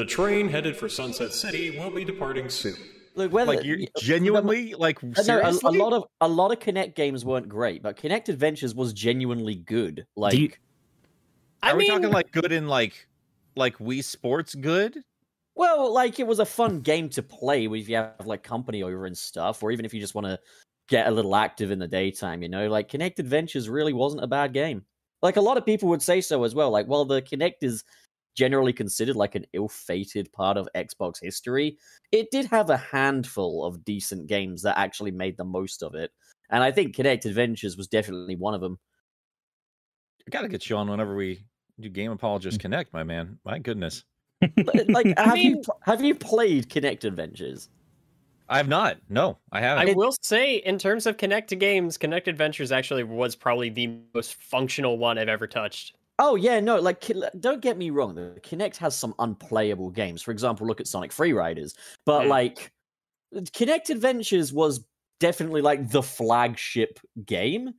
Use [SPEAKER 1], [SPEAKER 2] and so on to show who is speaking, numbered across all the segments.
[SPEAKER 1] The train headed for Sunset City will be departing soon.
[SPEAKER 2] Look, whether
[SPEAKER 3] Like you're genuinely like
[SPEAKER 2] Uh, no, a, a lot of a lot of Kinect games weren't great, but Kinect Adventures was genuinely good. Like,
[SPEAKER 4] you-
[SPEAKER 3] Are
[SPEAKER 5] I
[SPEAKER 3] we
[SPEAKER 5] mean,
[SPEAKER 3] talking like good in like like Wii Sports good?
[SPEAKER 2] well, like it was a fun game to play if you have like company over and stuff, or even if you just want to get a little active in the daytime. You know, like Kinect Adventures really wasn't a bad game. Like a lot of people would say so as well. Like, well, the Kinect is generally considered like an ill-fated part of Xbox history. It did have a handful of decent games that actually made the most of it, and I think Kinect Adventures was definitely one of them.
[SPEAKER 3] I gotta get you on whenever we do Game Apologist
[SPEAKER 2] Mm.
[SPEAKER 3] Kinect, my man. My goodness,
[SPEAKER 2] like, have you
[SPEAKER 5] mean-
[SPEAKER 2] pl- have you played Kinect Adventures?
[SPEAKER 3] I have not. No, I
[SPEAKER 5] I
[SPEAKER 3] haven't.
[SPEAKER 5] I will say, in terms of Kinect games, Kinect Adventures actually was probably the most functional one I've ever touched.
[SPEAKER 2] Oh yeah, no, like don't get me wrong. The Kinect has some unplayable games. For example, look at Sonic Free Riders. But
[SPEAKER 5] Mm.
[SPEAKER 2] like, Kinect Adventures was definitely like the flagship game.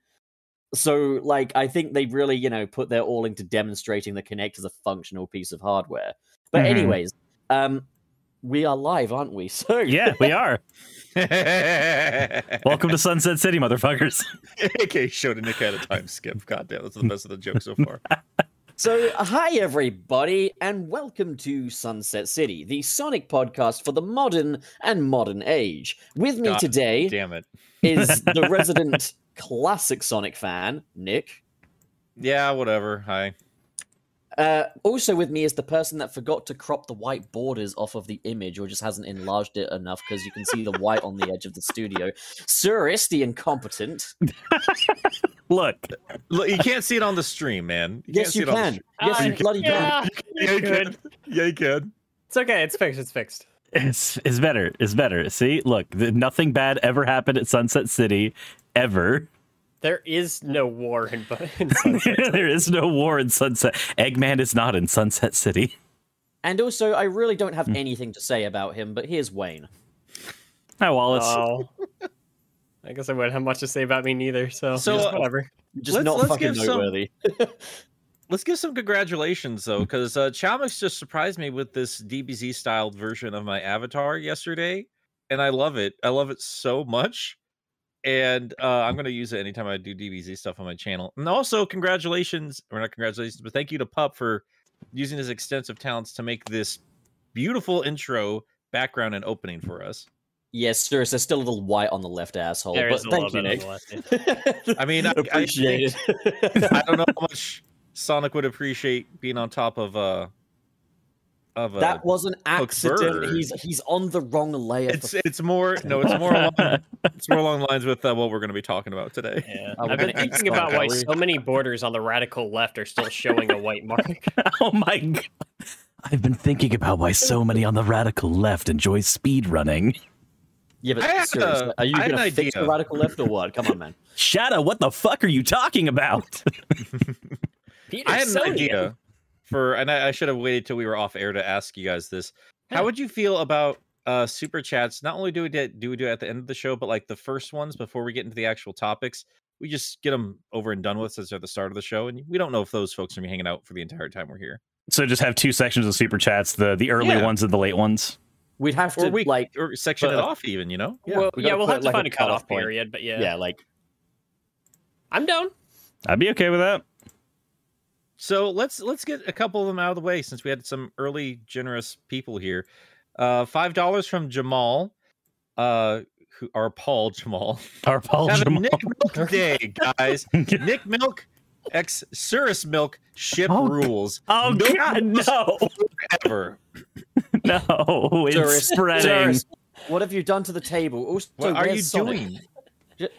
[SPEAKER 2] So like, I think they really you know put their all into demonstrating the Kinect as a functional piece of hardware. But
[SPEAKER 4] Mhm.
[SPEAKER 2] anyways, um, we are live, aren't we? So
[SPEAKER 4] yeah, we are. Welcome to Sunset City, motherfuckers.
[SPEAKER 3] AK showed a Nick at a time skip. God damn, that's the best of the joke so far.
[SPEAKER 2] So, hi everybody, and welcome to Sunset City, the Sonic podcast for the modern and modern age. With me
[SPEAKER 3] God
[SPEAKER 2] today
[SPEAKER 3] Damn it.
[SPEAKER 2] is the resident classic Sonic fan, Nick.
[SPEAKER 3] Yeah, whatever. Hi.
[SPEAKER 2] Uh, also with me is the person that forgot to crop the white borders off of the image, or just hasn't enlarged it enough because you can see the white on the edge of the studio. Sir is the incompetent.
[SPEAKER 4] Look,
[SPEAKER 3] Look, you can't see it on the stream, man. You can't
[SPEAKER 2] yes,
[SPEAKER 3] see
[SPEAKER 2] you
[SPEAKER 3] it on the
[SPEAKER 2] can.
[SPEAKER 3] stream.
[SPEAKER 2] Yes, you bloody can.
[SPEAKER 5] yeah,
[SPEAKER 3] Yeah, you can. Yeah, you can.
[SPEAKER 5] It's okay. It's fixed. It's fixed.
[SPEAKER 4] it's it's better. It's better. See, look, th- nothing bad ever happened at Sunset City, ever.
[SPEAKER 5] There is no war in, in Sunset.
[SPEAKER 4] there is no war in Sunset. Eggman is not in Sunset City.
[SPEAKER 2] And also, I really don't have anything to say about him, but here's Wayne.
[SPEAKER 4] Hi, Wallace.
[SPEAKER 5] Oh. I guess I wouldn't have much to say about me neither. So,
[SPEAKER 3] So,
[SPEAKER 5] just
[SPEAKER 3] uh,
[SPEAKER 5] whatever.
[SPEAKER 2] Just
[SPEAKER 3] Let's-
[SPEAKER 2] not
[SPEAKER 3] let's
[SPEAKER 2] fucking
[SPEAKER 3] give some-
[SPEAKER 2] noteworthy.
[SPEAKER 3] Let's give some congratulations though, because uh, Chalmix just surprised me with this DBZ styled version of my avatar yesterday, and I love it. I love it so much, and uh, I'm gonna use it anytime I do DBZ stuff on my channel. And also, congratulations, or not congratulations, but thank you to Pup for using his extensive talents to make this beautiful intro, background, and opening for us.
[SPEAKER 2] Yes, sir. There's still a little white on the left asshole.
[SPEAKER 5] There
[SPEAKER 2] but
[SPEAKER 5] is a
[SPEAKER 2] thank
[SPEAKER 5] little
[SPEAKER 2] you,
[SPEAKER 5] bit
[SPEAKER 2] Nick.
[SPEAKER 5] on the.
[SPEAKER 3] I mean, I- I
[SPEAKER 2] appreciate
[SPEAKER 3] think-
[SPEAKER 2] it.
[SPEAKER 3] I don't know how much Sonic would appreciate being on top of uh of a
[SPEAKER 2] that was an accident.
[SPEAKER 3] bird.
[SPEAKER 2] He's he's on the wrong layer.
[SPEAKER 3] It's
[SPEAKER 2] for-
[SPEAKER 3] it's more no, it's more along, it's more along the lines with uh, what we're going to be talking about today.
[SPEAKER 5] Yeah. I've been thinking about why
[SPEAKER 2] we?
[SPEAKER 5] so many borders on the radical left are still showing a white mark.
[SPEAKER 4] oh my god. I've been thinking about why so many on the radical left enjoy speed running.
[SPEAKER 2] yeah, but
[SPEAKER 3] I had
[SPEAKER 2] seriously,
[SPEAKER 3] a-
[SPEAKER 2] are you going to
[SPEAKER 3] an
[SPEAKER 2] fix the radical left or what? Come on, man.
[SPEAKER 4] Shadow, what the fuck are you talking about?
[SPEAKER 5] Peter
[SPEAKER 3] I had an
[SPEAKER 5] Sonian.
[SPEAKER 3] idea for, and I, I should have waited till we were off air to ask you guys this. How would you feel about uh super chats? Not only do we do, do we do it at the end of the show, but like the first ones before we get into the actual topics, we just get them over and done with since they're at the start of the show, and we don't know if those folks are gonna be hanging out for the entire time we're here.
[SPEAKER 4] so just have two sections of super chats, the the early
[SPEAKER 3] Yeah.
[SPEAKER 4] ones and the late ones.
[SPEAKER 2] We'd have
[SPEAKER 3] Or
[SPEAKER 2] to
[SPEAKER 3] we
[SPEAKER 2] like,
[SPEAKER 3] or section it off, even you know.
[SPEAKER 2] Yeah,
[SPEAKER 5] well,
[SPEAKER 2] we
[SPEAKER 5] yeah, we'll have to
[SPEAKER 2] like,
[SPEAKER 5] find
[SPEAKER 2] a
[SPEAKER 5] a cutoff
[SPEAKER 2] cutoff
[SPEAKER 5] period, but yeah.
[SPEAKER 2] yeah, like
[SPEAKER 5] I'm down.
[SPEAKER 4] I'd be okay with that.
[SPEAKER 3] So let's let's get a couple of them out of the way since we had some early generous people here. Uh, five dollars from Jamal, uh, who are Paul Jamal.
[SPEAKER 4] Our Paul
[SPEAKER 3] Have a
[SPEAKER 4] Jamal.
[SPEAKER 3] Nick Milk Day, guys. Nick Milk, ex Cirrus Milk ship
[SPEAKER 4] Oh,
[SPEAKER 3] rules
[SPEAKER 4] oh
[SPEAKER 3] No
[SPEAKER 4] god, no,
[SPEAKER 3] ever.
[SPEAKER 4] no! It's
[SPEAKER 2] Doris,
[SPEAKER 4] spreading.
[SPEAKER 2] Doris, what have you done to the table? Also,
[SPEAKER 3] What are you
[SPEAKER 2] Sonic?
[SPEAKER 3] doing?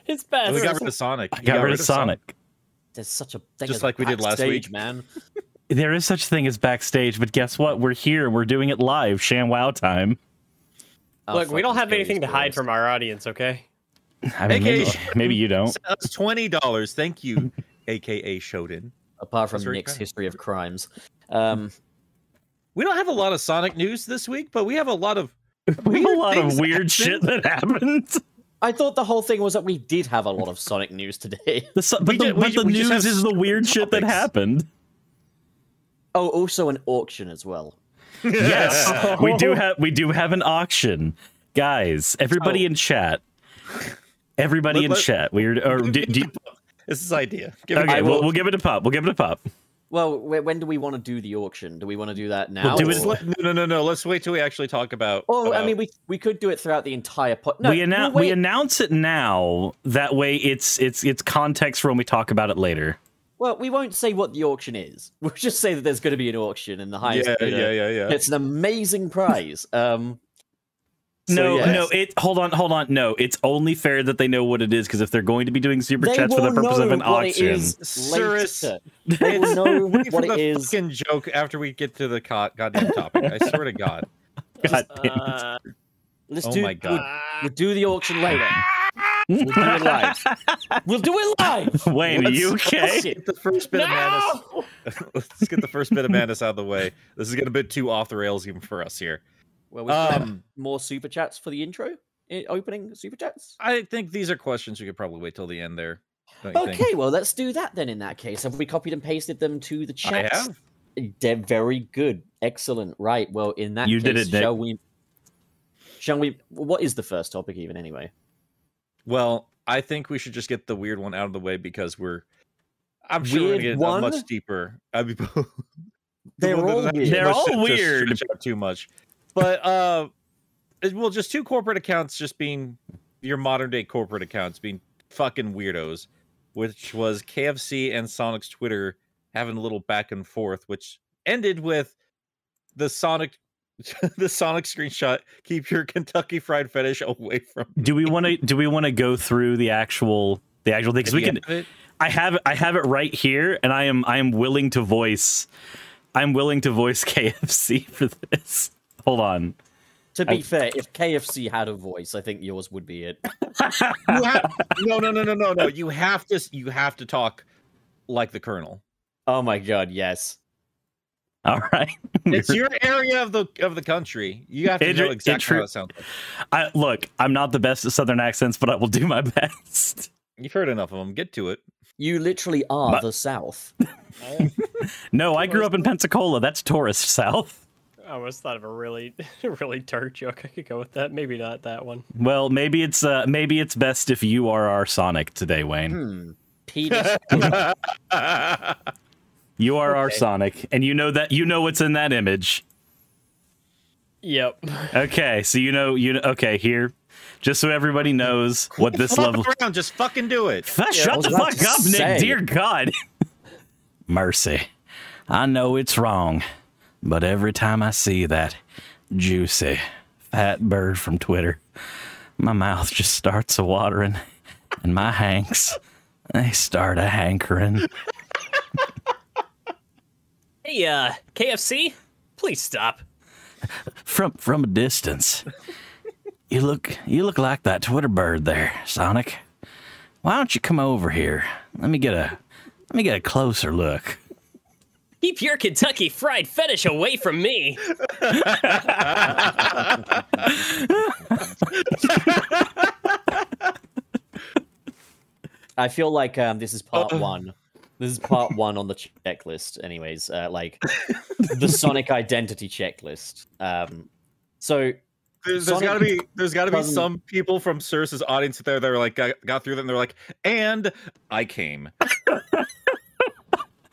[SPEAKER 5] It's best.
[SPEAKER 3] we got rid of Sonic.
[SPEAKER 4] I
[SPEAKER 3] We
[SPEAKER 4] got rid of Sonic.
[SPEAKER 2] There's such a thing
[SPEAKER 3] Just
[SPEAKER 2] as
[SPEAKER 3] like we did last
[SPEAKER 2] backstage,
[SPEAKER 3] week.
[SPEAKER 2] man.
[SPEAKER 4] There is such thing as backstage, but guess what? We're here. We're doing it live. Sham Wow time.
[SPEAKER 2] Oh,
[SPEAKER 5] Look, we don't have anything to hide from our audience, okay?
[SPEAKER 4] I mean, maybe,
[SPEAKER 3] AKA
[SPEAKER 4] maybe you don't.
[SPEAKER 3] That's twenty dollars. Thank you, aka Shoden.
[SPEAKER 2] apart from
[SPEAKER 3] That's very
[SPEAKER 2] Nick's
[SPEAKER 3] kind.
[SPEAKER 2] history of crimes. Um,
[SPEAKER 3] We don't have a lot of Sonic news this week, but we have a lot of
[SPEAKER 4] We have a lot of weird shit that happened.
[SPEAKER 2] I thought the whole thing was that we did have a lot of Sonic news today.
[SPEAKER 4] The, su- but the,
[SPEAKER 3] ju- we
[SPEAKER 4] but
[SPEAKER 3] ju-
[SPEAKER 4] the
[SPEAKER 3] we
[SPEAKER 4] news is the weird shit that happened.
[SPEAKER 2] Oh, also an auction as well.
[SPEAKER 4] yes, we do have we do have an auction, guys. Everybody
[SPEAKER 3] Oh.
[SPEAKER 4] in chat. Everybody
[SPEAKER 3] Let-
[SPEAKER 4] in
[SPEAKER 3] let-
[SPEAKER 4] chat. We're or do, do you-
[SPEAKER 3] This is idea. Give it
[SPEAKER 4] okay.
[SPEAKER 3] a
[SPEAKER 4] We'll,
[SPEAKER 2] will-
[SPEAKER 4] we'll give it a pop. We'll give it a pop.
[SPEAKER 2] Well, when do we want to do the auction? Do we want to do that now?
[SPEAKER 4] do it-
[SPEAKER 3] let- no, no, no. Let's wait till we actually talk about.
[SPEAKER 2] Oh, I mean, we we could do it throughout the entire pod. No,
[SPEAKER 4] we
[SPEAKER 2] we'll
[SPEAKER 4] announce we announce it now. That way, it's it's it's context for when we talk about it later.
[SPEAKER 2] Well, we won't say what the auction is. We'll just say that there's going to be an auction, and the highest
[SPEAKER 3] yeah,
[SPEAKER 2] bidder
[SPEAKER 3] yeah, yeah, yeah.
[SPEAKER 2] gets an amazing prize. Um, so,
[SPEAKER 4] no,
[SPEAKER 2] yes.
[SPEAKER 4] no. It hold on, hold on. No, it's only fair that they know what it is because if they're going to be doing super
[SPEAKER 2] They
[SPEAKER 4] chats for the
[SPEAKER 2] will
[SPEAKER 4] purpose of an auction,
[SPEAKER 2] is
[SPEAKER 3] Cyrus.
[SPEAKER 2] They will know
[SPEAKER 3] Wait for
[SPEAKER 2] what
[SPEAKER 3] the
[SPEAKER 2] it is.
[SPEAKER 3] fucking joke after we get to the co- goddamn topic. I swear to God.
[SPEAKER 4] God damn it.
[SPEAKER 5] Uh,
[SPEAKER 2] Let's
[SPEAKER 3] Oh
[SPEAKER 2] do.
[SPEAKER 3] my God.
[SPEAKER 2] We'll, we'll do the auction later. We'll do it live. We'll do it live.
[SPEAKER 4] Wayne, are you
[SPEAKER 2] Let's-
[SPEAKER 4] okay?
[SPEAKER 3] Get the first bit of madness. Let's get the first bit of madness out of the way. This is getting a bit too off the rails even for us here.
[SPEAKER 2] Well, we have
[SPEAKER 3] Um,
[SPEAKER 2] more super chats for the intro. Opening super chats.
[SPEAKER 3] I think these are questions we could probably wait till the end there.
[SPEAKER 2] Okay,
[SPEAKER 3] think?
[SPEAKER 2] well, let's do that then. In that case, have we copied and pasted them to the
[SPEAKER 3] I
[SPEAKER 2] chat?
[SPEAKER 3] have.
[SPEAKER 2] They're very good, excellent. Right. Well, in that
[SPEAKER 4] You
[SPEAKER 2] case,
[SPEAKER 4] did it, Nick.
[SPEAKER 2] shall we? Shall we? What is the first topic even? Anyway.
[SPEAKER 3] Well, I think we should just get the weird one out of the way because we're. I'm sure we're
[SPEAKER 2] Weird
[SPEAKER 3] gonna get a much deeper. I mean, the
[SPEAKER 2] They're
[SPEAKER 3] that
[SPEAKER 2] all
[SPEAKER 3] doesn't
[SPEAKER 2] weird.
[SPEAKER 4] They're all
[SPEAKER 3] to- to
[SPEAKER 4] weird.
[SPEAKER 3] too much, but uh, well, just two corporate accounts just being your modern day corporate accounts being fucking weirdos, which was KFC and Sonic's Twitter having a little back and forth, which ended with the Sonic. the Sonic screenshot. Keep your Kentucky Fried Fetish away from.
[SPEAKER 4] Do we want to do we want to go through the actual the actual thing? Because we can. I have I have it right here, and I am I am willing to voice. I'm willing to voice KFC for this. Hold on.
[SPEAKER 2] To be
[SPEAKER 4] I-
[SPEAKER 2] fair, if KFC had a voice, I think yours would be it.
[SPEAKER 3] You have, no, no, no, no, no, no. You have to. You have to talk like the Colonel.
[SPEAKER 2] Oh my god, yes.
[SPEAKER 4] All right.
[SPEAKER 3] It's your area of the of the country. You have to
[SPEAKER 4] It-
[SPEAKER 3] know
[SPEAKER 4] it
[SPEAKER 3] exactly
[SPEAKER 4] true-
[SPEAKER 3] how it sounds. Like.
[SPEAKER 4] I, look, I'm not the best at Southern accents, but I will do my best.
[SPEAKER 3] You've heard enough of them. Get to it.
[SPEAKER 2] You literally are
[SPEAKER 4] But-
[SPEAKER 2] the South.
[SPEAKER 4] No, I grew up in Pensacola. That's tourist South.
[SPEAKER 5] I almost thought of a really, really dark joke. I could go with that. Maybe not that one.
[SPEAKER 4] Well, maybe it's uh, maybe it's best if you are our Sonic today, Wayne.
[SPEAKER 2] Hmm. Penis.
[SPEAKER 4] You are our Sonic, and you know that you know what's in that image.
[SPEAKER 5] Yep.
[SPEAKER 4] Okay, so you know you know. Okay, here, just so everybody knows what this level.
[SPEAKER 3] around. Just fucking do it.
[SPEAKER 2] I
[SPEAKER 4] Shut the fuck
[SPEAKER 2] to
[SPEAKER 4] up, Nick. Dear God. Mercy. I know it's wrong, but every time I see that juicy fat bird from Twitter, my mouth just starts a watering, and my hanks they start a hankering.
[SPEAKER 5] Hey, uh, KFC, please stop.
[SPEAKER 4] from from a distance. You look you look like that Twitter bird there, Sonic. Why don't you come over here? Let me get a let me get a closer look.
[SPEAKER 5] Keep your Kentucky Fried Fetish away from me.
[SPEAKER 2] I feel like um, this is part
[SPEAKER 3] Uh.
[SPEAKER 2] one. This is part one on the checklist, anyways. Uh, like the Sonic identity checklist. Um, so
[SPEAKER 3] There's, there's
[SPEAKER 2] Sonic
[SPEAKER 3] gotta be there's gotta be some people from Cirrus's audience there that are like got, got through that and they're like, and I came.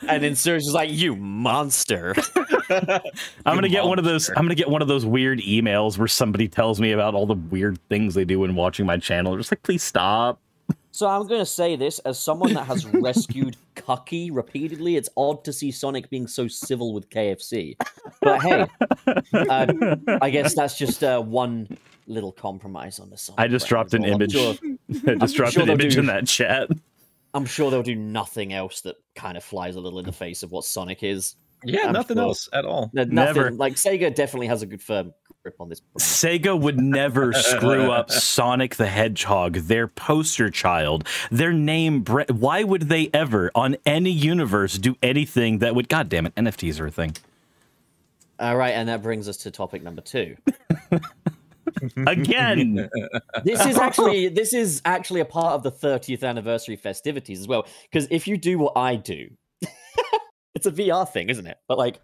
[SPEAKER 2] and then Serge is like, "You monster!"
[SPEAKER 4] I'm gonna get one of those. I'm gonna get one of those weird emails where somebody tells me about all the weird things they do when watching my channel. Just like, please stop.
[SPEAKER 2] So I'm going to say this as someone that has rescued Cucky repeatedly. It's odd to see Sonic being so civil with KFC, but hey, uh, I guess that's just uh, one little compromise on the Sonic.
[SPEAKER 4] I just dropped an image.
[SPEAKER 2] sure-
[SPEAKER 4] I just dropped
[SPEAKER 2] sure
[SPEAKER 4] an image
[SPEAKER 2] do-
[SPEAKER 4] in that chat.
[SPEAKER 2] I'm sure they'll do nothing else that kind of flies a little in the face of what Sonic is.
[SPEAKER 3] Yeah,
[SPEAKER 2] I'm
[SPEAKER 3] nothing
[SPEAKER 2] sure.
[SPEAKER 3] else at all.
[SPEAKER 2] No- Nothing
[SPEAKER 4] Never.
[SPEAKER 2] like Sega definitely has a good firm grip on this. brand.
[SPEAKER 4] Sega would never screw up Sonic the Hedgehog, their poster child, their name. Bre- Why would they ever, on any universe, do anything that would? God damn it, NFTs are a thing.
[SPEAKER 2] All right, and that brings us to topic number two.
[SPEAKER 4] Again,
[SPEAKER 2] This is actually this is actually a part of the 30th anniversary festivities as well. Because if you do what I do, it's a VR thing, isn't it? But like,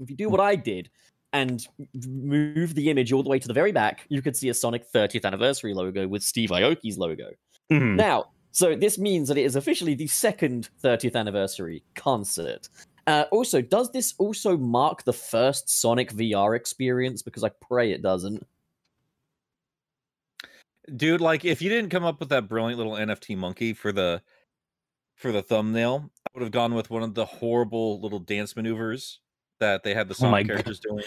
[SPEAKER 2] if you do what I did, and move the image all the way to the very back, you could see a Sonic 30th anniversary logo with Steve Aoki's logo.
[SPEAKER 4] Mhm.
[SPEAKER 2] Now, so this means that it is officially the second 30th anniversary concert. Uh, also, does this also mark the first Sonic VR experience? Because I pray it doesn't.
[SPEAKER 3] Dude like if you didn't come up with that brilliant little nft monkey for the for the thumbnail i would have gone with one of the horrible little dance maneuvers that they had the
[SPEAKER 4] Oh my
[SPEAKER 3] sonic
[SPEAKER 4] God.
[SPEAKER 3] characters doing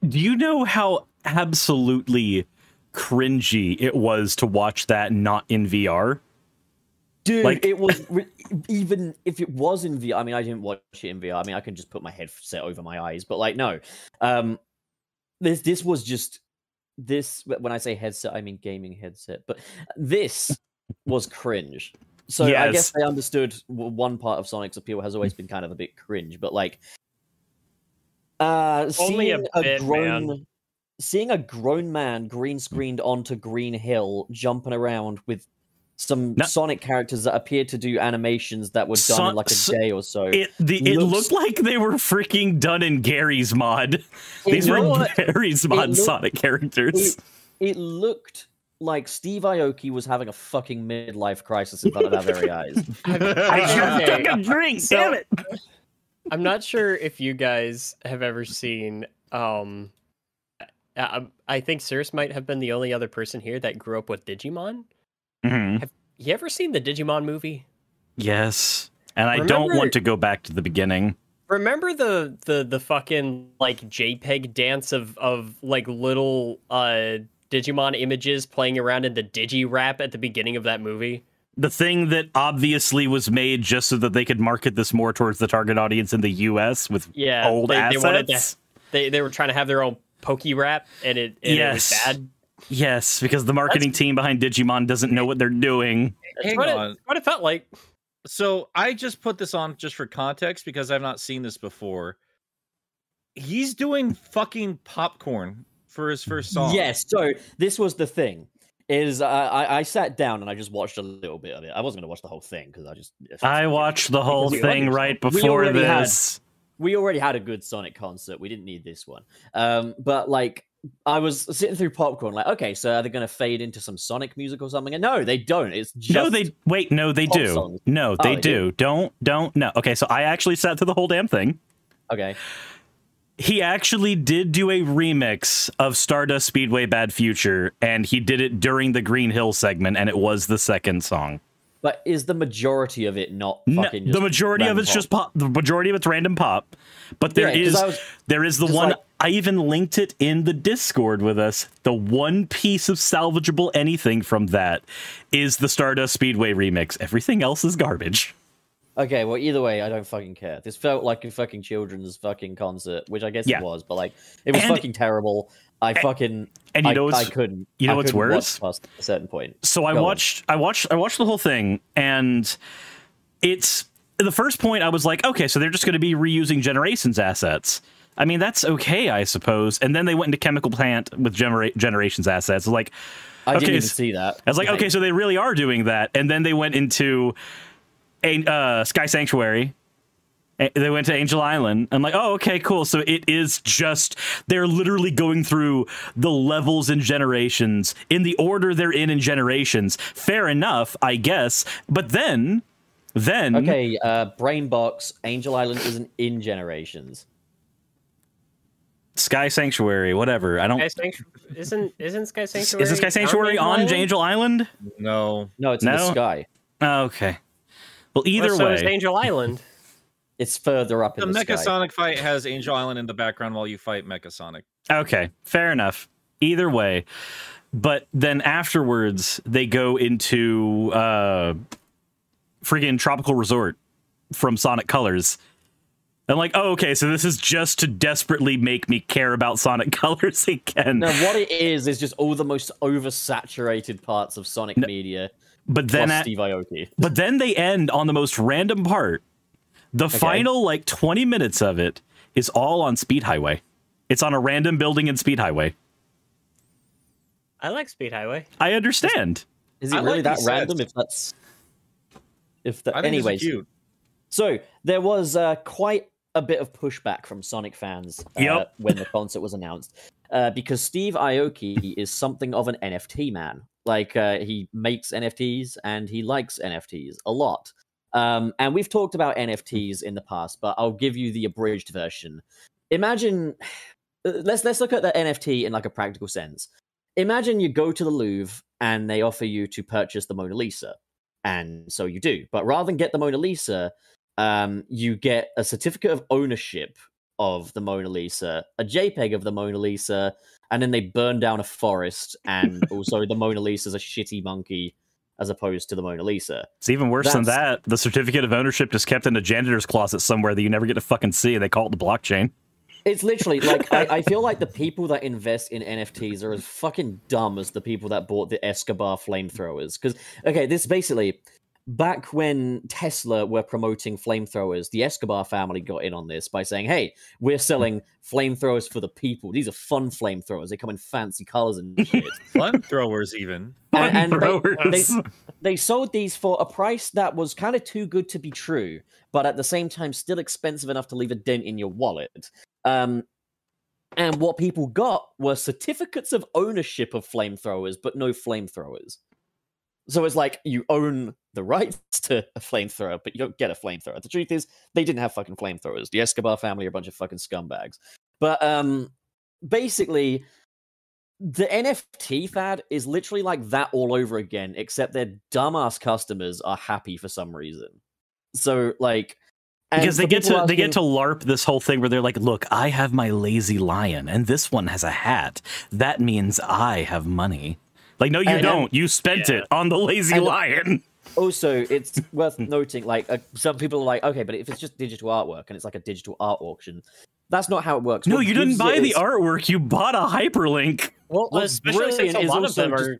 [SPEAKER 4] Do you know how absolutely cringy it was to watch that not in VR?
[SPEAKER 2] Dude,
[SPEAKER 4] Like-
[SPEAKER 2] it was even if it was in VR. I mean, I didn't watch it in VR. I mean, I can just put my headset over my eyes, but like, no. Um, this this was just this. When I say headset, I mean gaming headset. But this was cringe. So I guess they understood one part of Sonic's appeal has always been kind of a bit cringe, but like, uh,
[SPEAKER 5] Only
[SPEAKER 2] seeing a,
[SPEAKER 5] bit,
[SPEAKER 2] grown,
[SPEAKER 5] man.
[SPEAKER 2] seeing a grown man green screened onto Green Hill jumping around with some
[SPEAKER 4] No.
[SPEAKER 2] Sonic characters that appeared to do animations that were done
[SPEAKER 4] Son-
[SPEAKER 2] in like a
[SPEAKER 4] so-
[SPEAKER 2] day or so.
[SPEAKER 4] It the it
[SPEAKER 2] Looks-
[SPEAKER 4] looked like they were freaking done in Garry's Mod. These were
[SPEAKER 2] looked-
[SPEAKER 4] Garry's Mod
[SPEAKER 2] looked-
[SPEAKER 4] Sonic characters.
[SPEAKER 2] it, it looked like Steve Aoki was having a fucking midlife crisis in front of our very eyes.
[SPEAKER 4] I
[SPEAKER 5] Okay.
[SPEAKER 4] just took a drink.
[SPEAKER 5] So-
[SPEAKER 4] damn it!
[SPEAKER 5] I'm not sure if you guys have ever seen. Um, I, I think Cirrus might have been the only other person here that grew up with Digimon.
[SPEAKER 4] Mhm.
[SPEAKER 5] You ever seen the Digimon movie?
[SPEAKER 4] Yes, and I don't want to go back to the beginning.
[SPEAKER 5] Remember the the the fucking like JPEG dance of of like little uh Digimon images playing around in the Digi rap at the beginning of that movie?
[SPEAKER 4] The thing that obviously was made just so that they could market this more towards the target audience in the U.S. with
[SPEAKER 5] Yeah,
[SPEAKER 4] old
[SPEAKER 5] they,
[SPEAKER 4] assets.
[SPEAKER 5] they to. They they were trying to have their own Poké Rap, and it and
[SPEAKER 4] Yes.
[SPEAKER 5] it was bad.
[SPEAKER 4] Yes, because the marketing team behind Digimon doesn't know what they're doing.
[SPEAKER 3] Hang
[SPEAKER 5] what
[SPEAKER 3] on.
[SPEAKER 5] It, what it felt like.
[SPEAKER 3] so i just put this on just for context because i've not seen this before he's doing fucking popcorn for his first song
[SPEAKER 2] Yes. So this was the thing. Is uh, I I sat down and I just watched a little bit of it. I wasn't going to watch the whole thing because I just
[SPEAKER 4] I watched the whole thing
[SPEAKER 2] already-
[SPEAKER 4] right
[SPEAKER 2] we
[SPEAKER 4] before
[SPEAKER 2] had-
[SPEAKER 4] this.
[SPEAKER 2] we already had a good Sonic concert. We didn't need this one. Um, but like I was sitting through popcorn, like, okay, so are they going to fade into some Sonic music or something? And no, they don't. It's just
[SPEAKER 4] No, they wait. No, they do.
[SPEAKER 2] songs.
[SPEAKER 4] No,
[SPEAKER 2] Oh,
[SPEAKER 4] they
[SPEAKER 2] they
[SPEAKER 4] do. Don't, don't. No. Okay, so I actually sat through the whole damn thing.
[SPEAKER 2] okay.
[SPEAKER 4] He actually did do a remix of Stardust Speedway Bad Future, and he did it during the Green Hill segment, and it was the second song.
[SPEAKER 2] But is the majority of it not
[SPEAKER 4] No, the majority of it's just pop. The majority of it's random pop, but there
[SPEAKER 2] right,
[SPEAKER 4] is
[SPEAKER 2] was,
[SPEAKER 4] there is the one.
[SPEAKER 2] like-
[SPEAKER 4] I even linked it in the Discord with us. The one piece of salvageable anything from that is the Stardust Speedway remix. Everything else is garbage.
[SPEAKER 2] Okay, well, either way, I don't fucking care. This felt like a fucking children's fucking concert, which I guess
[SPEAKER 4] Yeah.
[SPEAKER 2] it was, but like, it was
[SPEAKER 4] And-
[SPEAKER 2] fucking terrible. I fucking,
[SPEAKER 4] And you
[SPEAKER 2] I,
[SPEAKER 4] know
[SPEAKER 2] I couldn't.
[SPEAKER 4] you know
[SPEAKER 2] I
[SPEAKER 4] what's worse?
[SPEAKER 2] Past a certain point.
[SPEAKER 4] so I
[SPEAKER 2] Go on.
[SPEAKER 4] watched I watched I watched the whole thing and it's the first point I was like, okay, so they're just going to be reusing Generations assets. I mean, that's okay, I suppose. And then they went into Chemical Plant with genera- Generations assets. Like,
[SPEAKER 2] I
[SPEAKER 4] Okay,
[SPEAKER 2] didn't even
[SPEAKER 4] s-
[SPEAKER 2] see that.
[SPEAKER 4] I was like, okay, so they really are doing that. And then they went into a uh, Sky Sanctuary. A- They went to Angel Island. I'm like, oh, okay, cool. So it is just they're literally going through the levels and generations in the order they're in in generations. Fair enough, I guess. But then, then
[SPEAKER 2] Okay, uh, Brainbox, Angel Island isn't in Generations.
[SPEAKER 4] Sky Sanctuary, whatever. I don't.
[SPEAKER 5] Sky Sanctuary isn't isn't Sky Sanctuary?
[SPEAKER 4] Is the Sky Sanctuary on
[SPEAKER 5] Island?
[SPEAKER 4] Angel Island?
[SPEAKER 3] no
[SPEAKER 2] No, it's in the sky.
[SPEAKER 4] Oh, okay. Well, either
[SPEAKER 5] Well, so is
[SPEAKER 4] way,
[SPEAKER 5] Angel Island.
[SPEAKER 2] It's further up
[SPEAKER 3] the
[SPEAKER 2] in the,
[SPEAKER 3] mecha
[SPEAKER 2] sky.
[SPEAKER 3] sonic fight has angel island in the background while you fight mecha sonic
[SPEAKER 4] Okay, fair enough. Either way, but then afterwards they go into uh friggin' tropical resort from Sonic Colors. I'm like, oh, okay, so this is just to desperately make me care about Sonic Colors again.
[SPEAKER 2] No, what it is is just all the most oversaturated parts of Sonic media.
[SPEAKER 4] but then, at,
[SPEAKER 2] Steve Aoki.
[SPEAKER 4] but then they end on the most random part. The final like 20 minutes of it is all on Speed Highway. It's on a random building in Speed Highway.
[SPEAKER 5] I like Speed Highway.
[SPEAKER 4] I understand.
[SPEAKER 2] Is it
[SPEAKER 3] I
[SPEAKER 2] really
[SPEAKER 3] like
[SPEAKER 2] that random?
[SPEAKER 3] sets.
[SPEAKER 2] If that's if that.
[SPEAKER 3] i think
[SPEAKER 2] Anyways,
[SPEAKER 3] it's cute
[SPEAKER 2] so there was uh, quite a bit of pushback from Sonic fans uh,
[SPEAKER 4] Yep.
[SPEAKER 2] when the concert was announced uh, because Steve Aoki is something of an NFT man. Like uh, he makes NFTs and he likes NFTs a lot. Um, and we've talked about NFTs in the past, but I'll give you the abridged version. Imagine, uh, let's let's look at the NFT in like a practical sense. Imagine you go to the Louvre and they offer you to purchase the Mona Lisa, and so you do. But rather than get the Mona Lisa, um, you get a certificate of ownership of the Mona Lisa, a JPEG of the Mona Lisa, and then they burn down a forest, and also the Mona Lisa's a shitty monkey as opposed to the Mona Lisa.
[SPEAKER 4] It's even worse than that. The certificate of ownership just kept in a janitor's closet somewhere that you never get to fucking see, and they call it the blockchain.
[SPEAKER 2] It's literally like I, I feel like the people that invest in NFTs are as fucking dumb as the people that bought the Escobar flamethrowers. Because okay, this basically back when Tesla were promoting flamethrowers, the Escobar family got in on this by saying, "Hey, we're selling flamethrowers for the people. These are fun flamethrowers. They come in fancy colors and shit."
[SPEAKER 3] Flamethrowers, even.
[SPEAKER 2] And- and they-
[SPEAKER 4] Flamethrowers.
[SPEAKER 2] they sold these for a price that was kind of too good to be true, but at the same time still expensive enough to leave a dent in your wallet. Um, and what people got were certificates of ownership of flamethrowers, but no flamethrowers. So it's like you own the rights to a flamethrower, but you don't get a flamethrower. The truth is, they didn't have fucking flamethrowers. The Escobar family are a bunch of fucking scumbags. But um, basically, the NFT fad is literally like that all over again, except their dumbass customers are happy for some reason. So like,
[SPEAKER 4] because they get to they get to larp this whole thing where they're like, "Look, I have my lazy lion, and this one has a hat. That means I have money." Like, no, you
[SPEAKER 2] And-
[SPEAKER 4] don't. You spent
[SPEAKER 5] Yeah.
[SPEAKER 4] it on the lazy
[SPEAKER 2] And-
[SPEAKER 4] lion.
[SPEAKER 2] also it's worth noting like uh, some people are like okay but if it's just digital artwork and it's like a digital art auction that's not how it works
[SPEAKER 4] No,
[SPEAKER 2] What
[SPEAKER 4] you didn't buy
[SPEAKER 2] it
[SPEAKER 4] the
[SPEAKER 2] is-
[SPEAKER 4] artwork. You bought a hyperlink.
[SPEAKER 5] Well,
[SPEAKER 2] What's
[SPEAKER 5] especially since
[SPEAKER 2] brilliant
[SPEAKER 5] a
[SPEAKER 2] is
[SPEAKER 5] lot of
[SPEAKER 2] also
[SPEAKER 5] them
[SPEAKER 2] just-
[SPEAKER 5] are.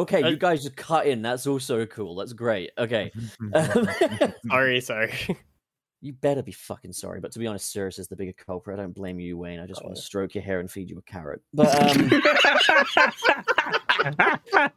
[SPEAKER 2] okay
[SPEAKER 5] Uh,
[SPEAKER 2] you guys just cut in that's also cool that's great okay
[SPEAKER 5] Sorry, sorry.
[SPEAKER 2] You better be fucking sorry but to be honest Cirrus is the bigger culprit i don't blame you wayne i just want
[SPEAKER 5] Oh.
[SPEAKER 2] to stroke your hair and feed you a carrot but um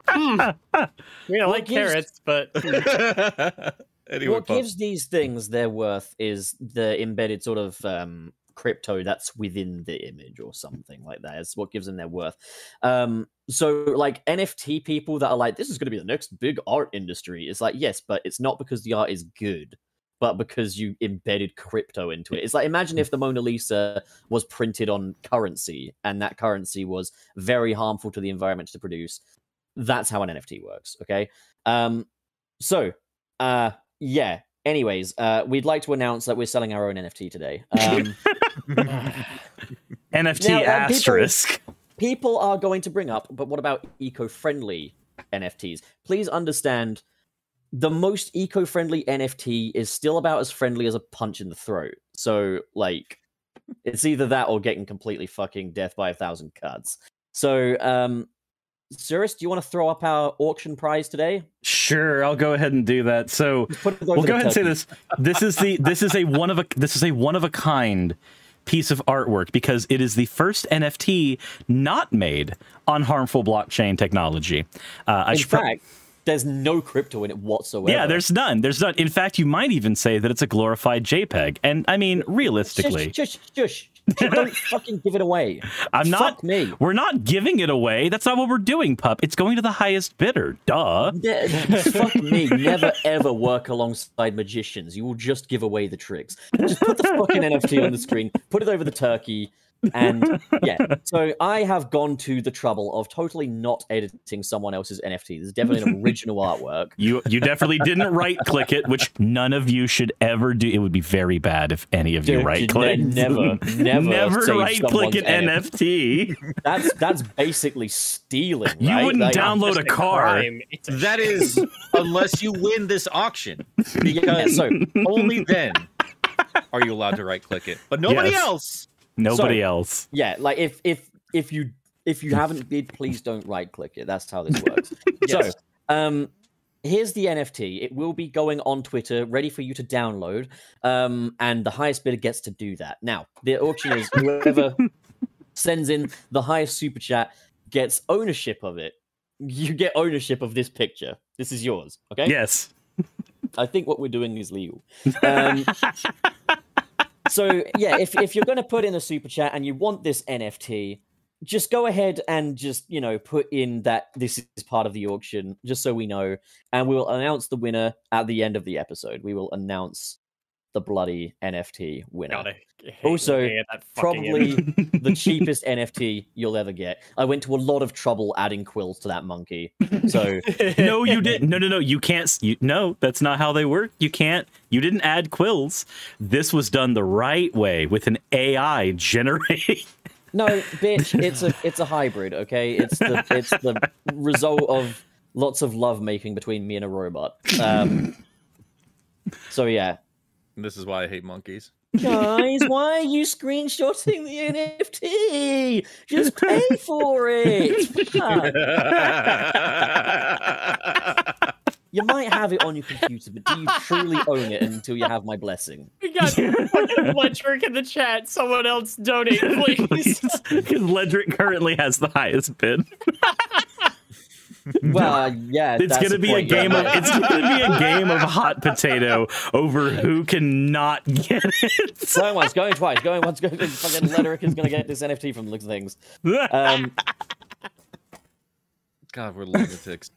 [SPEAKER 5] Hmm. I mean, I like
[SPEAKER 2] gives-
[SPEAKER 5] carrots, but
[SPEAKER 3] anyway,
[SPEAKER 2] what
[SPEAKER 3] Pup.
[SPEAKER 2] gives these things their worth is the embedded sort of um, crypto that's within the image or something like that. It's what gives them their worth. Um, so, like NFT people that are like, this is going to be the next big art industry. It's like, yes, but it's not because the art is good, but because you embedded crypto into it. It's like, imagine if the Mona Lisa was printed on currency and that currency was very harmful to the environment to produce. That's how an NFT works. Okay. Um, so, uh, yeah. Anyways, uh, we'd like to announce that we're selling our own NFT today. Um,
[SPEAKER 4] NFT
[SPEAKER 2] Now, uh, people-
[SPEAKER 4] asterisk.
[SPEAKER 2] people are going to bring up, but what about eco-friendly NFTs? Please understand, the most eco-friendly NFT is still about as friendly as a punch in the throat. So, like, it's either that or getting completely fucking death by a thousand cuts. So, um, Cirrus, do you want to throw up our auction prize today?
[SPEAKER 4] Sure, I'll go ahead and do that. So
[SPEAKER 2] Just put it over
[SPEAKER 4] we'll go ahead and say this. This is the this is a one of a this is a one of a kind piece of artwork because it is the first NFT not made on harmful blockchain technology. Uh, I
[SPEAKER 2] In
[SPEAKER 4] should
[SPEAKER 2] fact, there's no crypto in it whatsoever.
[SPEAKER 4] yeah, there's none. There's none. In fact, you might even say that it's a glorified JPEG. And I mean, realistically,
[SPEAKER 2] Shush, shush, shush. Don't fucking give it away.
[SPEAKER 4] I'm not.
[SPEAKER 2] Me.
[SPEAKER 4] We're not giving it away. That's not what we're doing, pup. It's going to the highest bidder. Duh.
[SPEAKER 2] Fuck me. Never ever work alongside magicians. You will just give away the tricks. Just put the fucking NFT on the screen, put it over the turkey, and yeah. So I have gone to the trouble of totally not editing someone else's NFT. This is definitely an original artwork.
[SPEAKER 4] You you definitely didn't right click it, which none of you should ever do. It would be very bad if any of you
[SPEAKER 2] Dude,
[SPEAKER 4] right
[SPEAKER 2] ne-
[SPEAKER 4] click.
[SPEAKER 2] never, never,
[SPEAKER 4] never right click an
[SPEAKER 2] NFT.
[SPEAKER 4] NFT.
[SPEAKER 2] That's that's basically stealing.
[SPEAKER 4] You
[SPEAKER 2] right?
[SPEAKER 4] wouldn't
[SPEAKER 2] Like,
[SPEAKER 4] download a car.
[SPEAKER 5] crime. It's a
[SPEAKER 3] That
[SPEAKER 5] shame.
[SPEAKER 3] is unless you win this auction,
[SPEAKER 2] Yeah,
[SPEAKER 3] because
[SPEAKER 2] so
[SPEAKER 3] only then are you allowed to right click it. But nobody
[SPEAKER 4] Yes.
[SPEAKER 3] else.
[SPEAKER 4] Nobody
[SPEAKER 2] So-
[SPEAKER 4] else.
[SPEAKER 2] yeah, like if if if you if you haven't bid, please don't right click it. That's how this works.
[SPEAKER 3] Yes.
[SPEAKER 2] So, um, here's the NFT. It will be going on Twitter, ready for you to download. Um, and the highest bidder gets to do that. Now, the auction is whoever sends in the highest super chat gets ownership of it. You get ownership of this picture. This is yours. Okay.
[SPEAKER 4] Yes.
[SPEAKER 2] I think what we're doing is legal. Um, so yeah, if if you're going to put in a super chat and you want this NFT, just go ahead and just you know put in that this is part of the auction, just so we know, and we will announce the winner at the end of the episode. We will announce the bloody NFT winner.
[SPEAKER 5] God,
[SPEAKER 2] Also,
[SPEAKER 5] looking at that fucking
[SPEAKER 2] Probably the cheapest NFT you'll ever get. I went to a lot of trouble adding quills to that monkey. So
[SPEAKER 4] no, you didn't. No, no, no. You can't. You, no, that's not how they work. You can't. You didn't add quills. This was done the right way with an AI generate.
[SPEAKER 2] no, bitch, it's a it's a hybrid, okay? It's the it's the result of lots of love making between me and a robot. Um So yeah.
[SPEAKER 3] This is why I hate monkeys.
[SPEAKER 2] Guys, why are you screenshotting the NFT? Just pay for it. You might have it on your computer, but do you truly own it until you have my blessing?
[SPEAKER 5] We got fucking Ledrick in the chat. Someone else donate, please.
[SPEAKER 4] Because Ledrick currently has the highest bid.
[SPEAKER 2] Well, yeah,
[SPEAKER 4] It's
[SPEAKER 2] that's
[SPEAKER 4] gonna
[SPEAKER 2] the
[SPEAKER 4] be a
[SPEAKER 2] point, yeah.
[SPEAKER 4] game of it's gonna be a game of hot potato over who can not get it.
[SPEAKER 2] Going once, going twice, going once, going fucking Lederick is gonna get this NFT from the looks of things. Um,
[SPEAKER 3] God, we're lunatics.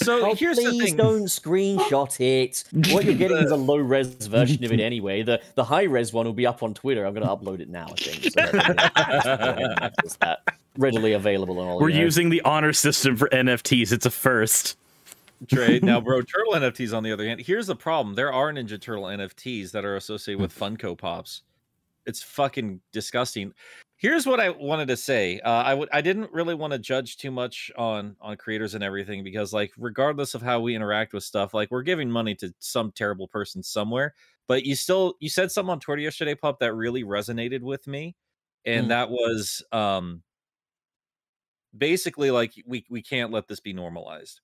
[SPEAKER 3] So
[SPEAKER 2] oh,
[SPEAKER 3] here's the
[SPEAKER 2] please
[SPEAKER 3] thing.
[SPEAKER 2] don't screenshot it. What you're getting is a low res version of it anyway. The the high res one will be up on Twitter. I'm gonna upload it now. I think so that readily available on all.
[SPEAKER 4] We're
[SPEAKER 2] you know.
[SPEAKER 4] using the honor system for NFTs. It's a first.
[SPEAKER 3] trade. Now, bro, Turtle NFTs on the other hand, here's the problem. There are Ninja Turtle NFTs that are associated with Funko Pops. It's fucking disgusting. Here's what I wanted to say. Uh, I would I didn't really want to judge too much on on creators and everything because like regardless of how we interact with stuff, like we're giving money to some terrible person somewhere. But you still you said something on Twitter yesterday, Pup, that really resonated with me. And
[SPEAKER 2] Mm.
[SPEAKER 3] that was um basically like we we can't let this be normalized.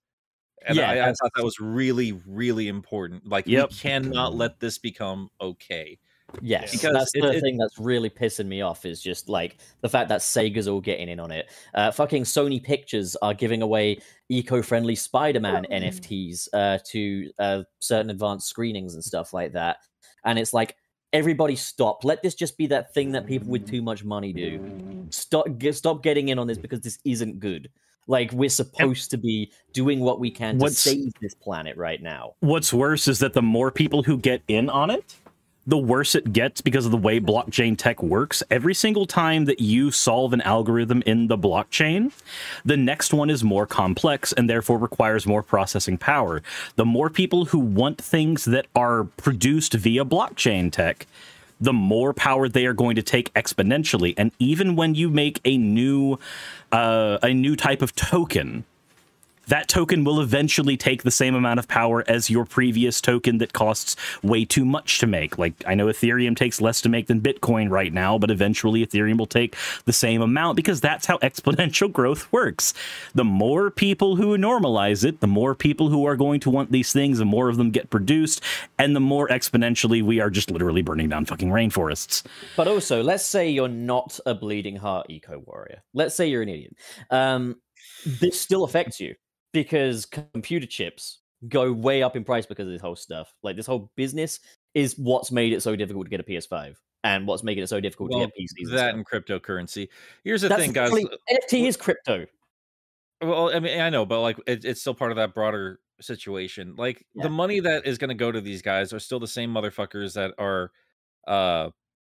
[SPEAKER 3] And
[SPEAKER 2] Yeah,
[SPEAKER 3] I, I thought that was really, really important. Like
[SPEAKER 4] Yep.
[SPEAKER 3] we cannot let this become okay.
[SPEAKER 2] Yes,
[SPEAKER 3] Because
[SPEAKER 2] that's the
[SPEAKER 3] it-
[SPEAKER 2] thing that's really pissing me off is just like the fact that Sega's all getting in on it. Uh, fucking Sony Pictures are giving away eco-friendly Spider-Man NFTs uh, to uh, certain advanced screenings and stuff like that. And it's like everybody stop. Let this just be that thing that people with too much money do. Stop, get, stop getting in on this because this isn't good. Like we're supposed to be doing what we can to
[SPEAKER 4] What's-
[SPEAKER 2] save this planet right now.
[SPEAKER 4] What's worse is that the more people who get in on it, the worse it gets because of the way blockchain tech works. Every single time that you solve an algorithm in the blockchain, the next one is more complex and therefore requires more processing power. The more people who want things that are produced via blockchain tech, the more power they are going to take exponentially. And even when you make a new uh, a new type of token, that token will eventually take the same amount of power as your previous token that costs way too much to make. Like, I know Ethereum takes less to make than Bitcoin right now, but eventually Ethereum will take the same amount because that's how exponential growth works. The more people who normalize it, the more people who are going to want these things, the more of them get produced, and the more exponentially we are just literally burning down fucking rainforests.
[SPEAKER 2] But also, let's say you're not a bleeding heart eco warrior. Let's say you're an idiot. Um, this still affects you because computer chips go way up in price because of this whole stuff. Like this whole business is what's made it so difficult to get a PS5 and what's making it so difficult
[SPEAKER 3] Well,
[SPEAKER 2] to get PCs. and
[SPEAKER 3] that
[SPEAKER 2] stuff.
[SPEAKER 3] and cryptocurrency. Here's the
[SPEAKER 2] That's
[SPEAKER 3] thing, guys.
[SPEAKER 2] NFT is crypto.
[SPEAKER 3] Well, I mean, I know, but like it, it's still part of that broader situation. Like
[SPEAKER 2] Yeah.
[SPEAKER 3] the money that is going to go to these guys are still the same motherfuckers that are uh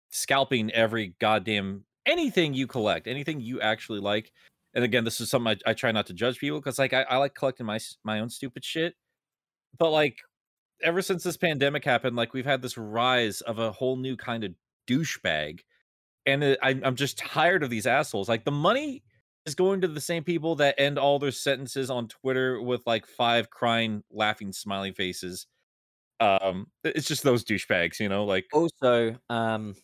[SPEAKER 3] scalping every goddamn anything you collect, anything you actually like. And again, this is something I, I try not to judge people because like I, I like collecting my my own stupid shit. But like ever since this pandemic happened, like we've had this rise of a whole new kind of douchebag, and it, I, I'm just tired of these assholes. Like the money is going to the same people that end all their sentences on Twitter with like five crying, laughing, smiling faces. Um, it's just those douchebags, you know. Like,
[SPEAKER 2] Also, um,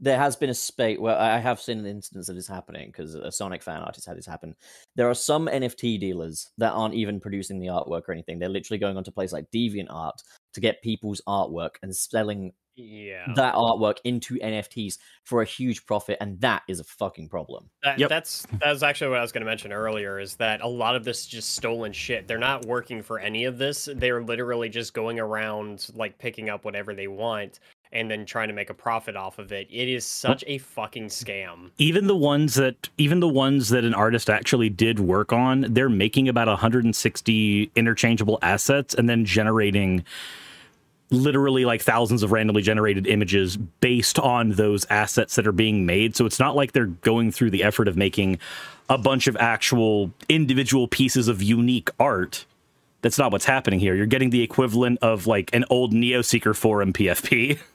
[SPEAKER 2] there has been a spate where I I have seen an instance of this happening because a Sonic fan artist had this happen. There are some NFT dealers that aren't even producing the artwork or anything. They're literally going onto places like DeviantArt to get people's artwork and selling
[SPEAKER 5] Yeah.
[SPEAKER 2] that artwork into NFTs for a huge profit, and that is a fucking problem.
[SPEAKER 5] That,
[SPEAKER 4] Yep.
[SPEAKER 5] That's that's actually what I was going to mention earlier. Is that a lot of this is just stolen shit? They're not working for any of this. They're literally just going around like picking up whatever they want, and then trying to make a profit off of it. It is such a fucking scam.
[SPEAKER 4] even the ones that even the ones that an artist actually did work on they're making about 160 interchangeable assets and then generating literally like thousands of randomly generated images based on those assets that are being made so it's not like they're going through the effort of making a bunch of actual individual pieces of unique art that's not what's happening here you're getting the equivalent of like an old neoseeker forum pfp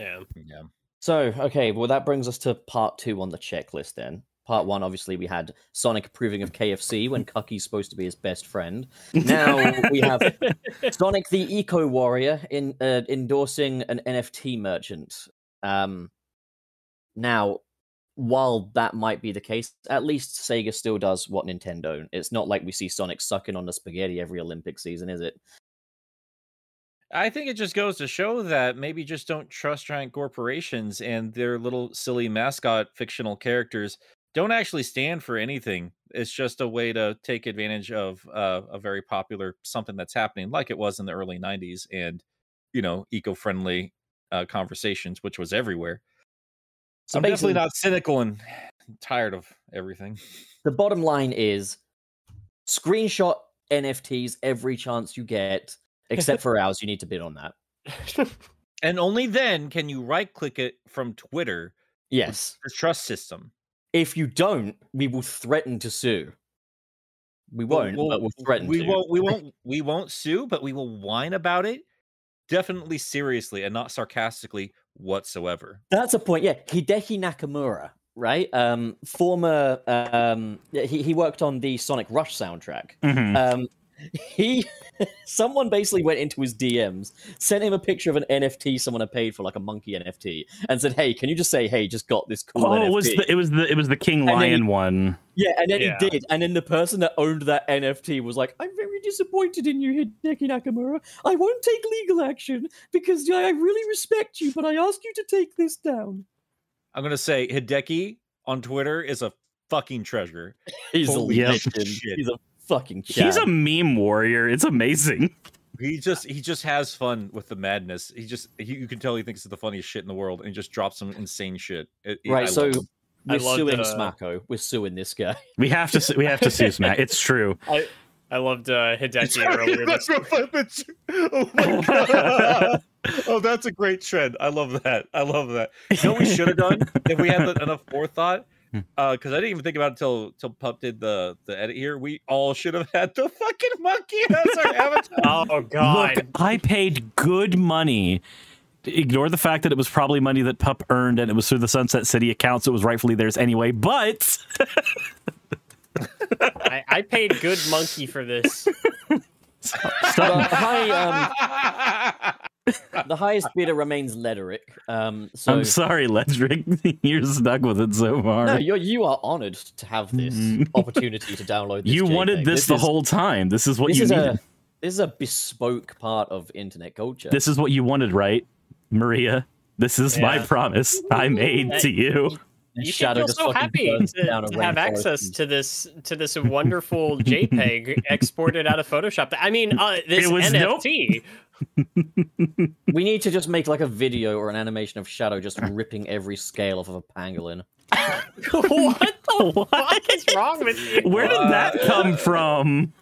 [SPEAKER 5] Yeah.
[SPEAKER 3] Yeah.
[SPEAKER 2] So, okay, well, that brings us to part two on the checklist then. Part one, obviously, we had Sonic approving of KFC when Cucky's supposed to be his best friend. Now we have Sonic the Eco Warrior in uh, endorsing an NFT merchant. Um, now, while that might be the case, at least Sega still does what Nintendo. It's not like we see Sonic sucking on the spaghetti every Olympic season, is it?
[SPEAKER 3] I think it just goes to show that maybe just don't trust giant corporations and their little silly mascot fictional characters don't actually stand for anything. It's just a way to take advantage of uh, a very popular something that's happening, like it was in the early '90s, and you know, eco-friendly uh, conversations, which was everywhere.
[SPEAKER 2] So
[SPEAKER 3] I'm definitely
[SPEAKER 2] basically-
[SPEAKER 3] not cynical and tired of everything.
[SPEAKER 2] the bottom line is screenshot NFTs every chance you get, except for ours. You need to bid on that.
[SPEAKER 3] And only then can you right-click it from Twitter,
[SPEAKER 2] Yes.
[SPEAKER 3] the trust system.
[SPEAKER 2] If you don't, we will threaten to sue. We won't,
[SPEAKER 3] well,
[SPEAKER 2] but we'll threaten
[SPEAKER 3] we
[SPEAKER 2] to.
[SPEAKER 3] won't we won't we won't sue but we will whine about it definitely seriously and not sarcastically whatsoever
[SPEAKER 2] That's a point. Yeah, Hideki Naganuma, right? Um, former. Um, he he worked on the Sonic Rush soundtrack.
[SPEAKER 4] Mhm.
[SPEAKER 2] Um, he, someone basically went into his DMs, sent him a picture of an NFT someone had paid for, like a monkey NFT, and said, "Hey, can you just say, hey, just got this cool
[SPEAKER 4] Oh,
[SPEAKER 2] NFT?"
[SPEAKER 4] it was the it was the it was the King
[SPEAKER 2] And then
[SPEAKER 4] Lion
[SPEAKER 2] he-
[SPEAKER 4] one.
[SPEAKER 2] Yeah, and then
[SPEAKER 5] Yeah.
[SPEAKER 2] he did, and then the person that owned that NFT was like, "I'm very disappointed in you, Hideki Naganuma. I won't take legal action because I I really respect you, but I ask you to take this down."
[SPEAKER 3] i'm gonna say hideki on twitter is a fucking treasure
[SPEAKER 2] He's
[SPEAKER 3] Holy
[SPEAKER 2] a legend.
[SPEAKER 3] shit.
[SPEAKER 2] He's a fucking.
[SPEAKER 4] He's a meme warrior. It's amazing.
[SPEAKER 3] he just he just has fun with the madness he just he, you can tell he thinks it's the funniest shit in the world and he just drops some insane shit It- it- I
[SPEAKER 2] right.
[SPEAKER 3] love
[SPEAKER 2] So
[SPEAKER 3] it.
[SPEAKER 5] I
[SPEAKER 2] we're
[SPEAKER 5] loved,
[SPEAKER 2] suing
[SPEAKER 5] uh,
[SPEAKER 2] Smacko. We're suing this guy.
[SPEAKER 4] We have to we have to sue Smack. It's true.
[SPEAKER 5] I I loved uh, Hideki earlier.
[SPEAKER 3] That's
[SPEAKER 5] This,
[SPEAKER 3] real fun, but- oh my god! oh, that's a great trend. I love that. I love that. You know what we should have done if we had enough forethought?
[SPEAKER 4] Hmm.
[SPEAKER 3] Because I didn't even think about it until till Pup did the the edit here. We all should have had the fucking monkey as our avatar.
[SPEAKER 5] oh god.
[SPEAKER 4] Look, I paid good money. Ignore the fact that it was probably money that Pup earned and it was through the Sunset City account, so it was rightfully theirs anyway. But
[SPEAKER 5] I, I paid good monkey for this.
[SPEAKER 2] The high, um, the highest bidder remains Lederick. Um, so
[SPEAKER 4] I'm sorry, Ledrick. You're stuck with it so far.
[SPEAKER 2] no, you're you are honored to have this
[SPEAKER 4] Mm.
[SPEAKER 2] opportunity to download. This
[SPEAKER 4] you wanted
[SPEAKER 2] JPEG.
[SPEAKER 4] this, the
[SPEAKER 2] is-
[SPEAKER 4] whole time. This is what
[SPEAKER 2] This
[SPEAKER 4] you
[SPEAKER 2] is
[SPEAKER 4] needed.
[SPEAKER 2] a this is a bespoke part of internet culture.
[SPEAKER 4] This is what you wanted, right, Maria? This is my promise I made to you.
[SPEAKER 5] You should feel so happy to, to have access
[SPEAKER 2] and-
[SPEAKER 5] to this to this wonderful JPEG exported out of Photoshop. I mean, uh, this
[SPEAKER 4] It was dope.
[SPEAKER 5] NFT.
[SPEAKER 2] We need to just make like a video or an animation of Shadow just ripping every scale off of a pangolin.
[SPEAKER 5] what the
[SPEAKER 4] What?
[SPEAKER 5] fuck is wrong with you?
[SPEAKER 4] Where did that uh, come from?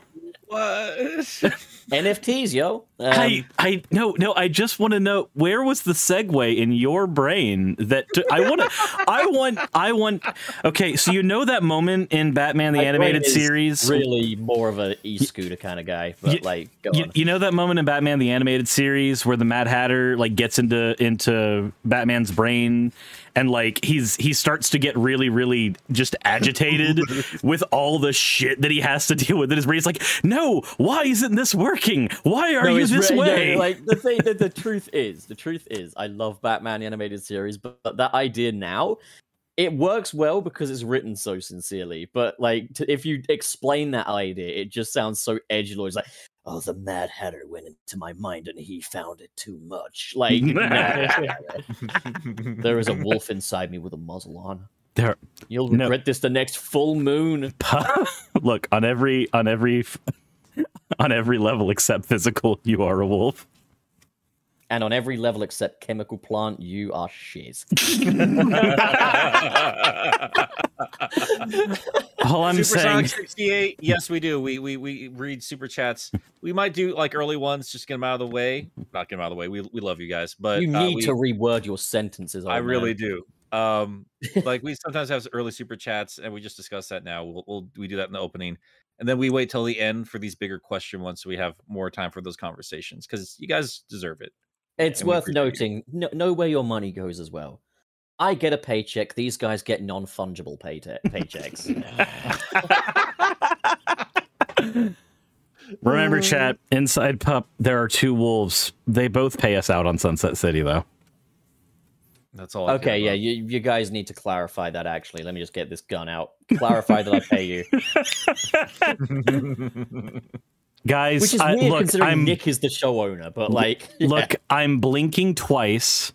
[SPEAKER 3] What?
[SPEAKER 2] NFTs, yo. Um,
[SPEAKER 4] I, I, no, no. I just want to know where was the segue in your brain that t- I want to, I want, I want. Okay, so you know that moment in Batman the
[SPEAKER 2] my
[SPEAKER 4] animated series.
[SPEAKER 2] Really more of an e-scooter kind of guy, but
[SPEAKER 4] You-
[SPEAKER 2] like, go
[SPEAKER 4] You,
[SPEAKER 2] on.
[SPEAKER 4] you know that moment in Batman the animated series where the Mad Hatter like gets into into Batman's brain and like he's he starts to get really really just agitated with all the shit that he has to deal with in his brain. He's like, "No, why isn't this working? Why are
[SPEAKER 2] No,
[SPEAKER 4] you this
[SPEAKER 2] re- no,
[SPEAKER 4] way?"
[SPEAKER 2] like the thing, the, the truth is, the truth is, I love Batman the animated series, but, but that idea now, it works well because it's written so sincerely. But like, to, if you explain that idea, it just sounds so edgy. It's like, oh, the Mad Hatter went into my mind and he found it too much. Like, there is a wolf inside me with a muzzle on.
[SPEAKER 4] There-
[SPEAKER 2] You'll
[SPEAKER 4] No.
[SPEAKER 2] regret this the next full moon.
[SPEAKER 4] Look on every on every on every level except physical, you are a wolf.
[SPEAKER 2] And on every level except chemical plant, you are shit.
[SPEAKER 4] All I'm saying,
[SPEAKER 3] Supersonic 68. Yes, we do. We we we read super chats. We might do like early ones, just get them out of the way. Not get them out of the way. We we love you guys, but
[SPEAKER 2] you
[SPEAKER 3] uh,
[SPEAKER 2] need
[SPEAKER 3] we-
[SPEAKER 2] to reword your sentences.
[SPEAKER 3] I
[SPEAKER 2] old
[SPEAKER 3] really do. Um, like we sometimes have early super chats, and we just discuss that now. We'll, we'll we do that in the opening, and then we wait till the end for these bigger question ones, so we have more time for those conversations because you guys deserve it.
[SPEAKER 2] It's worth noting, know, know where your money goes as well. I get a paycheck. These guys get non-fungible pay paychecks.
[SPEAKER 4] remember, mm. chat inside pup. There are two wolves. They both pay us out on Sunset City, though.
[SPEAKER 3] That's all. I
[SPEAKER 2] okay, yeah, you, you guys need to clarify that. Actually, let me just get this gun out. Clarify that I pay you,
[SPEAKER 4] Guys,
[SPEAKER 2] which is
[SPEAKER 4] I,
[SPEAKER 2] weird
[SPEAKER 4] look,
[SPEAKER 2] considering
[SPEAKER 4] I'm
[SPEAKER 2] Nick is the show owner. But like, yeah.
[SPEAKER 4] look, I'm blinking twice.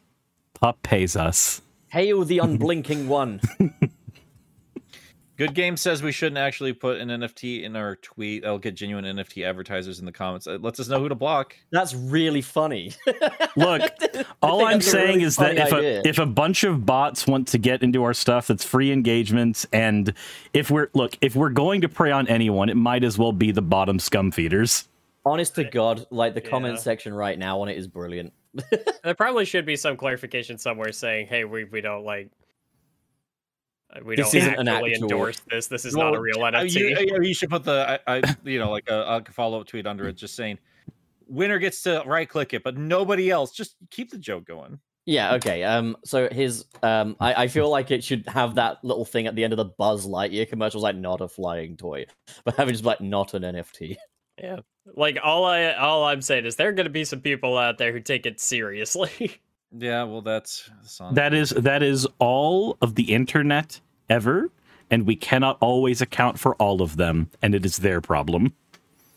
[SPEAKER 4] Pup pays us.
[SPEAKER 2] hail the unblinking one.
[SPEAKER 3] Good game says we shouldn't actually put an NFT in our tweet. That'll get genuine NFT advertisers in the comments. It lets us know who to block.
[SPEAKER 2] That's really funny.
[SPEAKER 4] Look, all I'm saying
[SPEAKER 2] really
[SPEAKER 4] is that if
[SPEAKER 2] idea.
[SPEAKER 4] a if a bunch of bots want to get into our stuff, that's free engagement. And if we're look, if we're going to prey on anyone, it might as well be the bottom scum feeders.
[SPEAKER 2] Honest to God, like the comment section right now on it is brilliant.
[SPEAKER 5] There probably should be some clarification somewhere saying, "Hey, we we don't like." Uh, We
[SPEAKER 2] This
[SPEAKER 5] don't
[SPEAKER 2] isn't an actual-
[SPEAKER 5] endorse this. This is not a real NFT.
[SPEAKER 3] You, you should put the, I, I you know, like a, a follow up tweet under it, just saying, winner gets to right click it, but nobody else. Just keep the joke going.
[SPEAKER 2] Yeah, okay. Um, so his um, I, I feel like it should have that little thing at the end of the Buzz Lightyear commercials, like not a flying toy, but having just like not an NFT.
[SPEAKER 5] Yeah. Like all I all I'm saying is there are going to be some people out there who take it seriously.
[SPEAKER 3] Yeah, well, that's Sonic.
[SPEAKER 4] That is that is all of the internet ever, and we cannot always account for all of them, and it is their problem.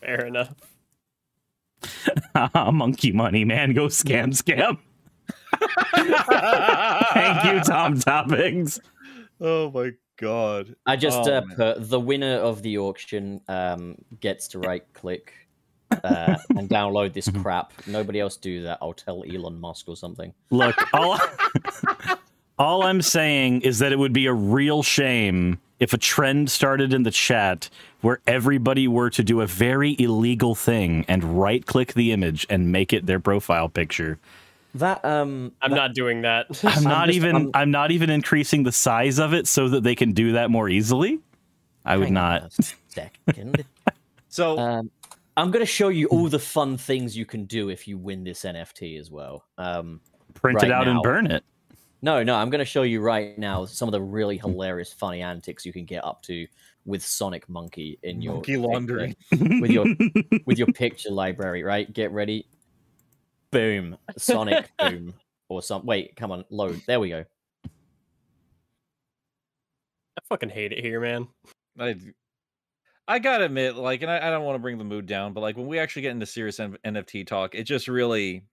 [SPEAKER 5] Fair enough.
[SPEAKER 4] Monkey money, man, go scam scam. Thank you, Tom Toppings.
[SPEAKER 3] Oh my god.
[SPEAKER 2] I just
[SPEAKER 3] Oh,
[SPEAKER 2] uh, put the winner of the auction um gets to right click uh, and download this crap. Nobody else do that. I'll tell Elon Musk or something.
[SPEAKER 4] Look, all, all I'm saying is that it would be a real shame if a trend started in the chat where everybody were to do a very illegal thing and right click the image and make it their profile picture.
[SPEAKER 2] That um,
[SPEAKER 5] I'm not doing that.
[SPEAKER 4] I'm not
[SPEAKER 2] just-
[SPEAKER 4] even
[SPEAKER 2] I'm-
[SPEAKER 4] I'm, not even increasing the size of it so that they can do that more easily. I would not.
[SPEAKER 2] a second.
[SPEAKER 3] So
[SPEAKER 2] um, I'm gonna show you all the fun things you can do if you win this NFT as well. Um,
[SPEAKER 4] Print it
[SPEAKER 2] right
[SPEAKER 4] out and burn it.
[SPEAKER 2] No, no, I'm going to show you right now some of the really hilarious, funny antics you can get up to with Sonic Monkey in your
[SPEAKER 3] Monkey
[SPEAKER 2] picture-
[SPEAKER 3] laundering.
[SPEAKER 2] with your with your picture library. Right, get ready. Boom, Sonic boom, or some. Wait, come on, load. There we go.
[SPEAKER 5] I fucking hate it here, man.
[SPEAKER 3] I, I gotta admit, like, and I, I don't want to bring the mood down, but like when we actually get into serious N- NFT talk, it just really,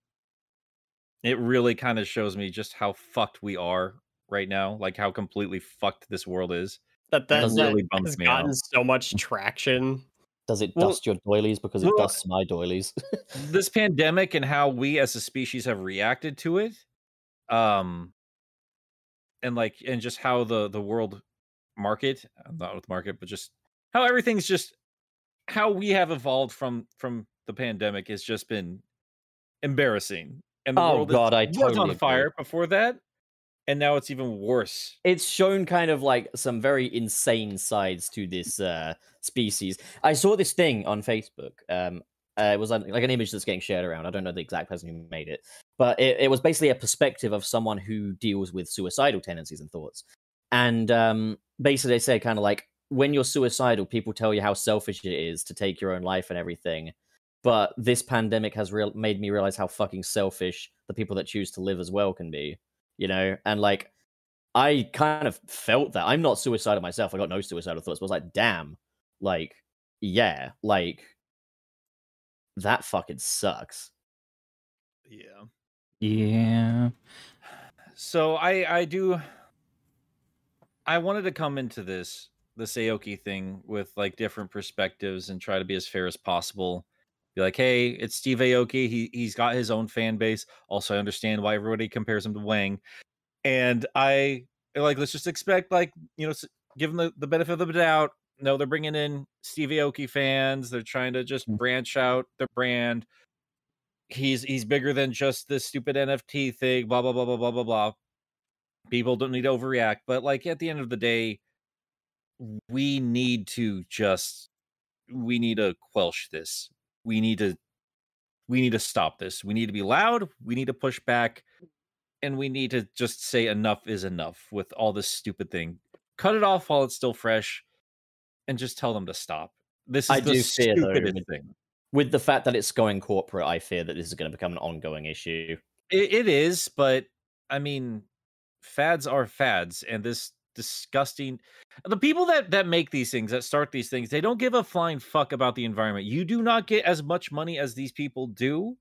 [SPEAKER 3] it really kind of shows me just how fucked we are right now, like how completely fucked this world is.
[SPEAKER 5] That that, that
[SPEAKER 3] really bums
[SPEAKER 5] has
[SPEAKER 3] me
[SPEAKER 5] gotten
[SPEAKER 3] out.
[SPEAKER 5] so much traction.
[SPEAKER 2] Does it
[SPEAKER 3] Well-
[SPEAKER 2] dust your doilies because it
[SPEAKER 3] well,
[SPEAKER 2] dusts my doilies?
[SPEAKER 3] this pandemic and how we as a species have reacted to it um and like and just how the the world market uh, not with market but just how everything's just how we have evolved from from the pandemic has just been embarrassing and the
[SPEAKER 2] Oh,
[SPEAKER 3] world
[SPEAKER 2] God, I
[SPEAKER 3] was
[SPEAKER 2] totally
[SPEAKER 3] on
[SPEAKER 2] agree.
[SPEAKER 3] fire before that and now it's even worse
[SPEAKER 2] it's shown kind of like some very insane sides to this uh species. I saw this thing on Facebook. Um, uh, it was like like an image that's getting shared around. I don't know the exact person who made it, but it, it was basically a perspective of someone who deals with suicidal tendencies and thoughts. And um, basically, they say kind of like when you're suicidal, people tell you how selfish it is to take your own life and everything. But this pandemic has real made me realize how fucking selfish the people that choose to live as well can be. You know, and like I kind of felt that. I'm not suicidal myself. I got no suicidal thoughts. But I was like, damn, like, yeah, like that fucking sucks.
[SPEAKER 3] yeah
[SPEAKER 4] Yeah.
[SPEAKER 3] So I I do I wanted to come into this this Aoki thing with like different perspectives and try to be as fair as possible. Be like, hey, it's Steve Aoki. He he's got his own fan base. Also, I understand why everybody compares him to Wang. And I like let's just expect like you know give him the, the benefit of the doubt. No, they're bringing in Steve Aoki fans. They're trying to just mm. branch out their brand. He's he's bigger than just this stupid NFT thing. Blah blah blah blah blah blah blah. People don't need to overreact, but like at the end of the day, we need to just we need to quelch this. We need to we need to stop this. We need to be loud. We need to push back, and we need to just say enough is enough with all this stupid thing. Cut it off while it's still fresh, and just tell them to stop. This is
[SPEAKER 2] I
[SPEAKER 3] the
[SPEAKER 2] do fear, though, with-
[SPEAKER 3] thing.
[SPEAKER 2] With the fact that it's going corporate, I fear that this is going to become an ongoing issue.
[SPEAKER 3] It, it is, but I mean, fads are fads, and this disgusting. The people that that make these things, that start these things, they don't give a flying fuck about the environment. You do not get as much money as these people do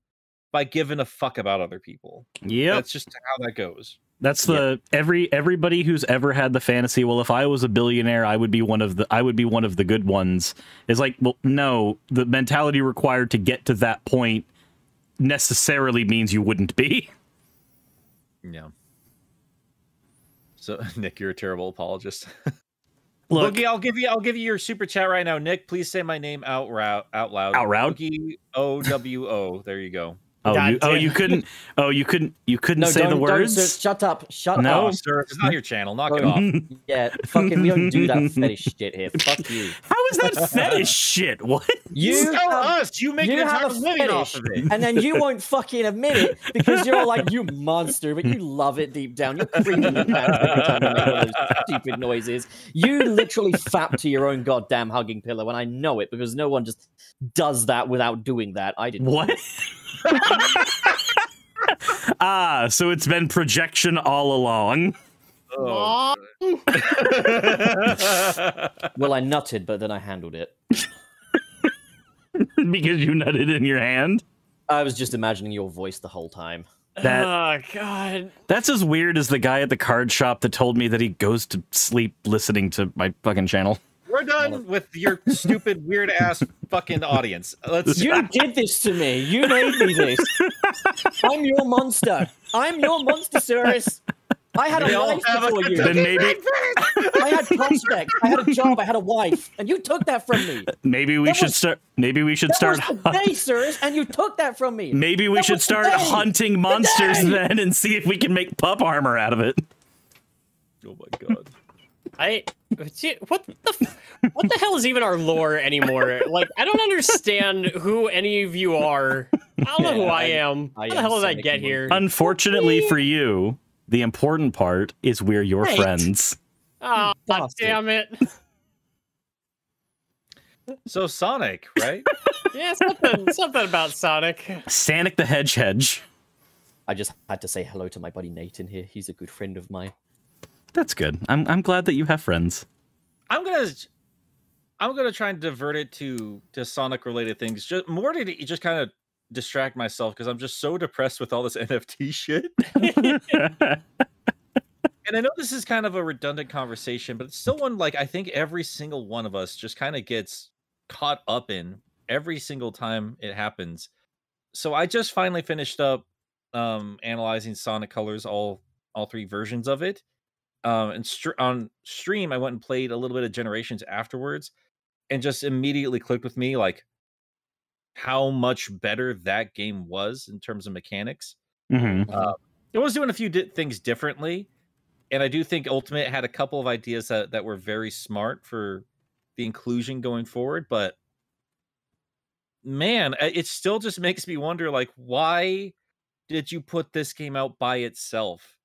[SPEAKER 3] by giving a fuck about other people.
[SPEAKER 4] yeah
[SPEAKER 3] That's just how that goes.
[SPEAKER 4] That's the every everybody who's ever had the fantasy. Well, if I was a billionaire, I would be one of the I would be one of the good ones. Is like, well, no, the mentality required to get to that point necessarily means you wouldn't be.
[SPEAKER 3] Yeah. So Nick, you're a terrible apologist.
[SPEAKER 4] Look,
[SPEAKER 3] Boogie, I'll give you I'll give you your super chat right now. Nick, please say my name out rou- out loud.
[SPEAKER 4] Out loud?
[SPEAKER 3] Boogie O W O. There you go.
[SPEAKER 4] Oh,
[SPEAKER 5] God
[SPEAKER 4] you, oh, you couldn't, oh, you couldn't, you couldn't
[SPEAKER 2] No,
[SPEAKER 4] say the words.
[SPEAKER 2] sir, shut up. Shut
[SPEAKER 4] No.
[SPEAKER 3] Oh,
[SPEAKER 2] up.
[SPEAKER 3] sir, it's not your channel. Knock it off.
[SPEAKER 2] Yeah, fucking, we don't do that fetish shit here. Fuck you.
[SPEAKER 4] How is that fetish shit? What?
[SPEAKER 2] You
[SPEAKER 3] tell
[SPEAKER 2] have-
[SPEAKER 3] us. You make
[SPEAKER 2] you
[SPEAKER 3] an
[SPEAKER 2] have
[SPEAKER 3] entire living off of it.
[SPEAKER 2] and then you won't fucking admit it because you're like, you monster, but you love it deep down. You're creeping your pants every time you make one of those stupid noises. You literally fap to your own goddamn hugging pillow, and I know it because no one just does that without doing that. I didn't.
[SPEAKER 4] What? ah, so it's been projection all along.
[SPEAKER 3] Oh,
[SPEAKER 2] Well, I nutted, but then I handled it.
[SPEAKER 4] because you nutted in your hand.
[SPEAKER 2] I was just imagining your voice the whole time.
[SPEAKER 4] That
[SPEAKER 5] oh god.
[SPEAKER 4] that's as weird as the guy at the card shop that told me that he goes to sleep listening to my fucking channel.
[SPEAKER 3] We're done with your stupid, weird ass fucking audience. Let's.
[SPEAKER 2] You did this to me. You made me this. I'm your monster. I'm your monster, Cyrus. I had
[SPEAKER 3] We
[SPEAKER 2] a
[SPEAKER 3] all
[SPEAKER 2] life
[SPEAKER 3] have a
[SPEAKER 2] you.
[SPEAKER 4] Then maybe
[SPEAKER 2] I had prospects. I had a job. I had a wife, and you took that from me.
[SPEAKER 4] maybe we
[SPEAKER 2] That
[SPEAKER 4] should
[SPEAKER 2] was-
[SPEAKER 4] start maybe we should
[SPEAKER 2] That
[SPEAKER 4] start
[SPEAKER 2] was today, Cyrus, and you took that from me.
[SPEAKER 4] maybe we
[SPEAKER 2] That
[SPEAKER 4] should start
[SPEAKER 2] today.
[SPEAKER 4] hunting monsters
[SPEAKER 2] Today.
[SPEAKER 4] then and see if we can make pup armor out of it.
[SPEAKER 3] Oh my god.
[SPEAKER 5] I what the f- what the hell is even our lore anymore? Like I don't understand who any of you are. I don't know who I
[SPEAKER 2] I-
[SPEAKER 5] am.
[SPEAKER 2] I
[SPEAKER 5] How the hell did I get here?
[SPEAKER 4] Unfortunately for you, the important part is we're your
[SPEAKER 5] Right.
[SPEAKER 4] friends.
[SPEAKER 5] Oh,
[SPEAKER 2] Bastard.
[SPEAKER 5] damn it!
[SPEAKER 3] So Sonic, right?
[SPEAKER 5] Yeah, something something about Sonic.
[SPEAKER 4] Sonic the Hedgehog.
[SPEAKER 2] I just had to say hello to my buddy Nathan here. He's a good friend of mine.
[SPEAKER 4] That's good. I'm I'm glad that you have friends.
[SPEAKER 3] I'm gonna. I'm gonna try and divert it to to Sonic related things. Just more to just kind of distract myself because I'm just so depressed with all this NFT shit. and I know this is kind of a redundant conversation, but it's still one like I think every single one of us just kind of gets caught up in every single time it happens. So I just finally finished up um analyzing Sonic Colors all all three versions of it. Um and str- on stream I went and played a little bit of Generations afterwards and just immediately clicked with me like how much better that game was in terms of mechanics.
[SPEAKER 4] Mhm.
[SPEAKER 3] It was doing a few di- things differently, and I do think Ultimate had a couple of ideas that that were very smart for the inclusion going forward. But man, it still just makes me wonder, like, why did you put this game out by itself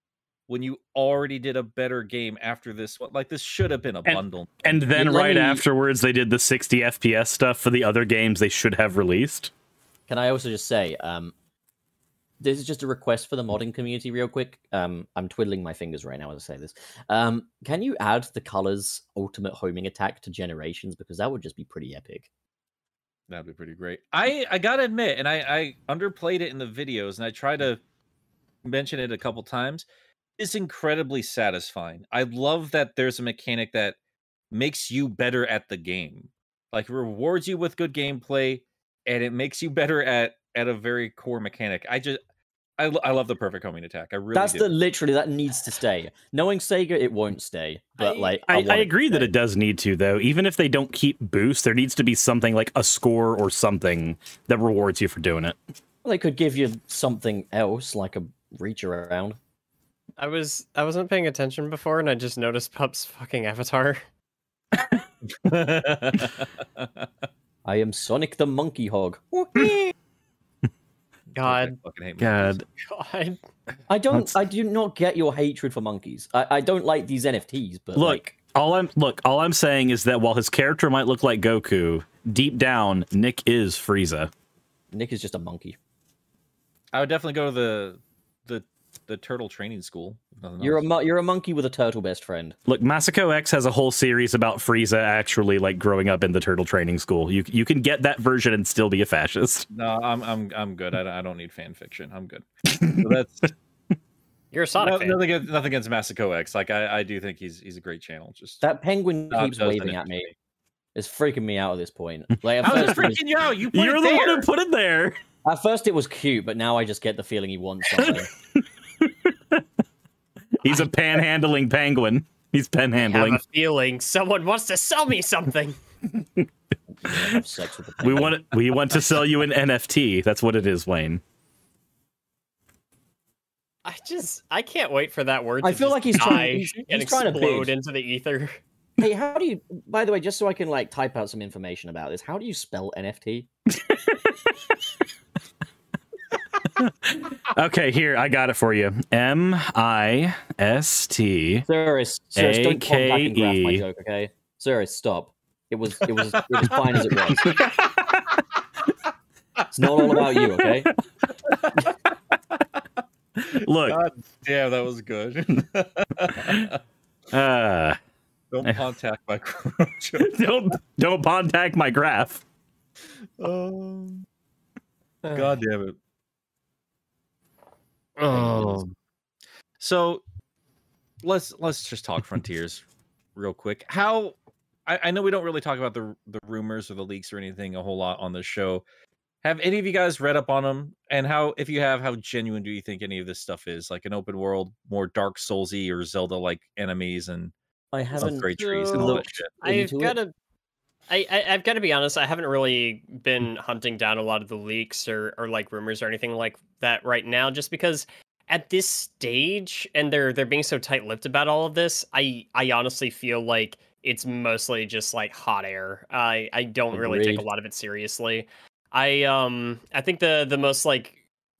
[SPEAKER 3] when you already did a better game after this? one? Like, this should have been a
[SPEAKER 4] And-
[SPEAKER 3] bundle.
[SPEAKER 4] And then
[SPEAKER 2] let
[SPEAKER 4] right
[SPEAKER 2] me-
[SPEAKER 4] afterwards they did the 60 FPS stuff for the other games they should have released.
[SPEAKER 2] Can I also just say, um, this is just a request for the modding community, real quick. Um, I'm twiddling my fingers right now as I say this. Um, can you add the colors ultimate homing attack to generations because that would just be pretty epic.
[SPEAKER 3] That'd be pretty great. I I gotta admit, and I I underplayed it in the videos, and I try to mention it a couple times. It's incredibly satisfying. I love that there's a mechanic that makes you better at the game, like rewards you with good gameplay, and it makes you better at at a very core mechanic. I just I, I love the perfect homing attack. I really
[SPEAKER 2] That's
[SPEAKER 3] do.
[SPEAKER 2] the literally that needs to stay. Knowing Sega, it won't stay. But
[SPEAKER 5] I-
[SPEAKER 2] like,
[SPEAKER 4] I,
[SPEAKER 2] want
[SPEAKER 4] I
[SPEAKER 2] it
[SPEAKER 4] agree that it does need to, though. Even if they don't keep boost, there needs to be something like a score or something that rewards you for doing it.
[SPEAKER 2] Well, they could give you something else, like a reach around.
[SPEAKER 5] I was I wasn't paying attention before, and I just noticed Pup's fucking avatar.
[SPEAKER 2] I am Sonic the Monkey Hog.
[SPEAKER 5] God,
[SPEAKER 3] I
[SPEAKER 4] God,
[SPEAKER 5] God.
[SPEAKER 2] I don't.
[SPEAKER 4] That's-
[SPEAKER 2] I do not get your hatred for monkeys. I, I don't like these NFTs, but
[SPEAKER 4] look,
[SPEAKER 2] like,
[SPEAKER 4] all I'm look, all I'm saying is that while his character might look like Goku, deep down, Nick is Frieza.
[SPEAKER 2] Nick is just a monkey.
[SPEAKER 3] I would definitely go to the the the turtle training school.
[SPEAKER 2] You're a
[SPEAKER 3] else.
[SPEAKER 2] mo- you're a monkey with a turtle best friend.
[SPEAKER 4] Look, Masako X has a whole series about Frieza actually like growing up in the turtle training school. You you can get that version and still be a fascist.
[SPEAKER 3] No, I'm I'm I'm good. I don't, I don't need fan fiction. I'm good. So that's
[SPEAKER 5] You're a Sonic
[SPEAKER 3] no,
[SPEAKER 5] fan.
[SPEAKER 3] nothing against nothing against Masako X. Like I, I do think he's he's a great channel. Just
[SPEAKER 2] That penguin
[SPEAKER 3] not
[SPEAKER 2] keeps waving at me. It's freaking me out at this point. Like at
[SPEAKER 3] How is it
[SPEAKER 2] was,
[SPEAKER 3] freaking you out? You put
[SPEAKER 4] You're
[SPEAKER 3] it
[SPEAKER 4] the
[SPEAKER 3] there.
[SPEAKER 4] one who put it there.
[SPEAKER 2] at first it was cute, but now I just get the feeling he wants something.
[SPEAKER 4] He's a panhandling penguin. He's
[SPEAKER 5] I have
[SPEAKER 4] panhandling.
[SPEAKER 5] a feeling someone wants to sell me something.
[SPEAKER 2] have sex with the
[SPEAKER 4] We want we want to sell you an NFT. That's what it is, Wayne.
[SPEAKER 5] I just I can't wait for that word.
[SPEAKER 2] I feel
[SPEAKER 5] just
[SPEAKER 2] like he's trying-
[SPEAKER 5] die
[SPEAKER 2] he's- he's trying to
[SPEAKER 5] explode into the ether.
[SPEAKER 2] Hey, how do you? By the way, just so I can like type out some information about this, how do you spell NFT?
[SPEAKER 4] Okay, here I got it for you. M I S T.
[SPEAKER 2] Cyrus, Cyrus, don't come back and graph my joke, okay? Cyrus, stop. It was it was it was fine as it was. It's not all about you, okay?
[SPEAKER 4] Look,
[SPEAKER 3] God damn, that was good.
[SPEAKER 4] uh,
[SPEAKER 3] Don't contact my joke.
[SPEAKER 4] don't don't contact my graph.
[SPEAKER 3] Um, God damn it.
[SPEAKER 5] Oh,
[SPEAKER 3] So let's let's just talk frontiers real quick. How I, I know we don't really talk about the the rumors or the leaks or anything a whole lot on this show. Have any of you guys read up on them? And how, if you have, how genuine do you think any of this stuff is? Like an open world, more Dark Soulsy or Zelda like enemies and
[SPEAKER 2] I haven't
[SPEAKER 3] upgrade trees and all that shit.
[SPEAKER 5] I've
[SPEAKER 2] into it.
[SPEAKER 5] got to. I, I I've got to be honest. I haven't really been hunting down a lot of the leaks or or like rumors or anything like that right now, just because at this stage and they're they're being so tight-lipped about all of this. I I honestly feel like it's mostly just like hot air. I I don't really take a lot of it seriously. I um I think the the most like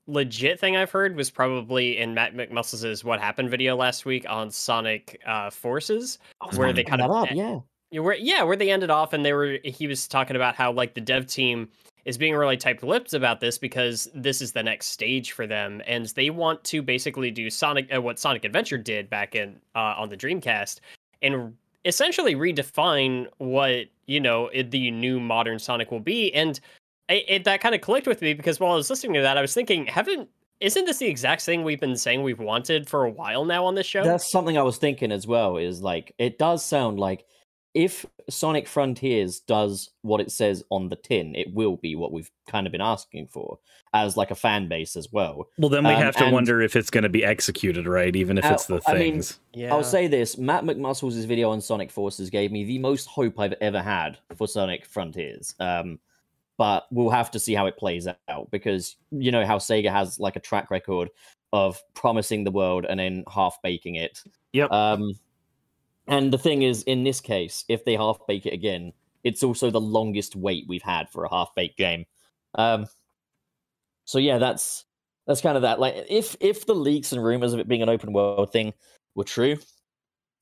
[SPEAKER 5] legit thing I've heard was probably in Matt McMuscles' What Happened video last week on Sonic uh, Forces, where they kind of
[SPEAKER 2] up, yeah.
[SPEAKER 5] Where yeah, where they ended off, and they were he was talking about how like the dev team is being really tight-lipped about this because this is the next stage for them, and they want to basically do Sonic uh, what Sonic Adventure did back in uh, on the Dreamcast, and essentially redefine what you know the new modern Sonic will be, and it, it, that kind of clicked with me because while I was listening to that, I was thinking, haven't isn't this the exact thing we've been saying we've wanted for a while now on this show?
[SPEAKER 2] That's something I was thinking as well. Is like it does sound like if Sonic Frontiers does what it says on the tin, it will be what we've kind of been asking for as like a fan base as well.
[SPEAKER 4] Well, then we
[SPEAKER 2] Um,
[SPEAKER 4] have to wonder if it's going to be executed right, even if
[SPEAKER 2] Uh,
[SPEAKER 4] it's the
[SPEAKER 2] I mean,
[SPEAKER 4] things.
[SPEAKER 5] yeah,
[SPEAKER 2] I'll say this: Matt McMuscles' video on Sonic Forces gave me the most hope I've ever had for Sonic Frontiers. Um, but we'll have to see how it plays out because you know how Sega has like a track record of promising the world and then half baking it.
[SPEAKER 4] Yep.
[SPEAKER 2] Um, and the thing is, in this case, if they half bake it again, it's also the longest wait we've had for a half baked game. Um, so yeah, that's that's kind of that. Like, if if the leaks and rumors of it being an open world thing were true,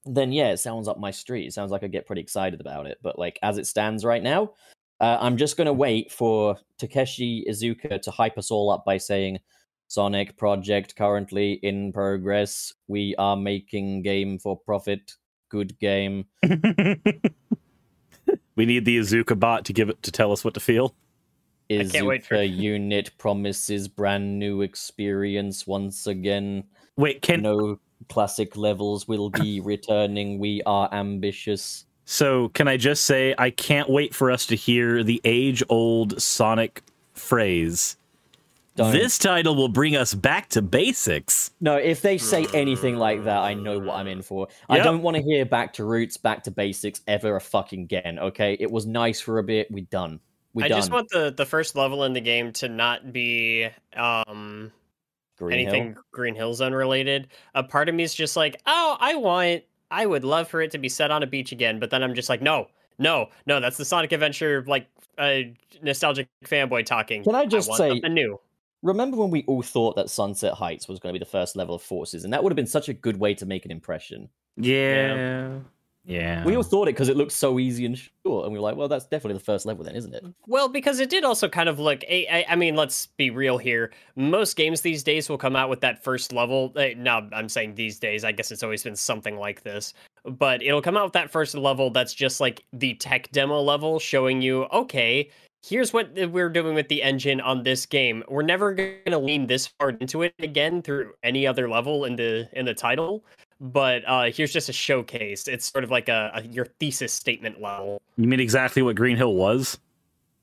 [SPEAKER 2] then yeah, it sounds up my street. It sounds like I get pretty excited about it. But like as it stands right now, uh, I'm just gonna wait for Takashi Iizuka to hype us all up by saying. Sonic project currently in progress. We are making game for profit. Good game.
[SPEAKER 4] we need the Iizuka bot to give it to tell us what to feel.
[SPEAKER 5] can't wait for-
[SPEAKER 2] unit promises brand new experience once again.
[SPEAKER 4] Wait, can
[SPEAKER 2] no classic levels will be returning. We are ambitious.
[SPEAKER 4] so can I just say I can't wait for us to hear the age-old Sonic phrase.
[SPEAKER 2] Don't.
[SPEAKER 4] This title will bring us back to basics.
[SPEAKER 2] No, if they say anything like that, I know what I'm in for. I don't want to hear back to roots, back to basics ever a fucking again. Okay, it was nice for a bit. We done. We
[SPEAKER 5] I
[SPEAKER 2] done.
[SPEAKER 5] I just want the the first level in the game to not be um
[SPEAKER 2] Green Hill.
[SPEAKER 5] anything Green Hills unrelated. A part of me is just like, oh, I want, I would love for it to be set on a beach again, but then I'm just like, no, no, no, that's the Sonic Adventure like uh, nostalgic fanboy talking.
[SPEAKER 2] Can I just
[SPEAKER 5] want
[SPEAKER 2] say-
[SPEAKER 5] something new?
[SPEAKER 2] Remember when we all thought that Sunset Heights was going to be the first level of Forces, and that would have been such a good way to make an impression.
[SPEAKER 4] Yeah. Yeah.
[SPEAKER 2] We all thought it because it looked so easy and short, and we were like, "Well, that's definitely the first level, then, isn't it?"
[SPEAKER 5] Well, because it did also kind of look. I, I, I mean, let's be real here. Most games these days will come out with that first level. eh, Now, I'm saying these days. I guess it's always been something like this. But it'll come out with that first level that's just like the tech demo level, showing you, okay, here's what we're doing with the engine on this game. We're never going to lean this hard into it again through any other level in the in the title. But uh here's just a showcase. It's sort of like a, a your thesis statement level.
[SPEAKER 4] You mean exactly what Green Hill was?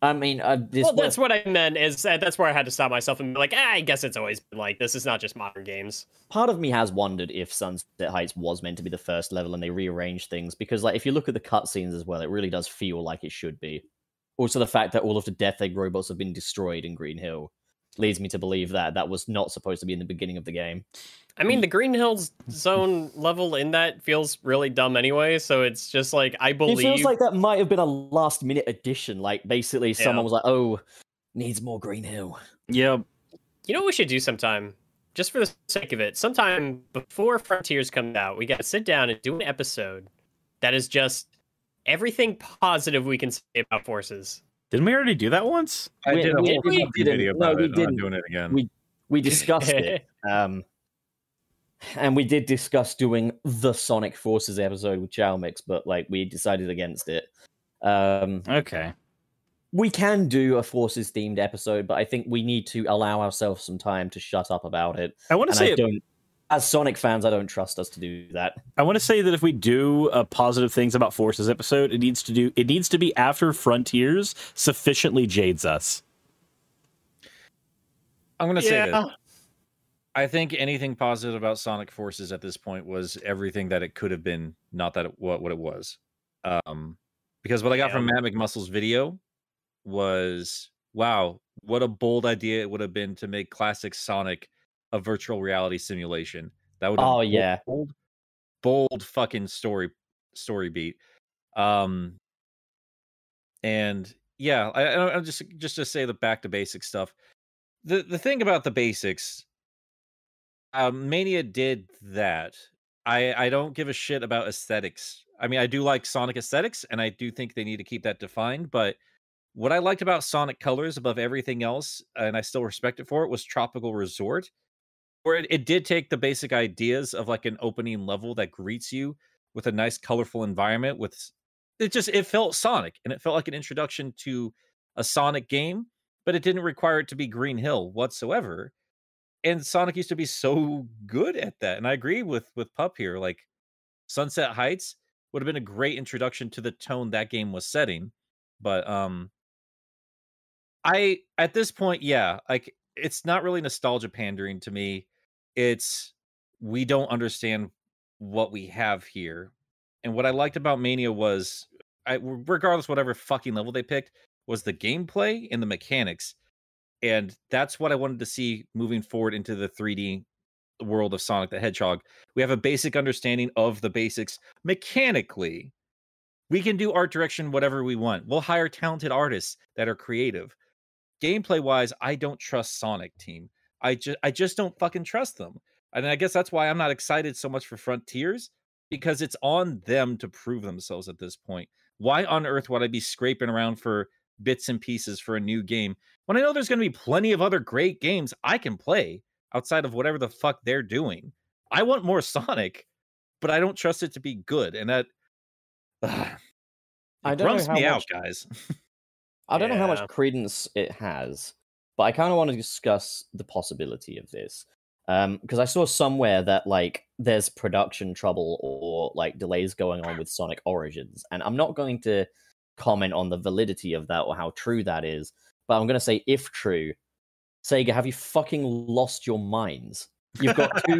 [SPEAKER 2] I mean, uh, this
[SPEAKER 5] well,
[SPEAKER 2] was-
[SPEAKER 5] that's what I meant. Is uh, that's where I had to stop myself and be like, ah, I guess it's always been like this. Is not just modern games.
[SPEAKER 2] part of me has wondered if Sunset Heights was meant to be the first level and they rearranged things because, like, if you look at the cutscenes as well, it really does feel like it should be. Also, the fact that all of the Death Egg robots have been destroyed in Green Hill leads me to believe that that was not supposed to be in the beginning of the game.
[SPEAKER 5] I mean, the mm. Green Hills Zone level in that feels really dumb anyway. So it's just like I
[SPEAKER 2] It
[SPEAKER 5] believe.
[SPEAKER 2] feels like that might have been a last minute addition. Like, basically,
[SPEAKER 5] Yeah.
[SPEAKER 2] someone was like, "Oh, needs more Green Hill."
[SPEAKER 4] Yep.
[SPEAKER 5] You know what we should do sometime? Just for the sake of it, sometime before Frontiers comes out, we got to sit down and do an episode that is just everything positive we can say about Forces.
[SPEAKER 4] Didn't we already do that once?
[SPEAKER 3] I
[SPEAKER 2] We-
[SPEAKER 3] did a
[SPEAKER 2] we-
[SPEAKER 3] whole
[SPEAKER 2] we
[SPEAKER 3] fucking
[SPEAKER 2] didn't.
[SPEAKER 3] video
[SPEAKER 2] No,
[SPEAKER 3] about
[SPEAKER 2] we
[SPEAKER 3] it. I'm
[SPEAKER 2] didn't.
[SPEAKER 3] doing it again.
[SPEAKER 2] We we discussed it. Um, and we did discuss doing the Sonic Forces episode with Chow Mix, but like we decided against it. Um,
[SPEAKER 4] Okay.
[SPEAKER 2] we can do a Forces themed episode, but I think we need to allow ourselves some time to shut up about it.
[SPEAKER 4] I want to say
[SPEAKER 2] I don't, as Sonic fans, I don't trust us to do that.
[SPEAKER 4] I want to say that if we do a positive things about Forces episode, it needs to do it needs to be after Frontiers sufficiently jades us.
[SPEAKER 3] I'm gonna say
[SPEAKER 5] Yeah.
[SPEAKER 3] this. I think anything positive about Sonic Forces at this point was everything that it could have been, not that it, what what it was. Um, because what I got from Matt McMuscle's video was, wow, what a bold idea it would have been to make classic Sonic a virtual reality simulation. That would,
[SPEAKER 2] Oh, yeah.
[SPEAKER 3] bold, bold fucking story story beat. Um, and yeah, I, I, just just to say the back to basic stuff. The the thing about the basics, um, Mania did that. I I don't give a shit about aesthetics. I mean, I do like Sonic aesthetics, and I do think they need to keep that defined. But what I liked about Sonic Colors above everything else, and I still respect it for it, was Tropical Resort, where it, it did take the basic ideas of like an opening level that greets you with a nice, colorful environment. With it just it felt Sonic, and it felt like an introduction to a Sonic game, but it didn't require it to be Green Hill whatsoever. And Sonic used to be so good at that, and I agree with with Pup here. Like Sunset Heights would have been a great introduction to the tone that game was setting, but um, I at this point, yeah, like it's not really nostalgia pandering to me. It's we don't understand what we have here. And what I liked about Mania was I regardless whatever fucking level they picked was the gameplay and the mechanics. And that's what I wanted to see moving forward into the 3D world of Sonic the Hedgehog. We have a basic understanding of the basics mechanically. We can do art direction whatever we want. We'll hire talented artists that are creative. Gameplay wise, I don't trust Sonic team. I just I just don't fucking trust them. And I guess that's why I'm not excited so much for Frontiers because it's on them to prove themselves at this point. Why on earth would I be scraping around for bits and pieces for a new game when I know there's going to be plenty of other great games I can play outside of whatever the fuck they're doing? I want more Sonic, but I don't trust it to be good, and that ugh,
[SPEAKER 2] I
[SPEAKER 3] it
[SPEAKER 2] don't know
[SPEAKER 3] grumps
[SPEAKER 2] how
[SPEAKER 3] me out, guys.
[SPEAKER 2] I don't know how much credence it has, but I kind of want to discuss the possibility of this. Um, because I saw somewhere that like there's production trouble or like delays going on with Sonic Origins, and I'm not going to comment on the validity of that or how true that is. but I'm gonna say if true. Sega, have you fucking lost your minds? You've got two.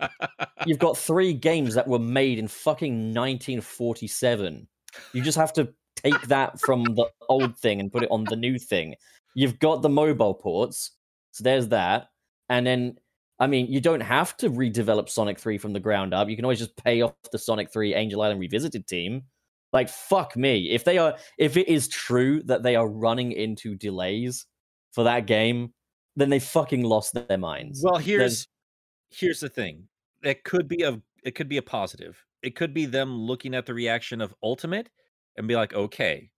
[SPEAKER 2] you've got three games that were made in fucking 1947. You just have to take that from the old thing and put it on the new thing. You've got the mobile ports, so there's that. And then, I mean, you don't have to redevelop Sonic 3 from the ground up. You can always just pay off the Sonic 3 Angel Island Revisited team. Like, fuck me. If they are, if it is true that they are running into delays for that game, then they fucking lost their minds.
[SPEAKER 3] Well, here's here's the thing. It could be a it could be a positive. It could be them looking at the reaction of Ultimate and be like, okay,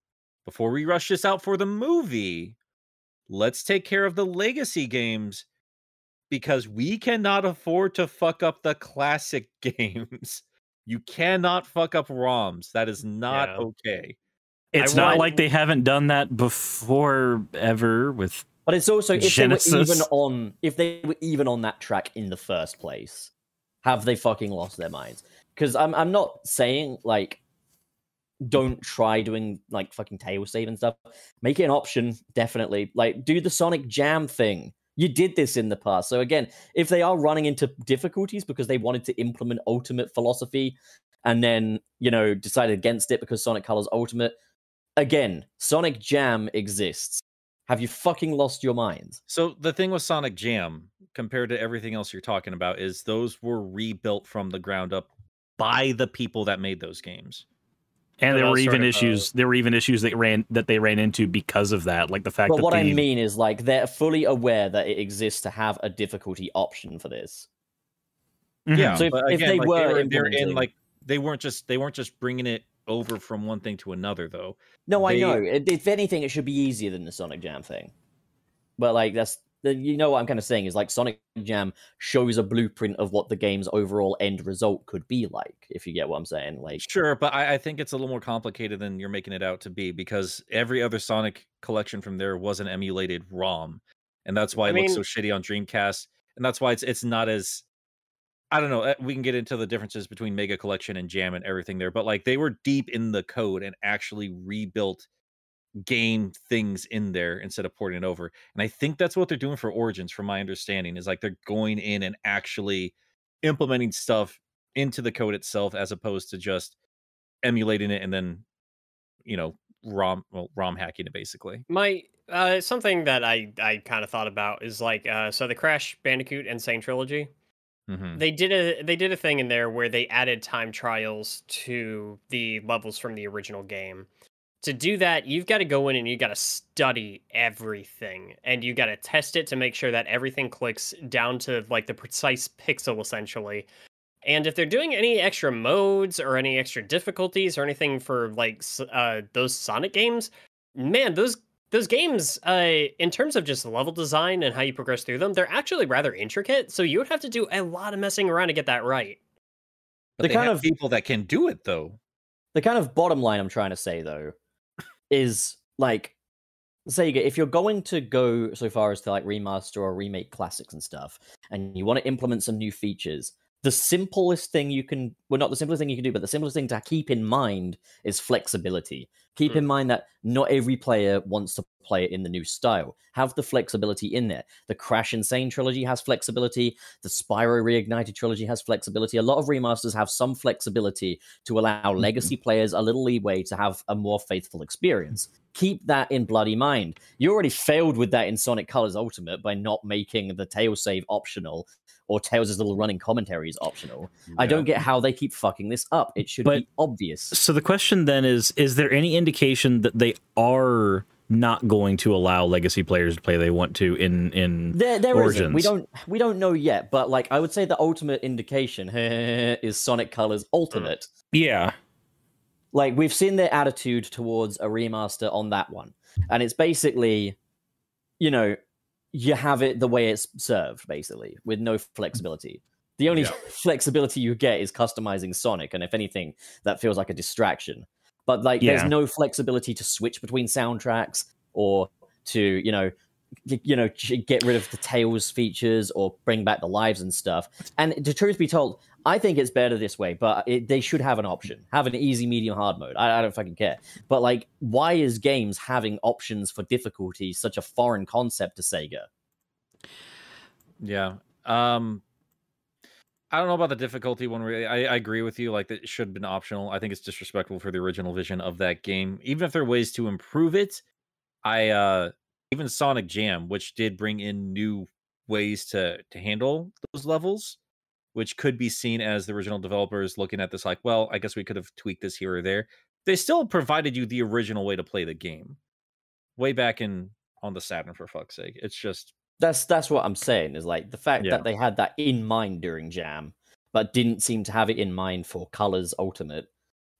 [SPEAKER 3] before we rush this out for the movie, let's take care of the legacy games because we cannot afford to fuck up the classic games. You cannot fuck up ROMs. That is not
[SPEAKER 5] Yeah.
[SPEAKER 3] okay.
[SPEAKER 4] It's
[SPEAKER 5] I
[SPEAKER 4] not
[SPEAKER 5] want-
[SPEAKER 4] like they haven't done that before ever with
[SPEAKER 2] But it's also if they were even on if they were even on that track in the first place, have they fucking lost their minds? Because I'm I'm not saying like don't try doing like fucking tail save and stuff. Make it an option, definitely. Like do the Sonic Jam thing. You did this in the past. So again, if they are running into difficulties because they wanted to implement ultimate philosophy and then, you know, decided against it because Sonic Colors Ultimate, again, Sonic Jam exists. Have you fucking lost your minds?
[SPEAKER 3] So the thing with Sonic Jam compared to everything else you're talking about is those were rebuilt from the ground up by the people that made those games.
[SPEAKER 4] And there were even
[SPEAKER 5] sort of, uh,
[SPEAKER 4] issues there were even issues that ran that they ran into because of that like the fact
[SPEAKER 2] But
[SPEAKER 4] that
[SPEAKER 2] what
[SPEAKER 4] the,
[SPEAKER 2] I mean is, like, they're fully aware that it exists to have a difficulty option for this.
[SPEAKER 4] Mhm.
[SPEAKER 3] Yeah,
[SPEAKER 2] So if-
[SPEAKER 3] but
[SPEAKER 2] if they
[SPEAKER 3] like,
[SPEAKER 2] were
[SPEAKER 3] they were, they're in like they weren't just they weren't just bringing it over from one thing to another though.
[SPEAKER 2] No, I know. If if anything, it should be easier than the Sonic Jam thing. But like, that's the, you know what I'm kind of saying is like Sonic Jam shows a blueprint of what the game's overall end result could be like. If you get what I'm saying, like,
[SPEAKER 3] Sure, but I, I think it's a little more complicated than you're making it out to be because every other Sonic collection from there was an emulated ROM, and that's why
[SPEAKER 5] I
[SPEAKER 3] it looks so shitty on Dreamcast, and that's why it's it's not as I don't know. uh, We can get into the differences between Mega Collection and Jam and everything there, but like they were deep in the code and actually rebuilt game things in there instead of porting it over. And I think that's what they're doing for Origins, from my understanding, is like they're going in and actually implementing stuff into the code itself as opposed to just emulating it and then you know rom well rom hacking it basically
[SPEAKER 5] My uh, something that I I kind of thought about is like uh, so the Crash Bandicoot N. Sane trilogy.
[SPEAKER 3] Mhm.
[SPEAKER 5] They did a they did a thing in there where they added time trials to the levels from the original game. To do that, you've got to go in and you got to study everything and you got to test it to make sure that everything clicks down to like the precise pixel essentially. And if they're doing any extra modes or any extra difficulties or anything for like uh, those Sonic games, man, those those games, uh, in terms of just level design and how you progress through them, they're actually rather intricate. So you would have to do a lot of messing around to get that right.
[SPEAKER 3] but
[SPEAKER 2] The
[SPEAKER 3] they
[SPEAKER 2] kind
[SPEAKER 3] have
[SPEAKER 2] of-
[SPEAKER 3] people that can do it though
[SPEAKER 2] the kind of bottom line I'm trying to say though is like Sega, if you're going to go so far as to like remaster or remake classics and stuff, and you want to implement some new features, the simplest thing you can well not the simplest thing you can do, but the simplest thing to keep in mind is flexibility. Keep
[SPEAKER 5] Hmm.
[SPEAKER 2] in mind that not every player wants to play it in the new style. Have the flexibility in there. The Crash N. Sane trilogy has flexibility. The Spyro Reignited trilogy has flexibility. A lot of remasters have some flexibility to allow legacy players a little leeway to have a more faithful experience. Keep that in bloody mind. You already failed with that in Sonic Colors Ultimate by not making the tail save optional or Tails' little running commentary is optional. I don't get how they keep fucking this up. It should
[SPEAKER 4] But-
[SPEAKER 2] be obvious.
[SPEAKER 4] so the question then is is there any indication that they are not going to allow legacy players to play they want to in in
[SPEAKER 2] There, there
[SPEAKER 4] Origins.
[SPEAKER 2] not We don't, we don't know yet. But like, I would say the ultimate indication is Sonic Colors Ultimate. Hmm.
[SPEAKER 4] yeah
[SPEAKER 2] Like, we've seen their attitude towards a remaster on that one, and it's basically, you know, you have it the way it's served, basically, with no flexibility. The only
[SPEAKER 3] Yeah.
[SPEAKER 2] flexibility you get is customizing Sonic, and if anything, that feels like a distraction. But like,
[SPEAKER 4] Yeah.
[SPEAKER 2] there's no flexibility to switch between soundtracks or to, you know, you know, get rid of the Tails features or bring back the lives and stuff. And the truth be told, I think it's better this way, but it, they should have an option. Have an easy, medium, hard mode. I, I don't fucking care. But like, why is games having options for difficulty such a foreign concept to Sega?
[SPEAKER 3] Yeah. Um I don't know about the difficulty one. Really, I, I agree with you. Like, it should have been optional. I think it's disrespectful for the original vision of that game. Even if there are ways to improve it, I uh even Sonic Jam, which did bring in new ways to to handle those levels, which could be seen as the original developers looking at this like, well, I guess we could have tweaked this here or there. They still provided you the original way to play the game, way back in on the Saturn for fuck's sake. It's just
[SPEAKER 2] That's that's what I'm saying. Is like the fact
[SPEAKER 3] Yeah.
[SPEAKER 2] that they had that in mind during Jam, but didn't seem to have it in mind for Colors Ultimate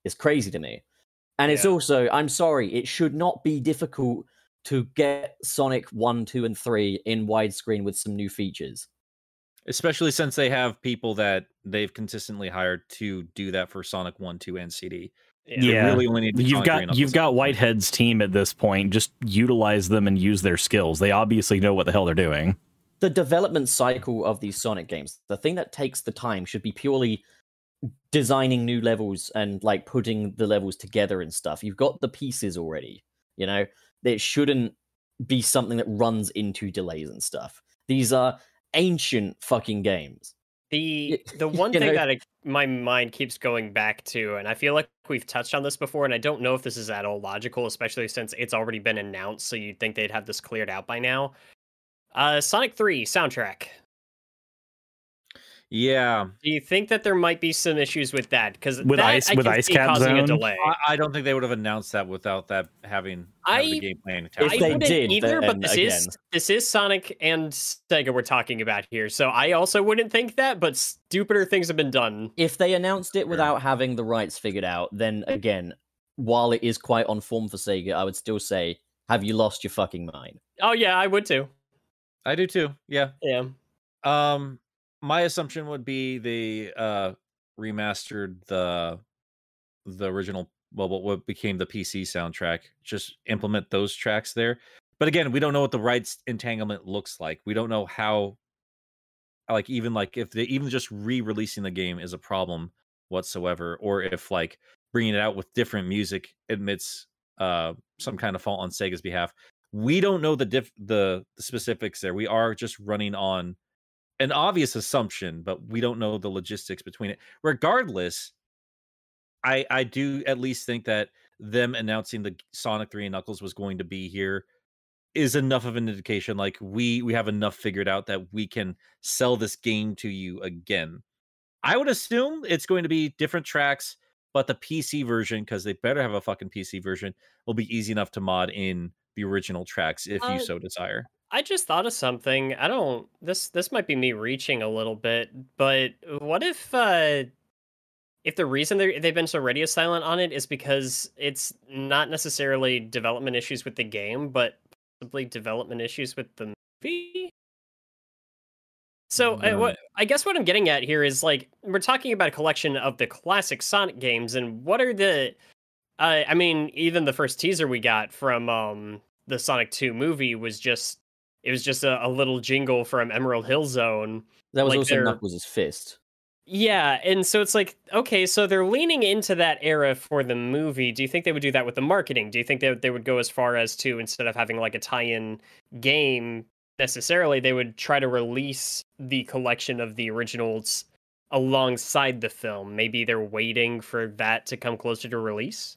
[SPEAKER 2] is crazy to me. And it's also, I'm sorry, it should not be difficult to get Sonic 1, 2, and 3 in widescreen with some new features.
[SPEAKER 3] Especially since they have people that they've consistently hired to do that for Sonic 1, 2, and CD.
[SPEAKER 5] Yeah.
[SPEAKER 3] Really only need
[SPEAKER 4] You've
[SPEAKER 3] Sonic 3 and
[SPEAKER 4] got you've
[SPEAKER 3] Knuckles.
[SPEAKER 4] got Whitehead's team at this point. Just utilize them and use their skills. They obviously know what the hell they're doing.
[SPEAKER 2] the development cycle of these Sonic games, the thing that takes the time should be purely designing new levels and like putting the levels together and stuff. You've got the pieces already, you know? It shouldn't be something that runs into delays and stuff. These are ancient fucking games.
[SPEAKER 5] The the one thing
[SPEAKER 2] know-
[SPEAKER 5] that I, my mind keeps going back to, and I feel like we've touched on this before, and I don't know if this is at all logical, especially since it's already been announced, so you'd think they'd have this cleared out by now. Uh, Sonic Three soundtrack.
[SPEAKER 3] Yeah,
[SPEAKER 5] Do you think that there might be some issues with that? Because
[SPEAKER 4] With
[SPEAKER 5] that
[SPEAKER 4] Ice-
[SPEAKER 5] I
[SPEAKER 4] with Ice
[SPEAKER 5] see
[SPEAKER 4] Cap
[SPEAKER 5] causing a
[SPEAKER 4] Zone?
[SPEAKER 5] delay.
[SPEAKER 3] I, I don't think they would have announced that without that having, having the
[SPEAKER 5] I-
[SPEAKER 3] game plan
[SPEAKER 2] If
[SPEAKER 5] I
[SPEAKER 3] attached.
[SPEAKER 2] they
[SPEAKER 5] wouldn't
[SPEAKER 2] did,
[SPEAKER 5] either, but this
[SPEAKER 2] again.
[SPEAKER 5] is this is Sonic and Sega we're talking about here, so I also wouldn't think that. But stupider things have been done.
[SPEAKER 2] If they announced it
[SPEAKER 3] Sure.
[SPEAKER 2] without having the rights figured out, then again, while it is quite on form for Sega, I would still say, have you lost your fucking mind?
[SPEAKER 5] Oh yeah, I would too.
[SPEAKER 3] I do too. Yeah.
[SPEAKER 5] Yeah.
[SPEAKER 3] Um, my assumption would be they uh remastered the the original well what- became the PC soundtrack. Just implement those tracks there. But again, we don't know what the rights entanglement looks like. We don't know how like even like if they even just re-releasing the game is a problem whatsoever or if like bringing it out with different music admits uh some kind of fault on Sega's behalf. We don't know the diff the, the specifics there. We are just running on an obvious assumption, but we don't know the logistics between it. Regardless, I I do at least think that them announcing the Sonic 3 and Knuckles was going to be here is enough of an indication like we we have enough figured out that we can sell this game to you again. I would assume it's going to be different tracks, but the PC version cuz they better have a fucking PC version will be easy enough to mod in the original tracks if
[SPEAKER 5] Uh,
[SPEAKER 3] you so desire.
[SPEAKER 5] I just thought of something. I don't this this might be me reaching a little bit, but what if uh if the reason they they've been so radio silent on it is because it's not necessarily development issues with the game, but possibly development issues with the movie? So uh,
[SPEAKER 3] Mm.
[SPEAKER 5] what I guess what I'm getting at here is like we're talking about a collection of the classic Sonic games, and what are the uh, I mean, even the first teaser we got from um the Sonic 2 movie was just it was just a, a little jingle from Emerald Hill Zone.
[SPEAKER 2] That was
[SPEAKER 5] Like
[SPEAKER 2] also
[SPEAKER 5] they're-
[SPEAKER 2] Knuckles' fist.
[SPEAKER 5] Yeah, and so it's like, okay, so they're leaning into that era for the movie. Do you think they would do that with the marketing? Do you think they, they would go as far as to instead of having like a tie-in game necessarily, they would try to release the collection of the originals alongside the film? Maybe they're waiting for that to come closer to release.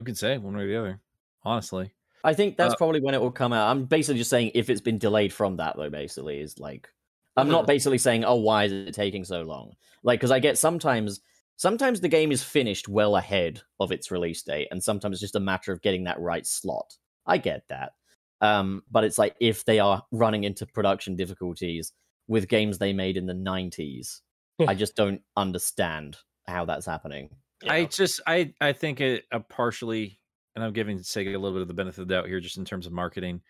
[SPEAKER 3] You can say one way or the other. Honestly.
[SPEAKER 2] I think that's
[SPEAKER 3] Uh,
[SPEAKER 2] probably when it will come out. I'm basically just saying if it's been delayed from that, though. Basically, is like I'm not basically saying, oh, why is it taking so long? Like, because I get sometimes, sometimes the game is finished well ahead of its release date, and sometimes it's just a matter of getting that right slot. I get that, um, but it's like if they are running into production difficulties with games they made in the '90s, I just don't understand how that's happening.
[SPEAKER 3] I just I I think it uh, partially, and I'm giving Sega a little bit of the benefit of the doubt here, just in terms of marketing.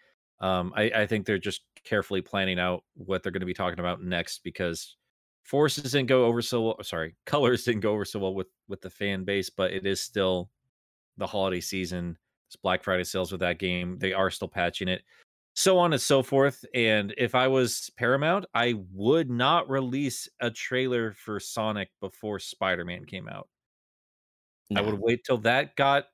[SPEAKER 3] Um, I I think they're just carefully planning out what they're going to be talking about next because Forces didn't go over so well. Sorry, Colors didn't go over so well with with the fan base, but it is still the holiday season. It's Black Friday sales with that game. They are still patching it. so on and so forth. And if I was Paramount, I would not release a trailer for Sonic before Spider Man came out. I would wait till that got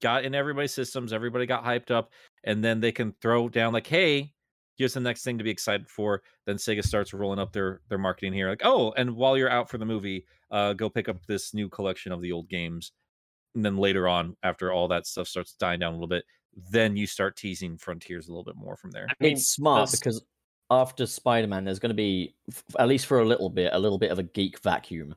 [SPEAKER 3] got in everybody's systems, everybody got hyped up, and then they can throw down like, hey, here's the next thing to be excited for. Then Sega starts rolling up their their marketing here, like, oh, and while you're out for the movie, uh, go pick up this new collection of the old games. And then later on, after all that stuff starts dying down a little bit, then you start teasing Frontiers a little bit more from there.
[SPEAKER 5] I mean,
[SPEAKER 2] it's smart
[SPEAKER 5] those-
[SPEAKER 2] because after Spider-Man, there's going to be, f- at least for a little bit, a little bit of a geek vacuum.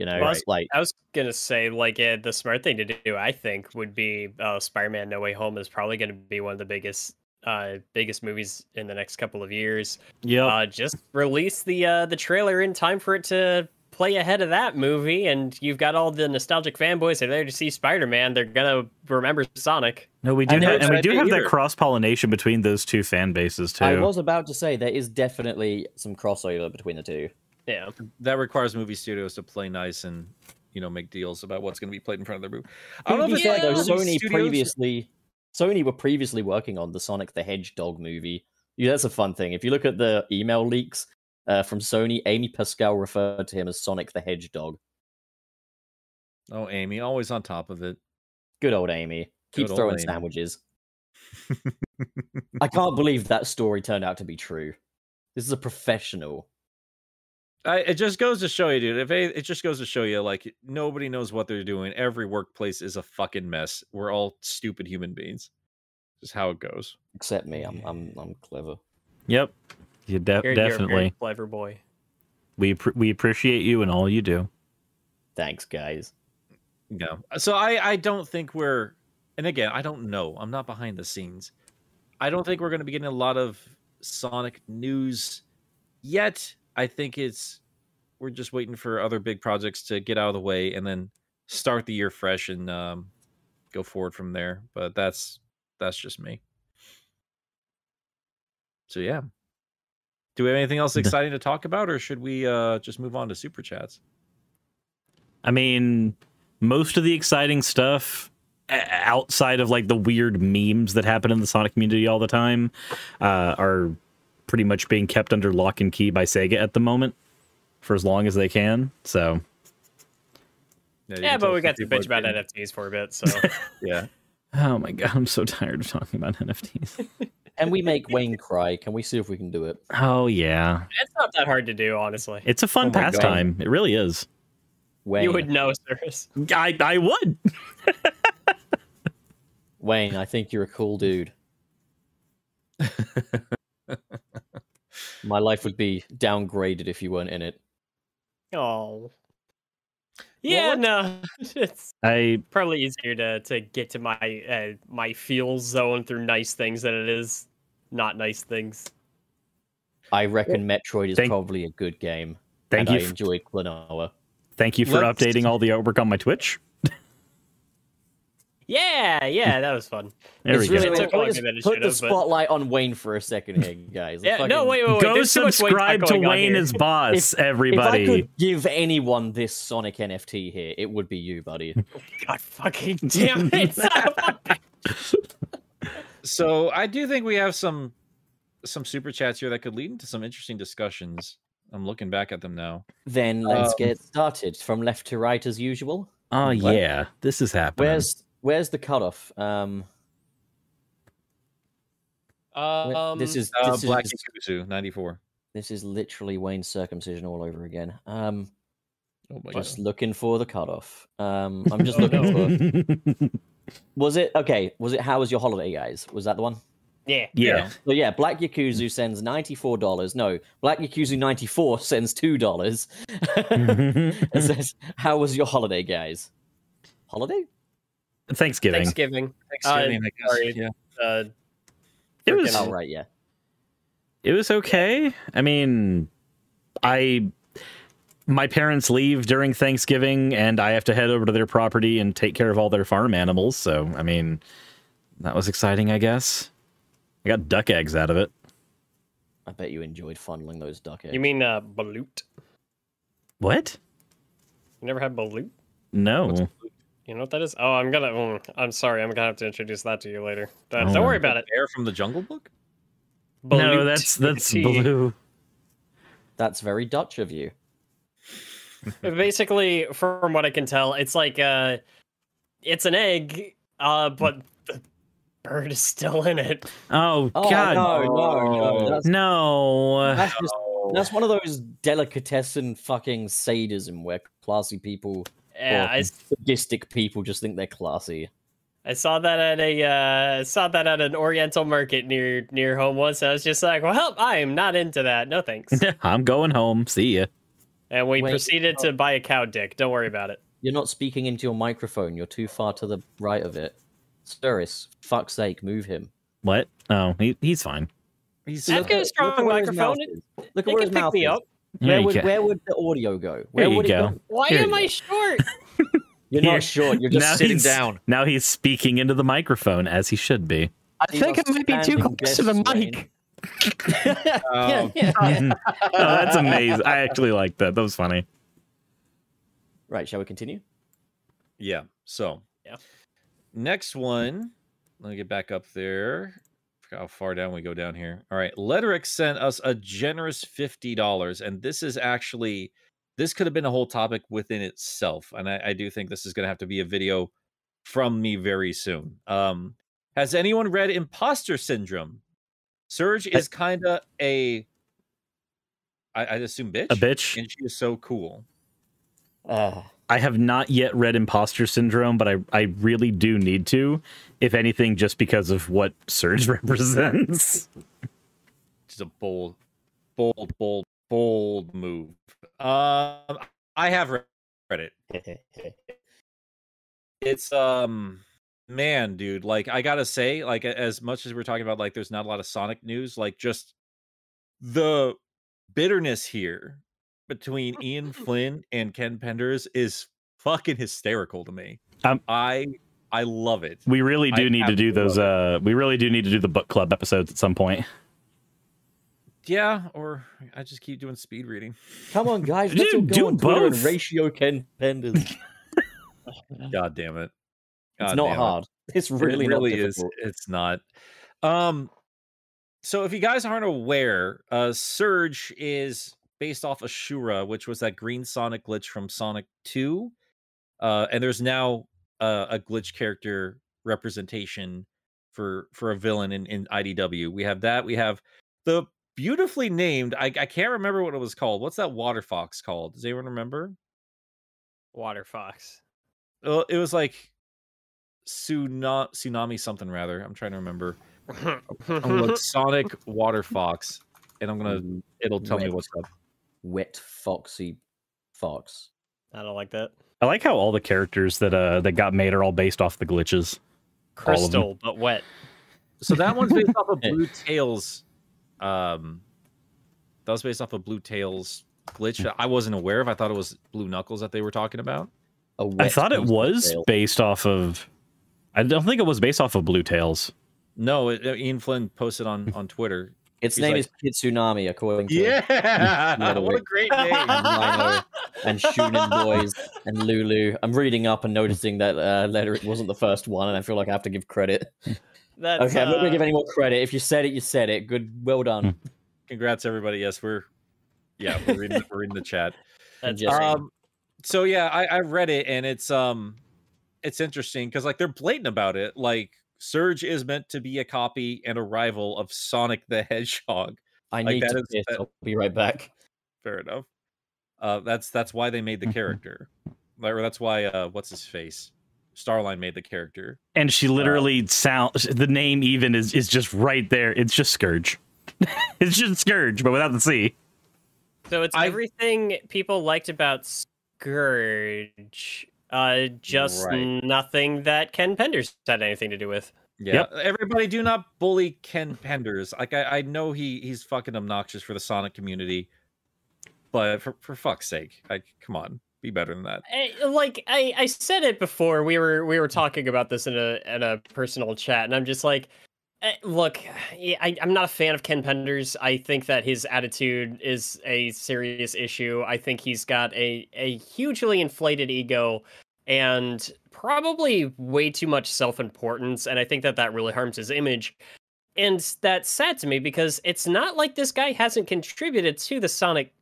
[SPEAKER 2] You know,
[SPEAKER 5] Well, I was-
[SPEAKER 2] like
[SPEAKER 5] I was gonna say, like, uh, the smart thing to do, I think, would be uh, Spider-Man: No Way Home is probably gonna be one of the biggest, uh, biggest movies in the next couple of years.
[SPEAKER 6] Yeah.
[SPEAKER 5] Uh, just release the uh, the trailer in time for it to play ahead of that movie, and you've got all the nostalgic fanboys that are there to see Spider-Man. They're gonna remember Sonic.
[SPEAKER 4] No, we do,
[SPEAKER 2] I
[SPEAKER 4] have, and we do have that cross pollination between those two fan bases too.
[SPEAKER 2] I was about to say, there is definitely some crossover between the two.
[SPEAKER 5] Yeah,
[SPEAKER 3] That requires movie studios to play nice and you know make deals about what's going to be played in front of their movie. I don't know if it's
[SPEAKER 2] Yeah,
[SPEAKER 3] like
[SPEAKER 2] though, Sony
[SPEAKER 3] studios-
[SPEAKER 2] previously, Sony were previously working on the Sonic the Hedgehog movie. Yeah, that's a fun thing. If you look at the email leaks uh, from Sony, Amy Pascal referred to him as Sonic the Hedgehog.
[SPEAKER 3] Oh, Amy, always on top of it.
[SPEAKER 2] Good old Amy. Keep
[SPEAKER 3] Good old
[SPEAKER 2] throwing
[SPEAKER 3] Amy.
[SPEAKER 2] sandwiches. I can't believe that story turned out to be true. This is a professional.
[SPEAKER 3] I, it just goes to show you, dude. If it, it just goes to show you, like nobody knows what they're doing. Every workplace is a fucking mess. We're all stupid human beings. Just how it goes.
[SPEAKER 2] Except me. I'm I'm I'm clever.
[SPEAKER 4] Yep. You de-
[SPEAKER 5] you're, you're a very
[SPEAKER 4] definitely.
[SPEAKER 5] clever boy.
[SPEAKER 4] we pr- we appreciate you and all you do.
[SPEAKER 2] Thanks, guys.
[SPEAKER 3] Yeah. So I I don't think we're and again, I don't know. I'm not behind the scenes. I don't think we're going to be getting a lot of Sonic news yet. I think it's we're just waiting for other big projects to get out of the way and then start the year fresh and um, go forward from there. But that's that's just me. So yeah. Do we have anything else exciting to talk about, or should we uh, just move on to super chats?
[SPEAKER 4] I mean, most of the exciting stuff outside of like the weird memes that happen in the Sonic community all the time uh, are pretty much being kept under lock and key by Sega at the moment for as long as they can. So,
[SPEAKER 3] you
[SPEAKER 5] Yeah, but we got to bitch about
[SPEAKER 3] getting-
[SPEAKER 5] NFTs for a bit, so
[SPEAKER 3] Yeah.
[SPEAKER 4] oh my god, I'm so tired of talking about NFTs.
[SPEAKER 2] Can we make Wayne cry? Can we see if we can do it?
[SPEAKER 4] oh yeah,
[SPEAKER 5] it's not that hard to do, honestly.
[SPEAKER 4] it's a fun
[SPEAKER 2] Oh my God.
[SPEAKER 4] pastime. It really is.
[SPEAKER 2] Wayne,
[SPEAKER 5] You would know, Cirrus.
[SPEAKER 4] I I would.
[SPEAKER 2] Wayne, I think you're a cool dude. My life would be downgraded if you weren't in it.
[SPEAKER 5] Oh. Yeah, no, it's
[SPEAKER 4] I
[SPEAKER 5] probably easier to to get to my uh, my feel zone through nice things than it is not nice things.
[SPEAKER 2] I reckon Metroid is
[SPEAKER 4] Thank-
[SPEAKER 2] probably a good game.
[SPEAKER 4] thank
[SPEAKER 2] and
[SPEAKER 4] you.
[SPEAKER 2] I
[SPEAKER 4] f-
[SPEAKER 2] enjoy Klonoa.
[SPEAKER 4] thank you for
[SPEAKER 3] Let's-
[SPEAKER 4] updating all the artwork on my Twitch.
[SPEAKER 5] Yeah, yeah, that was fun.
[SPEAKER 4] There
[SPEAKER 2] It's
[SPEAKER 4] we
[SPEAKER 2] really
[SPEAKER 4] go.
[SPEAKER 5] It took
[SPEAKER 2] can we
[SPEAKER 5] longer
[SPEAKER 2] just
[SPEAKER 5] than it
[SPEAKER 2] put the
[SPEAKER 5] have, but-
[SPEAKER 2] spotlight on Wayne for a second here, guys.
[SPEAKER 5] Yeah,
[SPEAKER 2] Let's
[SPEAKER 5] no, wait, wait, wait.
[SPEAKER 4] Go
[SPEAKER 5] there's too much
[SPEAKER 4] subscribe to Wayne as boss,
[SPEAKER 2] If I could give anyone this Sonic NFT here, it would be you, buddy.
[SPEAKER 5] God fucking damn it! son of a-
[SPEAKER 3] So I do think we have some some super chats here that could lead into some interesting discussions. I'm looking back at them now.
[SPEAKER 2] then let's
[SPEAKER 3] Um,
[SPEAKER 2] get started from left to right as usual.
[SPEAKER 4] Oh
[SPEAKER 2] What?
[SPEAKER 4] yeah, this is happening.
[SPEAKER 2] Where's where's the cutoff? Um, where-
[SPEAKER 5] Um,
[SPEAKER 2] this is
[SPEAKER 3] Uh,
[SPEAKER 2] this
[SPEAKER 3] Black
[SPEAKER 2] is
[SPEAKER 3] Yakuzu, 94.
[SPEAKER 2] this is literally Wayne's circumcision all over again. Um,
[SPEAKER 3] Oh my
[SPEAKER 2] just
[SPEAKER 3] god.
[SPEAKER 2] looking for the cutoff. Um, I'm just
[SPEAKER 5] Oh,
[SPEAKER 2] looking for. Was it okay? Was it how was your holiday, guys? Was that the one?
[SPEAKER 5] yeah.
[SPEAKER 4] yeah.
[SPEAKER 2] So yeah, Black Yakuzu sends ninety four dollars. No, Black Yakuzu ninety four sends two dollars. it says, "How was your holiday, guys? Holiday?
[SPEAKER 4] Thanksgiving.
[SPEAKER 5] Thanksgiving.
[SPEAKER 3] Thanksgiving, I guess.
[SPEAKER 5] sorry.
[SPEAKER 3] Yeah.
[SPEAKER 5] Uh,
[SPEAKER 4] It was
[SPEAKER 5] freaking-
[SPEAKER 2] Oh yeah.
[SPEAKER 4] it was okay. I mean, I my parents leave during Thanksgiving and I have to head over to their property and take care of all their farm animals, so I mean, that was exciting, I guess. I got duck eggs out of it.
[SPEAKER 2] I bet you enjoyed fondling those duck eggs.
[SPEAKER 5] You mean uh, balut?
[SPEAKER 4] What?
[SPEAKER 5] You never had balut?
[SPEAKER 4] No.
[SPEAKER 5] You know what that is? Oh, I'm gonna. mm, I'm sorry. I'm gonna have to introduce that to you later. But
[SPEAKER 4] Oh.
[SPEAKER 5] don't worry about it.
[SPEAKER 3] Bear from the Jungle Book?
[SPEAKER 7] No, that's that's
[SPEAKER 5] tea.
[SPEAKER 7] blue.
[SPEAKER 2] That's very Dutch of you.
[SPEAKER 5] Basically, from what I can tell, it's like uh, it's an egg, uh, but the bird is still in it.
[SPEAKER 7] Oh,
[SPEAKER 2] Oh
[SPEAKER 7] God,
[SPEAKER 2] no, no, no! That's,
[SPEAKER 7] no.
[SPEAKER 2] that's just that's one of those delicatessen fucking sadism where classy people
[SPEAKER 5] Yeah,
[SPEAKER 2] or
[SPEAKER 5] I,
[SPEAKER 2] sadistic people just think they're classy.
[SPEAKER 5] I saw that at a uh, saw that at an Oriental market near near home once. I was just like, well, I am not into that. No thanks.
[SPEAKER 7] I'm going home. See ya.
[SPEAKER 5] and we
[SPEAKER 2] Wait,
[SPEAKER 5] proceeded to buy a cow dick. Don't worry about it.
[SPEAKER 2] You're not speaking into your microphone. You're too far to the right of it. Sturris, fuck's sake, move him.
[SPEAKER 7] What? Oh, he, he's fine.
[SPEAKER 3] He's
[SPEAKER 5] I've got a
[SPEAKER 2] Look
[SPEAKER 5] strong
[SPEAKER 2] at where his
[SPEAKER 5] microphone.
[SPEAKER 2] mouth is. Look at where his mouth
[SPEAKER 5] me
[SPEAKER 2] is.
[SPEAKER 5] up.
[SPEAKER 7] There
[SPEAKER 2] Where would, where would the audio go? Where
[SPEAKER 7] you
[SPEAKER 2] would
[SPEAKER 7] go.
[SPEAKER 2] it go?
[SPEAKER 5] Why
[SPEAKER 7] Here
[SPEAKER 5] am I
[SPEAKER 7] go.
[SPEAKER 5] short?
[SPEAKER 2] You're not short. You're just
[SPEAKER 7] now
[SPEAKER 2] sitting down.
[SPEAKER 7] Now he's speaking into the microphone as he should be.
[SPEAKER 8] I
[SPEAKER 2] These
[SPEAKER 8] think it might be too close to the
[SPEAKER 2] desks,
[SPEAKER 8] mic.
[SPEAKER 3] Um,
[SPEAKER 7] oh, that's amazing. I actually like that. That was funny.
[SPEAKER 2] Right, shall we continue?
[SPEAKER 3] Yeah. So,
[SPEAKER 5] Yeah.
[SPEAKER 3] Next one. Let me get back up there. Forgot how far down we go down here. All right. Letterick sent us a generous $50. And this is actually, this could have been a whole topic within itself. And I, I do think this is going to have to be a video from me very soon. Um, has anyone read Imposter Syndrome? Surge is kind of a, I, I assume, bitch.
[SPEAKER 7] A bitch.
[SPEAKER 3] And she is so cool.
[SPEAKER 2] Uh,
[SPEAKER 7] I have not yet read Imposter Syndrome, but I, I really do need to, if anything, just because of what Surge represents.
[SPEAKER 3] just a bold, bold, bold, bold move. Um, I have read it. It's um, man, dude. Like I gotta say, like as much as we're talking about, like there's not a lot of Sonic news. Like just the bitterness here between Ian Flynn and Ken Penders is fucking hysterical to me.
[SPEAKER 7] Um,
[SPEAKER 3] I I love it.
[SPEAKER 7] We really do
[SPEAKER 3] I
[SPEAKER 7] need to do those. Uh, we really do need to do the book club episodes at some point.
[SPEAKER 3] Yeah, or I just keep doing speed reading.
[SPEAKER 2] come on, guys. Let's all
[SPEAKER 7] Dude,
[SPEAKER 2] go
[SPEAKER 7] do
[SPEAKER 2] on and
[SPEAKER 7] both.
[SPEAKER 2] ratio Ken Penders.
[SPEAKER 3] God damn it.
[SPEAKER 2] It's not
[SPEAKER 3] damn it.
[SPEAKER 2] hard. It's really,
[SPEAKER 3] it really
[SPEAKER 2] not
[SPEAKER 3] is.
[SPEAKER 2] difficult.
[SPEAKER 3] It's not. Um, so if you guys aren't aware, uh, Surge is based off Ashura, which was that green Sonic glitch from Sonic Two, uh, and there's now uh, a glitch character representation for for a villain in, in IDW. We have that. We have the beautifully named. I, I can't remember what it was called. What's that water fox called? Does anyone remember?
[SPEAKER 5] Water fox.
[SPEAKER 3] Well, it was like tsunami, tsunami something rather. I'm trying to remember. I'm look Sonic Water Fox, and I'm gonna.
[SPEAKER 2] Mm,
[SPEAKER 3] It'll tell me what's up.
[SPEAKER 2] Wet foxy fox.
[SPEAKER 5] I don't like that.
[SPEAKER 7] I like how all the characters that uh that got made are all based off the glitches. All of them.
[SPEAKER 5] Crystal, but wet.
[SPEAKER 3] So that one's based off of Blue Tails. Um, that was based off of Blue Tails glitch. I wasn't aware of. I thought it was Blue Knuckles that they were talking about.
[SPEAKER 2] A
[SPEAKER 7] I
[SPEAKER 2] wet
[SPEAKER 7] thought it was
[SPEAKER 2] tail.
[SPEAKER 7] based off of. I don't think it was based off of Blue Tails.
[SPEAKER 3] No, it, uh, Ian Flynn posted on on Twitter.
[SPEAKER 2] Its
[SPEAKER 3] he's
[SPEAKER 2] name
[SPEAKER 3] like-
[SPEAKER 2] is Kitsunami, according to
[SPEAKER 3] Yeah,
[SPEAKER 2] Another
[SPEAKER 3] what a
[SPEAKER 2] way.
[SPEAKER 3] great name.
[SPEAKER 2] Rhino and Shunin Boys and Lulu. I'm reading up and noticing that uh, letter wasn't the first one, and I feel like I have to give credit.
[SPEAKER 5] That's,
[SPEAKER 2] Okay, I'm not
[SPEAKER 5] uh,
[SPEAKER 2] gonna give any more credit. If you said it, you said it. Good, well done.
[SPEAKER 3] Congrats, everybody. Yes, we're. Yeah, we're reading, we're reading the chat.
[SPEAKER 5] that's
[SPEAKER 2] Just-
[SPEAKER 3] um so yeah i i read it and it's um it's interesting because like they're blatant about it like surge is meant to be a copy and a rival of sonic the hedgehog
[SPEAKER 2] I
[SPEAKER 3] like
[SPEAKER 2] need to
[SPEAKER 3] is- that-
[SPEAKER 2] I'll be right back.
[SPEAKER 3] fair enough uh that's that's why they made the character like, or that's why uh what's his face starline made the character
[SPEAKER 7] And she literally sounds the name even is is just right there. It's just Scourge. it's just Scourge, but without the C.
[SPEAKER 5] So it's
[SPEAKER 3] I-
[SPEAKER 5] everything people liked about Scourge, uh, just
[SPEAKER 3] Right.
[SPEAKER 5] nothing that Ken Penders had anything to do with.
[SPEAKER 3] yeah
[SPEAKER 7] Yep.
[SPEAKER 3] everybody do not bully ken penders like i i know he he's fucking obnoxious for the sonic community but for, for fuck's sake like come on be better than that
[SPEAKER 5] I, like I, I said it before. We were we were talking about this in a in a personal chat, and I'm just like, eh, Eh, look, I, I'm not a fan of Ken Penders. I think that his attitude is a serious issue. I think he's got a a hugely inflated ego and probably way too much self importance, and I think that that really harms his image. and that's sad to me because it's not like this guy hasn't contributed to the Sonic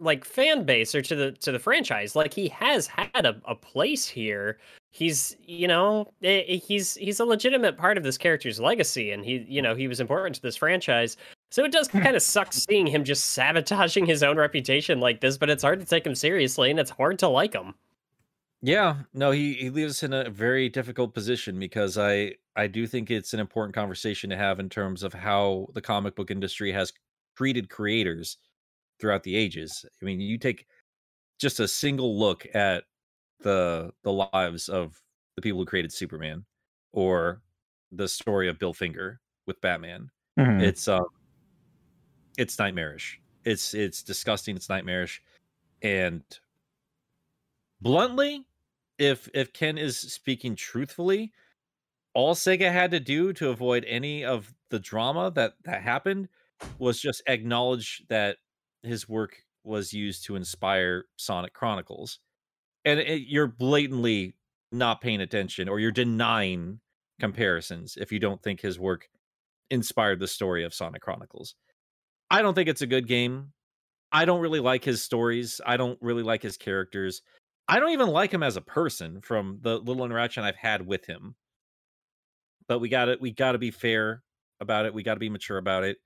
[SPEAKER 5] like fan base or to the to the franchise. Like he has had a, a place here. He's you know eh, eh, he's he's a legitimate part of this character's legacy, and he you know he was important to this franchise. So it does kind of suck seeing him just sabotaging his own reputation like this. But it's hard to take him seriously, and it's hard to like him.
[SPEAKER 3] Yeah, no, he he leaves us in a very difficult position because I I do think it's an important conversation to have in terms of how the comic book industry has treated creators throughout the ages. I mean, you take just a single look at the the lives of the people who created Superman or the story of Bill Finger with Batman.
[SPEAKER 4] Mhm.
[SPEAKER 3] It's um it's nightmarish. It's it's disgusting, it's nightmarish. And bluntly, if if Ken is speaking truthfully, all Sega had to do to avoid any of the drama that that happened was just acknowledge that his work was used to inspire Sonic Chronicles. And it, you're blatantly not paying attention or you're denying comparisons if you don't think his work inspired the story of Sonic Chronicles. I don't think it's a good game. I don't really like his stories. I don't really like his characters. I don't even like him as a person from the little interaction I've had with him. But we got to we got to be fair about it. We got to be mature about it.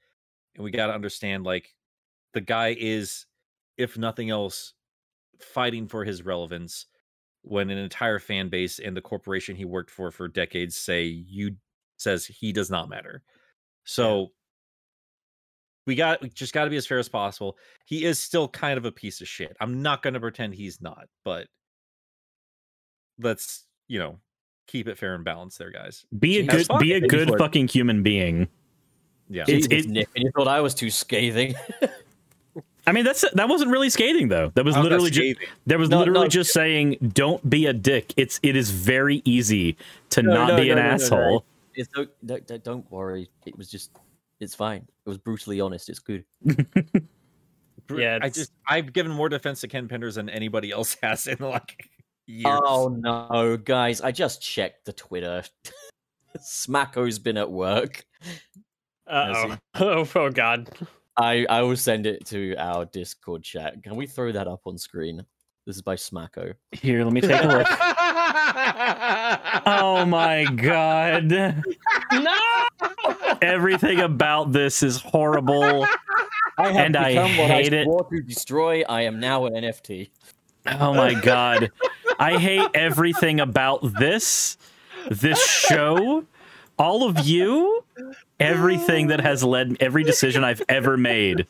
[SPEAKER 3] And we got to understand like the guy is if nothing else fighting for his relevance when an entire fan base and the corporation he worked for for decades say you says he does not matter. So we got we just got to be as fair as possible. He is still kind of a piece of shit. I'm not going to pretend he's not, but let's, you know, keep it fair and balanced there, guys.
[SPEAKER 4] Be a good
[SPEAKER 3] fun.
[SPEAKER 4] be a good fucking human being.
[SPEAKER 3] Yeah.
[SPEAKER 4] It's-
[SPEAKER 2] Jesus,
[SPEAKER 4] it-
[SPEAKER 2] Nick, and you thought I was too scathing.
[SPEAKER 4] I mean, that's that wasn't really scathing though. That was
[SPEAKER 3] How's that
[SPEAKER 4] literally just
[SPEAKER 3] scathing?
[SPEAKER 4] there was
[SPEAKER 2] No,
[SPEAKER 4] literally
[SPEAKER 2] no.
[SPEAKER 4] just saying, "Don't be a dick." It's it is very easy to
[SPEAKER 2] No,
[SPEAKER 4] not
[SPEAKER 2] no,
[SPEAKER 4] be an
[SPEAKER 2] no, no, no, no.
[SPEAKER 4] asshole.
[SPEAKER 2] It's no, no, no, don't worry. It was just, it's fine. It was brutally honest. It's good.
[SPEAKER 3] Br-
[SPEAKER 5] Yeah,
[SPEAKER 3] I just I've given more defense to Ken Penders than anybody else has in like years.
[SPEAKER 2] Oh no, guys! I just checked the Twitter. Smacko's been at work.
[SPEAKER 5] Uh oh. oh. Oh God.
[SPEAKER 2] I I will send it to our Discord chat. Can we throw that up on screen? This is by Smacko.
[SPEAKER 4] Here, let me take a look. oh my god!
[SPEAKER 5] No.
[SPEAKER 4] Everything about this is horrible.
[SPEAKER 2] I have
[SPEAKER 4] And I
[SPEAKER 2] become what
[SPEAKER 4] hate
[SPEAKER 2] I
[SPEAKER 4] it.
[SPEAKER 2] swore to destroy. I am now an NFT.
[SPEAKER 4] Oh my god. I hate everything about this, this show, all of you, everything that has led every decision I've ever made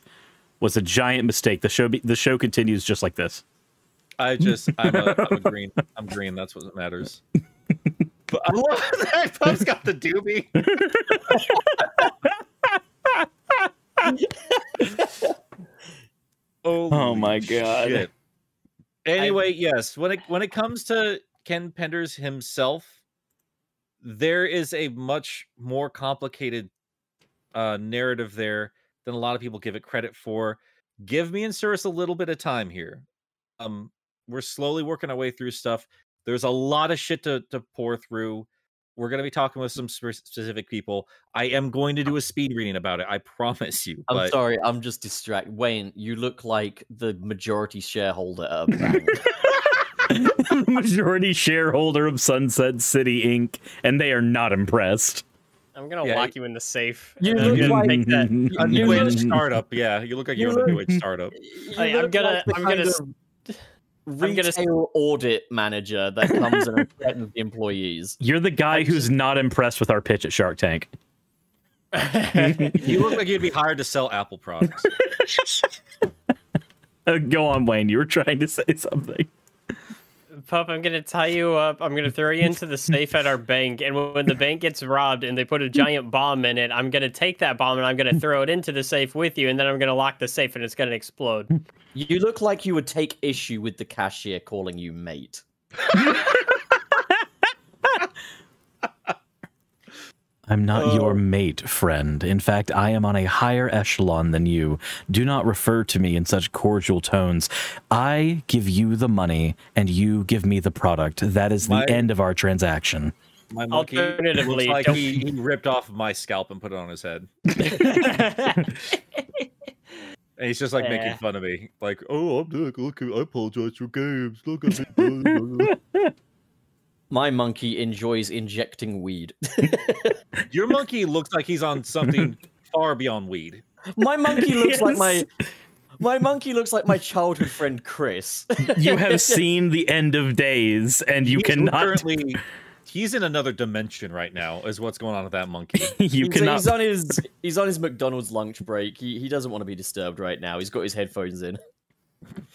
[SPEAKER 4] was a giant mistake. The show be, the show continues just like this.
[SPEAKER 3] I just I'm a, I'm a green. I'm green. That's what matters. But I love that Pump's got the doobie.
[SPEAKER 4] Oh my God.
[SPEAKER 3] shit. Anyway, yes, when it when it comes to Ken Penders himself, there is a much more complicated uh narrative there than a lot of people give it credit for. Give me and Cirrus a little bit of time here. Um, we're slowly working our way through stuff. There's a lot of shit to to pour through. We're going to be talking with some spe- specific people. I am going to do a speed reading about it. I promise you.
[SPEAKER 2] I'm
[SPEAKER 3] but
[SPEAKER 2] sorry, I'm just distracted. Wayne, you look like the majority shareholder at a bank.
[SPEAKER 4] Majority shareholder of Sunset City Inc., and they are not impressed.
[SPEAKER 5] I'm gonna
[SPEAKER 3] Yeah,
[SPEAKER 5] lock you in the safe.
[SPEAKER 2] You look like-
[SPEAKER 5] take that.
[SPEAKER 3] a new age startup. Yeah, you look like
[SPEAKER 2] You
[SPEAKER 3] you're a new age startup.
[SPEAKER 2] You
[SPEAKER 5] I'm gonna-
[SPEAKER 2] like
[SPEAKER 5] I'm gonna
[SPEAKER 2] of
[SPEAKER 5] I'm gonna
[SPEAKER 2] retail audit manager that comes and threatens the employees.
[SPEAKER 4] You're the guy who's not impressed with our pitch at Shark Tank.
[SPEAKER 3] You look like you'd be hired to sell Apple products.
[SPEAKER 4] Uh, go on, Wayne. You were trying to say something.
[SPEAKER 5] Pup, I'm gonna tie you up. I'm gonna throw you into the safe at our bank, and when- when the bank gets robbed and they put a giant bomb in it, I'm gonna take that bomb and I'm gonna throw it into the safe with you, and then I'm gonna lock the safe and it's gonna explode.
[SPEAKER 2] You look like you would take issue with the cashier calling you mate.
[SPEAKER 4] I'm not oh. your
[SPEAKER 3] Oh.
[SPEAKER 4] mate, friend. In fact, I am on a higher echelon than you. Do not refer to me in such cordial tones. I give you the money and you give me the product. That is the
[SPEAKER 3] My-
[SPEAKER 4] end of our transaction.
[SPEAKER 3] My monkey looks
[SPEAKER 5] Alternatively,
[SPEAKER 3] like
[SPEAKER 5] don't-
[SPEAKER 3] he, he ripped off my scalp and put it on his head. And he's just like
[SPEAKER 5] Yeah.
[SPEAKER 3] making fun of me. Like, oh, I'm look, look, I apologize for games. Look at me.
[SPEAKER 2] My monkey enjoys injecting weed.
[SPEAKER 3] Your monkey looks like he's on something far beyond weed.
[SPEAKER 2] my monkey looks like my my monkey looks like my childhood friend Chris.
[SPEAKER 4] you have seen the end of days, and you
[SPEAKER 3] He's
[SPEAKER 4] cannot.
[SPEAKER 3] currently he's in another dimension right now, is what's going on with that monkey.
[SPEAKER 4] You
[SPEAKER 2] he's,
[SPEAKER 4] cannot.
[SPEAKER 2] he's on his he's on his McDonald's lunch break. He he doesn't want to be disturbed right now. He's got his headphones in.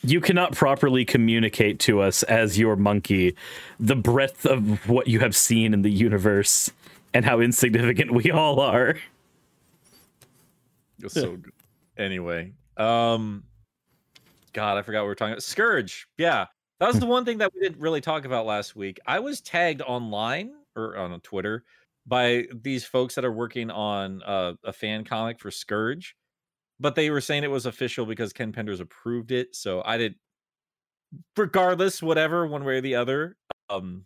[SPEAKER 4] You cannot properly communicate to us as your monkey the breadth of what you have seen in the universe and how insignificant we all are.
[SPEAKER 3] It was so good. Anyway, um, God, I forgot what we were talking about. Scourge. Yeah, that was the one thing that we didn't really talk about last week. I was tagged online or on Twitter by these folks that are working on uh, a fan comic for Scourge, but they were saying it was official because Ken Penders approved it. So I did, regardless, whatever, one way or the other. Um,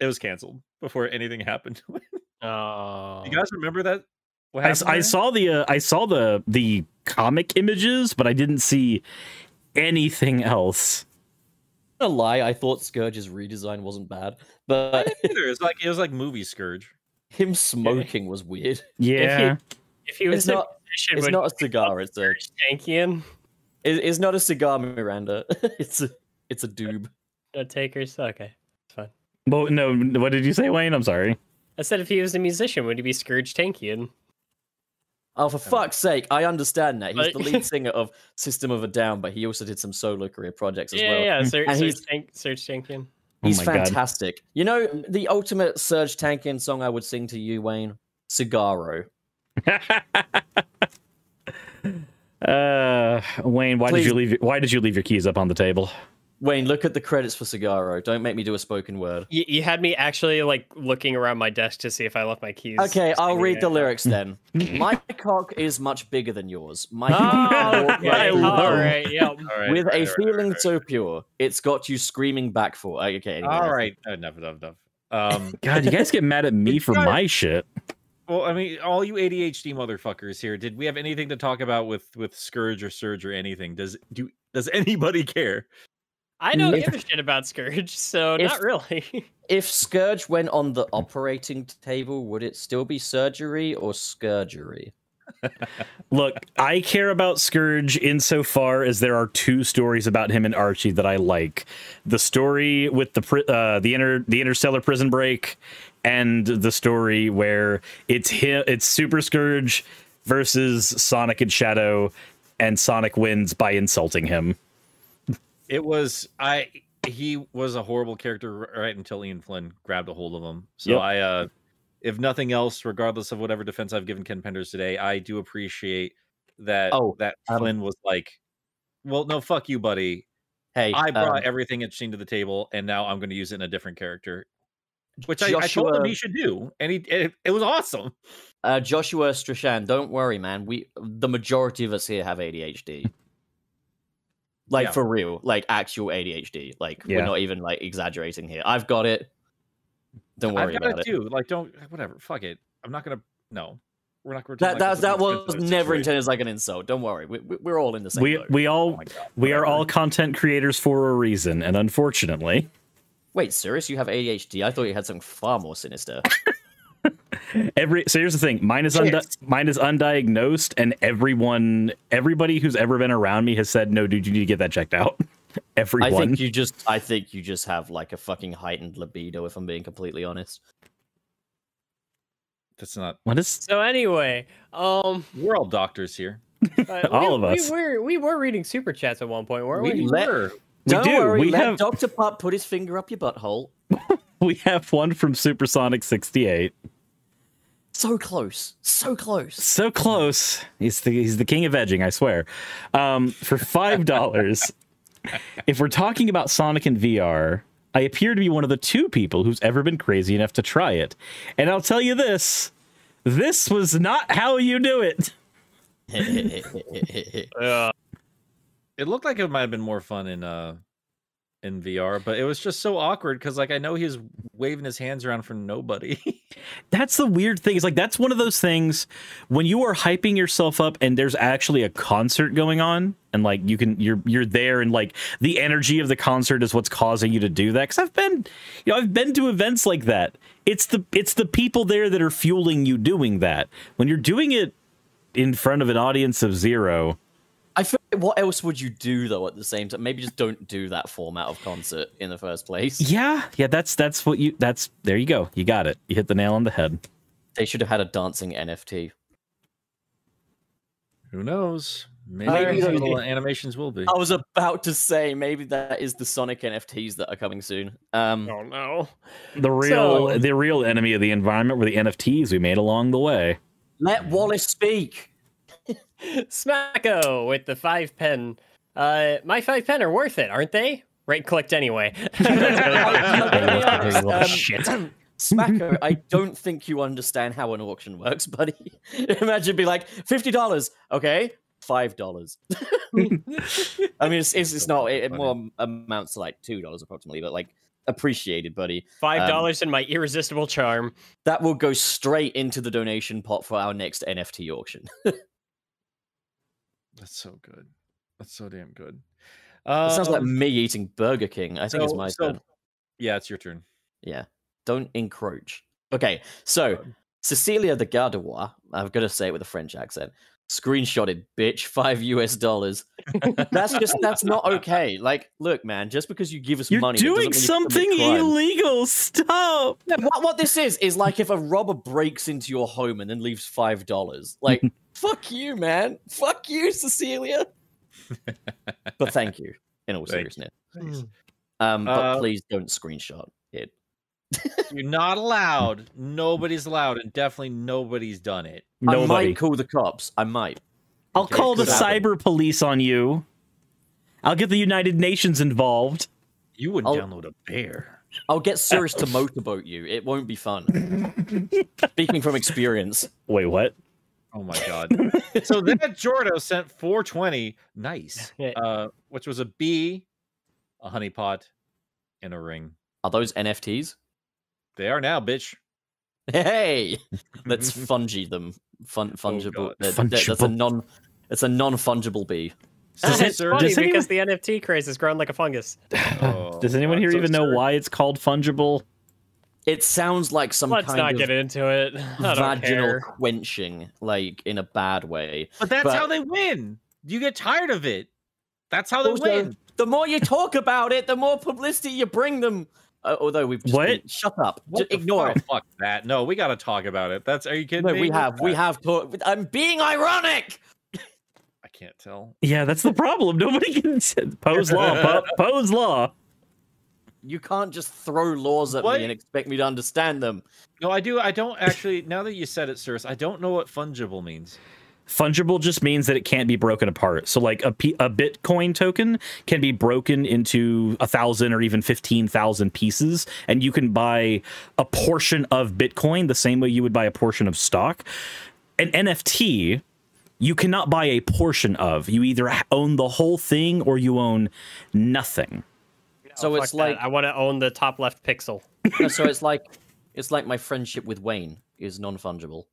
[SPEAKER 3] it was canceled before anything happened.
[SPEAKER 5] Oh.
[SPEAKER 3] you guys remember that? What
[SPEAKER 4] I, s-
[SPEAKER 3] happened
[SPEAKER 4] I saw the uh, I saw the the comic images, but I didn't see anything else.
[SPEAKER 2] I'm gonna lie, I thought Scourge's redesign wasn't bad, but
[SPEAKER 3] either. It was like it was like movie Scourge.
[SPEAKER 2] him smoking was weird.
[SPEAKER 4] Yeah,
[SPEAKER 5] If he was
[SPEAKER 2] It's
[SPEAKER 5] a
[SPEAKER 2] not
[SPEAKER 5] musician,
[SPEAKER 2] it's not a cigar. It's a
[SPEAKER 5] Scourge Tankian,
[SPEAKER 2] it- it's not a cigar, Miranda. it's a it's a doob.
[SPEAKER 5] no takers. Okay, it's fine.
[SPEAKER 4] Well, no. What did you say, Wayne? I'm sorry.
[SPEAKER 5] I said if he was a musician, would he be Scourge Tankian?
[SPEAKER 2] Oh, for fuck's sake! I understand that he's the lead singer of System of a Down, but he also did some solo career projects as
[SPEAKER 5] yeah,
[SPEAKER 2] well.
[SPEAKER 5] yeah, Sur-
[SPEAKER 2] And
[SPEAKER 5] Surge,
[SPEAKER 2] he's-
[SPEAKER 5] Tank, Surge Tankian.
[SPEAKER 4] Oh
[SPEAKER 2] He's
[SPEAKER 4] God.
[SPEAKER 2] fantastic. You know the ultimate Surge Tankian song I would sing to you, Wayne? Cigaro.
[SPEAKER 4] Uh, Wayne, why did you leave? Why did you leave your keys up on the table?
[SPEAKER 2] Wayne, look at the credits for Cigaro. Don't make me do a spoken word.
[SPEAKER 5] You, you had me actually like looking around my desk to see if I left my keys.
[SPEAKER 2] Okay, I'll read the lyrics then. My cock is much bigger than yours. My
[SPEAKER 5] Oh, okay.
[SPEAKER 4] I
[SPEAKER 5] all right, yeah.
[SPEAKER 3] All right,
[SPEAKER 2] with
[SPEAKER 3] all
[SPEAKER 2] a
[SPEAKER 3] right,
[SPEAKER 2] feeling
[SPEAKER 3] right,
[SPEAKER 2] so pure, it's got you screaming back for. Okay, anyway,
[SPEAKER 3] All right, enough, enough, enough. Um,
[SPEAKER 4] God, you guys get mad at me for my shit.
[SPEAKER 3] Well, I mean, all you ADHD motherfuckers here, did we have anything to talk about with with Scourge or Surge or anything? Does do does anybody care?
[SPEAKER 5] I don't
[SPEAKER 2] If-
[SPEAKER 5] give a shit about Scourge, so
[SPEAKER 2] if-
[SPEAKER 5] not really.
[SPEAKER 2] If Scourge went on the operating table, would it still be surgery or scourgery?
[SPEAKER 4] Look, I care about Scourge insofar as there are two stories about him and Archie that I like: the story with the pri- uh, the inter the interstellar prison break, and the story where it's him, it's Super Scourge versus Sonic and Shadow, and Sonic wins by insulting him.
[SPEAKER 3] It was I. He was a horrible character right until Ian Flynn grabbed a hold of him. So
[SPEAKER 4] Yep.
[SPEAKER 3] I, uh if nothing else, regardless of whatever defense I've given Ken Penders today, I do appreciate that
[SPEAKER 2] Oh,
[SPEAKER 3] that
[SPEAKER 2] um,
[SPEAKER 3] Flynn was like, "Well, no, fuck you, buddy.
[SPEAKER 2] Hey,
[SPEAKER 3] I brought
[SPEAKER 2] um,
[SPEAKER 3] everything interesting to the table, and now I'm going to use it in a different character." Which I, I told him he should do, and he it, it was awesome.
[SPEAKER 2] uh, Joshua Strachan, don't worry, man. We the majority of us here have ADHD. Like
[SPEAKER 3] Yeah.
[SPEAKER 2] for real, like actual ADHD. Like
[SPEAKER 4] Yeah.
[SPEAKER 2] we're not even like exaggerating here. I've got it. Don't worry
[SPEAKER 3] I've got
[SPEAKER 2] about
[SPEAKER 3] it
[SPEAKER 2] it.
[SPEAKER 3] too. Like, don't whatever. Fuck it. I'm not gonna. No, we're not. We're
[SPEAKER 2] That that, that was
[SPEAKER 3] never
[SPEAKER 2] never intended as like an insult. Don't worry, we, we, we're all in the same
[SPEAKER 4] We
[SPEAKER 2] boat.
[SPEAKER 4] we all
[SPEAKER 3] Oh
[SPEAKER 4] we are all content creators for a reason, and unfortunately,
[SPEAKER 2] Wait, serious? You have ADHD? I thought you had something far more sinister.
[SPEAKER 4] every so here's the thing mine is undi- mine is undiagnosed and everyone everybody who's ever been around me has said no dude you need to get that checked out Everyone.
[SPEAKER 2] I think you just I think you just have like a fucking heightened libido. If I'm being completely honest.
[SPEAKER 3] That's not.
[SPEAKER 4] what is
[SPEAKER 5] So anyway, um,
[SPEAKER 3] We're all doctors here.
[SPEAKER 5] uh,
[SPEAKER 4] All
[SPEAKER 5] we,
[SPEAKER 4] of us.
[SPEAKER 5] We were we were reading super chats at one point, weren't we?
[SPEAKER 3] We
[SPEAKER 2] Let-
[SPEAKER 3] were.
[SPEAKER 4] We
[SPEAKER 2] Don't
[SPEAKER 4] do.
[SPEAKER 2] worry.
[SPEAKER 4] We
[SPEAKER 2] let
[SPEAKER 4] have-
[SPEAKER 2] Doctor Pup put his finger up your butthole.
[SPEAKER 4] we have one from supersonic 68
[SPEAKER 2] So close, so close.
[SPEAKER 4] so close he's the he's the king of edging i swear um for five dollars if we're talking about sonic in vr i appear to be one of the two people who's ever been crazy enough to try it and i'll tell you this this was not how you do it
[SPEAKER 5] Uh,
[SPEAKER 3] It looked like it might have been more fun in uh in VR, but it was just so awkward because like I know he's waving his hands around for nobody.
[SPEAKER 4] that's the weird thing. Is like that's one of those things when you are hyping yourself up and there's actually a concert going on and like you can you're you're there and like the energy of the concert is what's causing you to do that. Because I've been you know I've been to events like that. It's the it's the people there that are fueling you doing that. When you're doing it in front of an audience of zero,
[SPEAKER 2] what else would you do though at the same time? Maybe just don't do that format of concert in the first place.
[SPEAKER 4] yeah, yeah, that's that's what you that's there you go. You got it. You hit the nail on the head.
[SPEAKER 2] They should have had a dancing NFT.
[SPEAKER 3] Who knows? Maybe
[SPEAKER 2] Maybe
[SPEAKER 3] these little animations will be.
[SPEAKER 2] I was about to say maybe that is the Sonic NFTs that are coming soon. Um,
[SPEAKER 5] Oh no.
[SPEAKER 4] The real
[SPEAKER 5] So-
[SPEAKER 4] the real enemy of the environment were the NFTs we made along the way.
[SPEAKER 2] let Wallace speak.
[SPEAKER 5] Smacko with the five pen. Uh, my five pen are worth it, aren't they? Right clicked anyway.
[SPEAKER 2] That's really
[SPEAKER 4] Little
[SPEAKER 2] Um,
[SPEAKER 4] shit.
[SPEAKER 2] Smacko, I don't think you understand how an auction works, buddy. Imagine be like fifty dollars, okay, five dollars. I mean, it's it's, it's not. It, it more amounts to like two dollars approximately, but like appreciated, buddy.
[SPEAKER 5] Five dollars in my irresistible charm.
[SPEAKER 2] That will go straight into the donation pot for our next NFT auction.
[SPEAKER 3] That's so good. That's so damn good.
[SPEAKER 2] It sounds like
[SPEAKER 3] Um,
[SPEAKER 2] me eating Burger King. I think it's my
[SPEAKER 3] so-
[SPEAKER 2] turn.
[SPEAKER 3] Yeah, it's your turn.
[SPEAKER 2] Yeah. Don't encroach. Okay, so Cecilia de Gardois, I've got to say it with a French accent. Screenshotted, bitch, five US dollars. That's just that's not okay. Like, look, man, just because you give us
[SPEAKER 4] You're
[SPEAKER 2] money,
[SPEAKER 4] doing
[SPEAKER 2] doesn't mean
[SPEAKER 4] something illegal. Stop.
[SPEAKER 2] What, what this is is like if a robber breaks into your home and then leaves five dollars. Like, fuck you, man. Fuck you, Cecilia. but thank you, in all seriousness. Um, but
[SPEAKER 3] Uh,
[SPEAKER 2] please don't screenshot it.
[SPEAKER 3] You're not allowed. Nobody's allowed, and definitely nobody's done it.
[SPEAKER 2] I might call the cops. I might.
[SPEAKER 4] I'll
[SPEAKER 2] Okay,
[SPEAKER 4] call the
[SPEAKER 2] happen.
[SPEAKER 4] cyber police on you. I'll get the United Nations involved.
[SPEAKER 3] You would
[SPEAKER 2] I'll-
[SPEAKER 3] download a bear.
[SPEAKER 2] I'll get Cirrus to motorboat you. It won't be fun. Speaking from experience.
[SPEAKER 4] Wait, what?
[SPEAKER 3] Oh my god. so that Jordo sent 420. Nice. Uh, which was a bee, a honeypot, and a ring.
[SPEAKER 2] Are those NFTs?
[SPEAKER 3] They are now, bitch.
[SPEAKER 2] Hey, let's fungi them. Fun, fungible.
[SPEAKER 3] God.
[SPEAKER 2] that- that- that's a
[SPEAKER 4] Fungible.
[SPEAKER 2] non. It's a non-fungible bee.
[SPEAKER 4] Does
[SPEAKER 5] it's
[SPEAKER 4] it-
[SPEAKER 5] funny
[SPEAKER 4] does
[SPEAKER 5] because the NFT craze has grown like a fungus.
[SPEAKER 3] Oh,
[SPEAKER 4] Does anyone
[SPEAKER 3] God,
[SPEAKER 4] here
[SPEAKER 3] so
[SPEAKER 4] even know why it's called fungible?
[SPEAKER 2] It sounds like some
[SPEAKER 5] Let's
[SPEAKER 2] kind
[SPEAKER 5] not
[SPEAKER 2] of
[SPEAKER 5] get into it.
[SPEAKER 2] Vaginal
[SPEAKER 5] care.
[SPEAKER 2] quenching, like in a bad way.
[SPEAKER 3] But that's
[SPEAKER 2] But-
[SPEAKER 3] how they win. You get tired of it. That's how they
[SPEAKER 2] Also,
[SPEAKER 3] win.
[SPEAKER 2] the more you talk about it, the more publicity you bring them. Uh, although we've just
[SPEAKER 4] What?
[SPEAKER 2] been- shut up.
[SPEAKER 3] What
[SPEAKER 2] Just ignore
[SPEAKER 3] fuck?
[SPEAKER 2] it.
[SPEAKER 3] Fuck that. No, we got to talk about it. That's. Are you kidding
[SPEAKER 2] No,
[SPEAKER 3] me?
[SPEAKER 2] we have. We have talked. I'm being ironic.
[SPEAKER 3] I can't tell.
[SPEAKER 4] Yeah, that's the problem. Nobody can Poe's law. Po- Poe's law.
[SPEAKER 2] You can't just throw laws at
[SPEAKER 3] What?
[SPEAKER 2] me and expect me to understand them.
[SPEAKER 3] No, I do. I don't actually. Now that you said it, Cirrus, I don't know what fungible means.
[SPEAKER 4] Fungible just means that it can't be broken apart. So, like a, P- a Bitcoin token can be broken into a thousand or even fifteen thousand pieces, and you can buy a portion of Bitcoin the same way you would buy a portion of stock. An NFT, you cannot buy a portion of. You either own the whole thing or you own nothing.
[SPEAKER 2] Oh, so
[SPEAKER 5] Oh,
[SPEAKER 2] it's
[SPEAKER 5] fuck that.
[SPEAKER 2] like-
[SPEAKER 5] I want to own the top left pixel.
[SPEAKER 2] So it's like it's like my friendship with Wayne is non-fungible.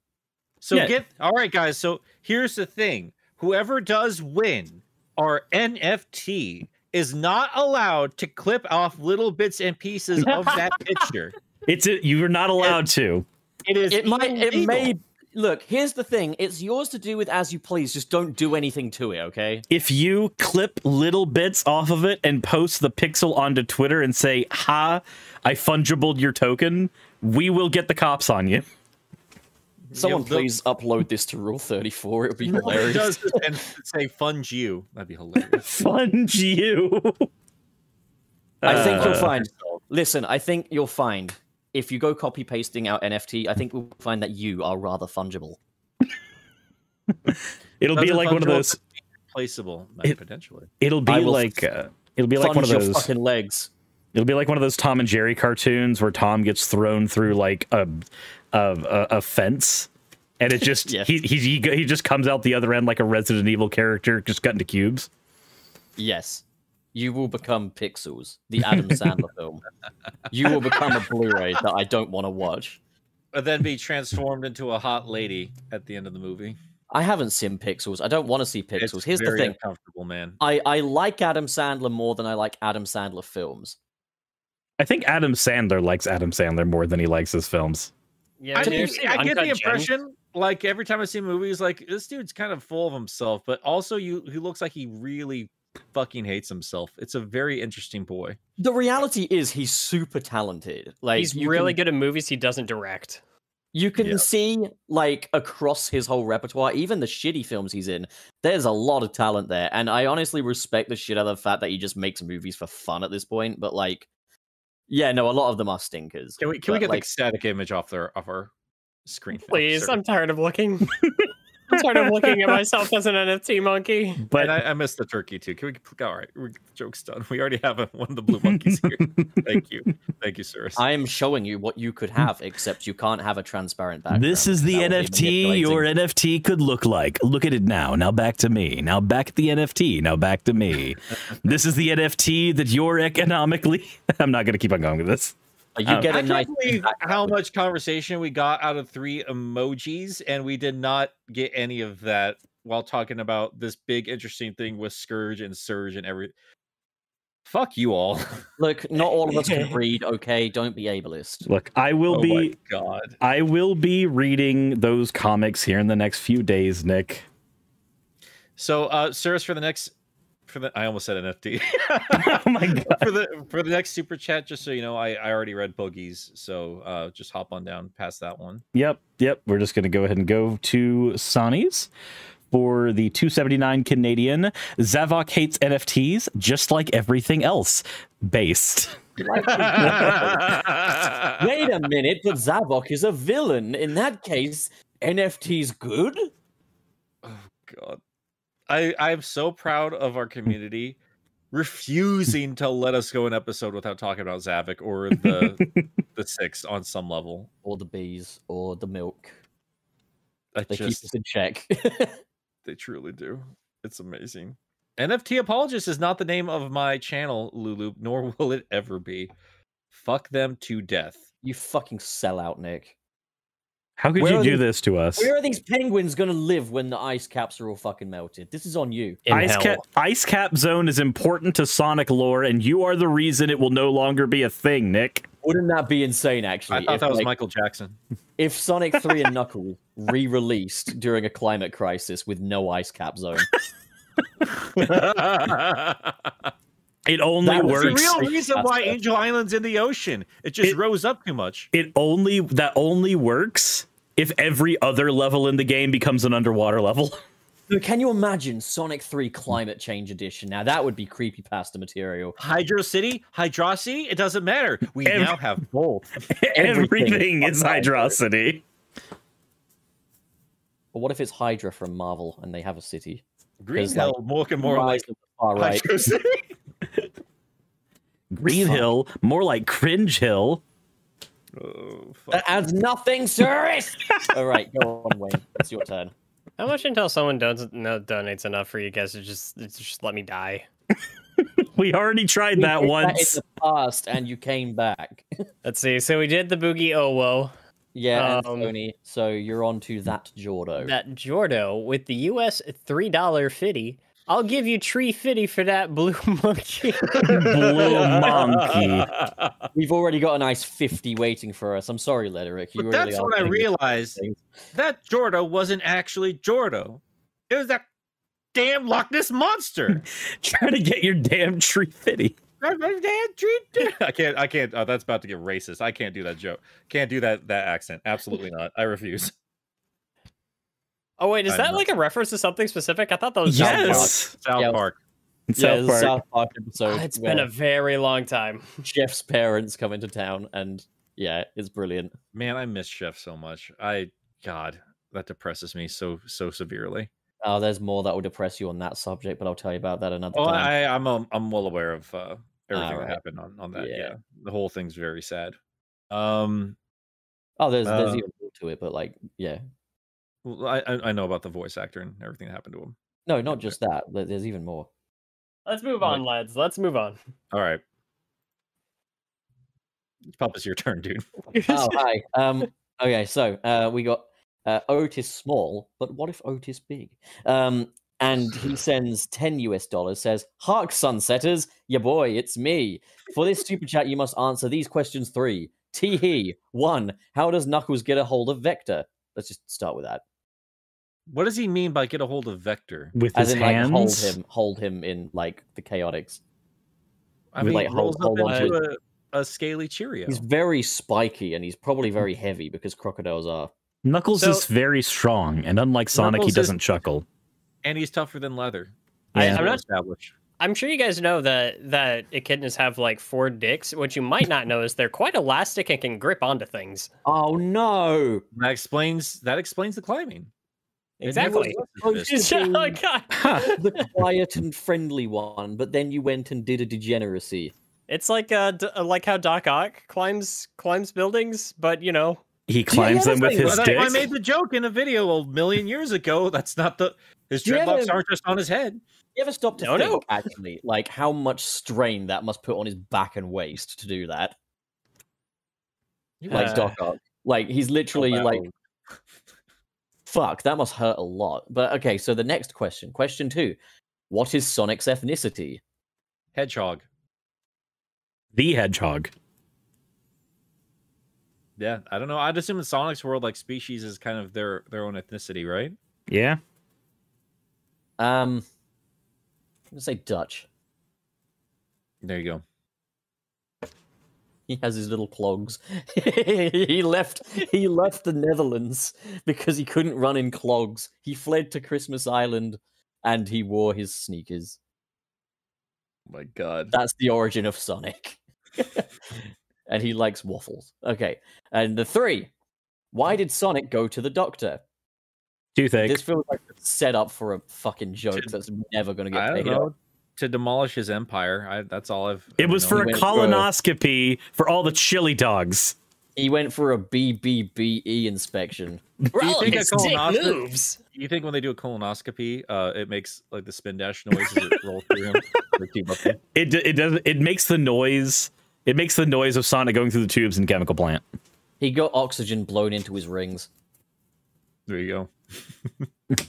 [SPEAKER 3] So
[SPEAKER 4] Yeah.
[SPEAKER 3] get all right, guys. So here's the thing: whoever does win our NFT is not allowed to clip off little bits and pieces of that picture.
[SPEAKER 4] It's a, you're not allowed to.
[SPEAKER 3] It is.
[SPEAKER 2] It might. It may. Look, here's the thing. It's yours to do with as you please. Just don't do anything to it, okay?
[SPEAKER 4] if you clip little bits off of it and post the pixel onto Twitter and say, "Ha, I fungibled your token," we will get the cops on you.
[SPEAKER 2] Someone
[SPEAKER 3] Yeah,
[SPEAKER 2] please upload this to Rule 34. It would be
[SPEAKER 3] No,
[SPEAKER 2] hilarious.
[SPEAKER 3] does and say fund you. That'd be hilarious.
[SPEAKER 4] Fund you.
[SPEAKER 2] I think you'll
[SPEAKER 4] Uh,
[SPEAKER 2] find. Listen, I think you'll find if you go copy pasting out NFT. I think we'll find that you are rather fungible.
[SPEAKER 4] It'll be like one of those.
[SPEAKER 3] Placeable,
[SPEAKER 4] It-
[SPEAKER 3] potentially.
[SPEAKER 4] It'll be like. Uh, it'll be like one of
[SPEAKER 2] your
[SPEAKER 4] those.
[SPEAKER 2] fucking legs.
[SPEAKER 4] It'll be like one of those Tom and Jerry cartoons where Tom gets thrown through like a a, a, a fence, and it just
[SPEAKER 2] Yes.
[SPEAKER 4] he, he he he just comes out the other end like a Resident Evil character, just cut into cubes.
[SPEAKER 2] Yes. You will become Pixels, the Adam Sandler film. You will become a Blu-ray that I don't want to watch.
[SPEAKER 3] But then be transformed into a hot lady at the end of the movie.
[SPEAKER 2] I haven't seen Pixels. I don't want to see Pixels.
[SPEAKER 3] It's
[SPEAKER 2] Here's the thing:
[SPEAKER 3] uncomfortable, man.
[SPEAKER 2] I I like Adam Sandler more than I like Adam Sandler films.
[SPEAKER 7] I think Adam Sandler likes Adam Sandler more than he likes his films.
[SPEAKER 5] Yeah,
[SPEAKER 3] I,
[SPEAKER 5] did
[SPEAKER 3] mean,
[SPEAKER 5] see
[SPEAKER 3] I get
[SPEAKER 5] Uncut
[SPEAKER 3] the
[SPEAKER 5] Gems?
[SPEAKER 3] impression, like every time I see movies, like this dude's kind of full of himself, but also you he looks like he really fucking hates himself. It's a very interesting boy.
[SPEAKER 2] The reality is he's super talented. Like
[SPEAKER 5] He's really
[SPEAKER 2] can,
[SPEAKER 5] good at movies he doesn't direct.
[SPEAKER 2] You can
[SPEAKER 3] Yeah.
[SPEAKER 2] see like across his whole repertoire, even the shitty films he's in. There's a lot of talent there, and I honestly respect the shit out of the fact that he just makes movies for fun at this point. But like, yeah, no, a lot of them are stinkers.
[SPEAKER 3] Can we can we get
[SPEAKER 2] like
[SPEAKER 3] the static image off their off our screen?
[SPEAKER 5] Please. I'm tired of looking. I'm tired of looking at myself as an NFT monkey.
[SPEAKER 7] But
[SPEAKER 3] I, I missed the turkey too. Can we? All right, we're, joke's done. We already have a, one of the blue monkeys here. Thank you, thank you, sir.
[SPEAKER 2] I am showing you what you could have, except you can't have a transparent background.
[SPEAKER 4] This is the
[SPEAKER 2] That
[SPEAKER 4] NFT your. NFT could look like. Look at it now. Now back to me. Now back at the NFT. Now back to me. this is the NFT that you're economically. I'm not going to keep on going with this.
[SPEAKER 2] Like, you
[SPEAKER 7] Um,
[SPEAKER 2] get
[SPEAKER 3] I
[SPEAKER 2] a nice.
[SPEAKER 3] can't believe how much conversation we got out of three emojis, and we did not get any of that while talking about this big interesting thing with Scourge and Surge and every. Fuck you all.
[SPEAKER 2] Look, not all of us can read. Okay, don't be ableist.
[SPEAKER 7] look, I will
[SPEAKER 3] oh
[SPEAKER 7] be
[SPEAKER 3] my god.
[SPEAKER 7] I will be reading those comics here in the next few days, Nick.
[SPEAKER 3] So, uh, Cirrus, for the next, for the, I almost said NFT.
[SPEAKER 7] oh my god.
[SPEAKER 3] for the for the next super chat, just so you know, I I already read Boogie's, so uh, just hop on down past that one.
[SPEAKER 7] Yep, yep. We're just going to go ahead and go to Sonny's for the 279 Canadian. Zavok hates NFTs just like everything else. Based.
[SPEAKER 2] Wait a minute, but Zavok is a villain. In that case, NFT's good?
[SPEAKER 3] Oh god. I I'm so proud of our mm. community refusing to let us go an episode without talking about Zavok or the the six on some level.
[SPEAKER 2] Or the bees, or the milk.
[SPEAKER 3] I
[SPEAKER 2] They keep us in check.
[SPEAKER 3] they truly do. It's amazing. NFT apologist is not the name of my channel, Lulu, nor will it ever be. Fuck them to death.
[SPEAKER 2] you fucking sellout, Nick.
[SPEAKER 7] How could
[SPEAKER 2] Where
[SPEAKER 7] you do
[SPEAKER 2] these-
[SPEAKER 7] this to us?
[SPEAKER 2] Where are these penguins gonna live when the ice caps are all fucking melted? This is on you.
[SPEAKER 5] In
[SPEAKER 7] Ice
[SPEAKER 5] hell.
[SPEAKER 7] cap, Ice Cap Zone is important to Sonic lore, and you are the reason it will no longer be a thing, Nick.
[SPEAKER 2] Wouldn't that be insane, actually?
[SPEAKER 3] I thought
[SPEAKER 2] if,
[SPEAKER 3] that was
[SPEAKER 2] like,
[SPEAKER 3] Michael Jackson.
[SPEAKER 2] if Sonic 3 and Knuckles re-released during a climate crisis with no ice cap zone.
[SPEAKER 7] It only
[SPEAKER 2] That was
[SPEAKER 3] the
[SPEAKER 7] works.
[SPEAKER 3] real reason why. Angel Island's in the ocean. It just
[SPEAKER 7] It-
[SPEAKER 3] rose up too much.
[SPEAKER 7] It only that only works if every other level in the game becomes an underwater level.
[SPEAKER 2] But Can you imagine Sonic 3 Climate Change Edition? Now that would be creepy pasta material.
[SPEAKER 3] Hydro City, Hydrocity, it doesn't matter. We
[SPEAKER 7] Every-
[SPEAKER 3] now have both.
[SPEAKER 2] Everything
[SPEAKER 7] Everything is
[SPEAKER 2] is
[SPEAKER 7] Hydrocity.
[SPEAKER 2] But what if it's Hydra from Marvel and they have a city?
[SPEAKER 3] Green
[SPEAKER 2] like,
[SPEAKER 3] Hill, looking more like
[SPEAKER 2] far right.
[SPEAKER 3] Hydro City.
[SPEAKER 7] Green Hill, more like Cringe Hill.
[SPEAKER 3] Oh.
[SPEAKER 2] That adds nothing, Cirrus. All right, go on, Wayne. It's your turn.
[SPEAKER 5] How much until someone does no, donates enough for you guys to just just let me die?
[SPEAKER 7] We already tried
[SPEAKER 2] We
[SPEAKER 7] that
[SPEAKER 2] did
[SPEAKER 7] once.
[SPEAKER 2] in the past, and you came back.
[SPEAKER 5] Let's see. So we did the Boogie Owo.
[SPEAKER 2] Yeah,
[SPEAKER 5] Um,
[SPEAKER 2] Anthony. So you're on to that Jordo.
[SPEAKER 5] That Jordo with the US three dollar fitty. I'll give you tree fitty for that blue monkey.
[SPEAKER 7] Blue monkey.
[SPEAKER 2] We've already got a nice 50 waiting for us. I'm sorry, Letterick. You
[SPEAKER 3] But
[SPEAKER 2] really
[SPEAKER 3] that's
[SPEAKER 2] are
[SPEAKER 3] when I realized that Jordo wasn't actually Jordo. It was that damn Loch Ness monster.
[SPEAKER 7] Trying to get your damn tree fitty.
[SPEAKER 3] I can't. I can't. Oh, that's about to get racist. I can't do that joke. Can't do that. That accent. Absolutely not. I refuse.
[SPEAKER 5] Oh wait, is
[SPEAKER 3] I'm
[SPEAKER 5] that
[SPEAKER 3] not-
[SPEAKER 5] like a reference to something specific? I thought that was South Park.
[SPEAKER 3] South
[SPEAKER 2] Yeah.
[SPEAKER 3] Park.
[SPEAKER 7] South
[SPEAKER 2] the
[SPEAKER 7] Park.
[SPEAKER 2] South Park episode.
[SPEAKER 5] Ah, it's been a very long time.
[SPEAKER 2] Chef's parents come into town, and yeah, it's brilliant.
[SPEAKER 3] Man, I miss Chef so much. I God, that depresses me so so severely.
[SPEAKER 2] Oh, there's more that will depress you on that subject, but I'll tell you about that another
[SPEAKER 3] Oh,
[SPEAKER 2] time.
[SPEAKER 3] I, I'm um, I'm well aware of uh, everything
[SPEAKER 2] Alright.
[SPEAKER 3] that happened on on that. Yeah.
[SPEAKER 2] Yeah.
[SPEAKER 3] the whole thing's very sad. Um,
[SPEAKER 2] Oh, there's there's
[SPEAKER 3] uh,
[SPEAKER 2] even more to it, but like, yeah,
[SPEAKER 3] well, I I I know about the voice actor and everything that happened to him.
[SPEAKER 2] no, not just that. There's even more.
[SPEAKER 5] Let's move on, lads. Let's move on.
[SPEAKER 3] All right. Pop, it's your turn, dude.
[SPEAKER 2] oh, hi. Um, okay, so uh, we got uh, Otis Small, but what if Otis Big? Um, and he sends 10 US dollars, says, Hark, Sunsetters, ya boy, it's me. For this super chat, you must answer these questions three. T he. One, how does Knuckles get a hold of Vector? Let's just start with that.
[SPEAKER 3] What does he mean by get a hold of Vector?
[SPEAKER 7] with
[SPEAKER 2] As
[SPEAKER 7] his
[SPEAKER 2] in, like,
[SPEAKER 7] hands.
[SPEAKER 2] hold him, hold him in, like, the Chaotix.
[SPEAKER 3] I mean,
[SPEAKER 2] like,
[SPEAKER 3] rolls
[SPEAKER 2] hold-
[SPEAKER 3] up
[SPEAKER 2] hold on
[SPEAKER 3] into a, a scaly Cheerio.
[SPEAKER 2] He's very spiky and he's probably hmm. very heavy because crocodiles are.
[SPEAKER 7] Knuckles
[SPEAKER 5] So-
[SPEAKER 7] is very strong, and unlike Sonic,
[SPEAKER 3] Knuckles
[SPEAKER 7] he doesn't chuckle.
[SPEAKER 3] and he's tougher than leather.
[SPEAKER 5] I-
[SPEAKER 7] Yeah.
[SPEAKER 5] I'm not
[SPEAKER 3] established.
[SPEAKER 5] I'm sure you guys know that that echidnas have like four dicks. What you might not know is they're quite elastic and can grip onto things.
[SPEAKER 2] Oh no!
[SPEAKER 3] That explains that explains the climbing. It
[SPEAKER 5] Exactly.
[SPEAKER 3] never was this.
[SPEAKER 5] oh god.
[SPEAKER 2] the quiet and friendly one, but then you went and did a degeneracy.
[SPEAKER 5] It's like uh, d- uh, like how Doc Ock climbs climbs buildings, but you know,
[SPEAKER 7] He climbs
[SPEAKER 2] yeah,
[SPEAKER 7] them with his
[SPEAKER 3] Well, that's I made the joke in a video a million years ago. That's not the his
[SPEAKER 2] Do you
[SPEAKER 3] dreadlocks aren't just on his head.
[SPEAKER 2] You ever stop to
[SPEAKER 5] No,
[SPEAKER 2] think,
[SPEAKER 5] no.
[SPEAKER 2] actually, like how much strain that must put on his back and waist to do that? Like
[SPEAKER 5] Uh,
[SPEAKER 2] Doc Ock. Like he's literally
[SPEAKER 3] wow.
[SPEAKER 2] like, fuck, that must hurt a lot. But okay, so the next question, question two, what is Sonic's ethnicity?
[SPEAKER 3] Hedgehog.
[SPEAKER 7] the hedgehog.
[SPEAKER 3] Yeah, I don't know. I'd assume in Sonic's world, like species is kind of their their own ethnicity, right?
[SPEAKER 7] Yeah.
[SPEAKER 2] Um, I'm gonna say Dutch.
[SPEAKER 3] There you go.
[SPEAKER 2] He has his little clogs. he left. He left the Netherlands because he couldn't run in clogs. He fled to Christmas Island, and he wore his sneakers.
[SPEAKER 3] Oh my God.
[SPEAKER 2] That's the origin of Sonic. and he likes waffles. Okay, and the three. Why did Sonic go to the doctor?
[SPEAKER 7] Toothache.
[SPEAKER 2] This feels like set up for a fucking joke that's never going to
[SPEAKER 3] I
[SPEAKER 2] get
[SPEAKER 3] don't
[SPEAKER 2] paid
[SPEAKER 3] know.
[SPEAKER 2] off.
[SPEAKER 3] To demolish his empire. I, that's all I've.
[SPEAKER 7] it
[SPEAKER 3] ever
[SPEAKER 7] was for
[SPEAKER 3] known.
[SPEAKER 7] a
[SPEAKER 2] went for a-
[SPEAKER 7] colonoscopy for all the chili dogs.
[SPEAKER 2] He went for a BBBE inspection.
[SPEAKER 5] Bro,
[SPEAKER 3] think a
[SPEAKER 5] his dick moves.
[SPEAKER 3] You think when they do a colonoscopy, uh, it makes like the spin dash noise as it rolls through him? They keep up there?
[SPEAKER 7] It it does it makes the noise. It makes the noise of Sonic going through the tubes in chemical plant.
[SPEAKER 2] He got oxygen blown into his rings.
[SPEAKER 3] There you go.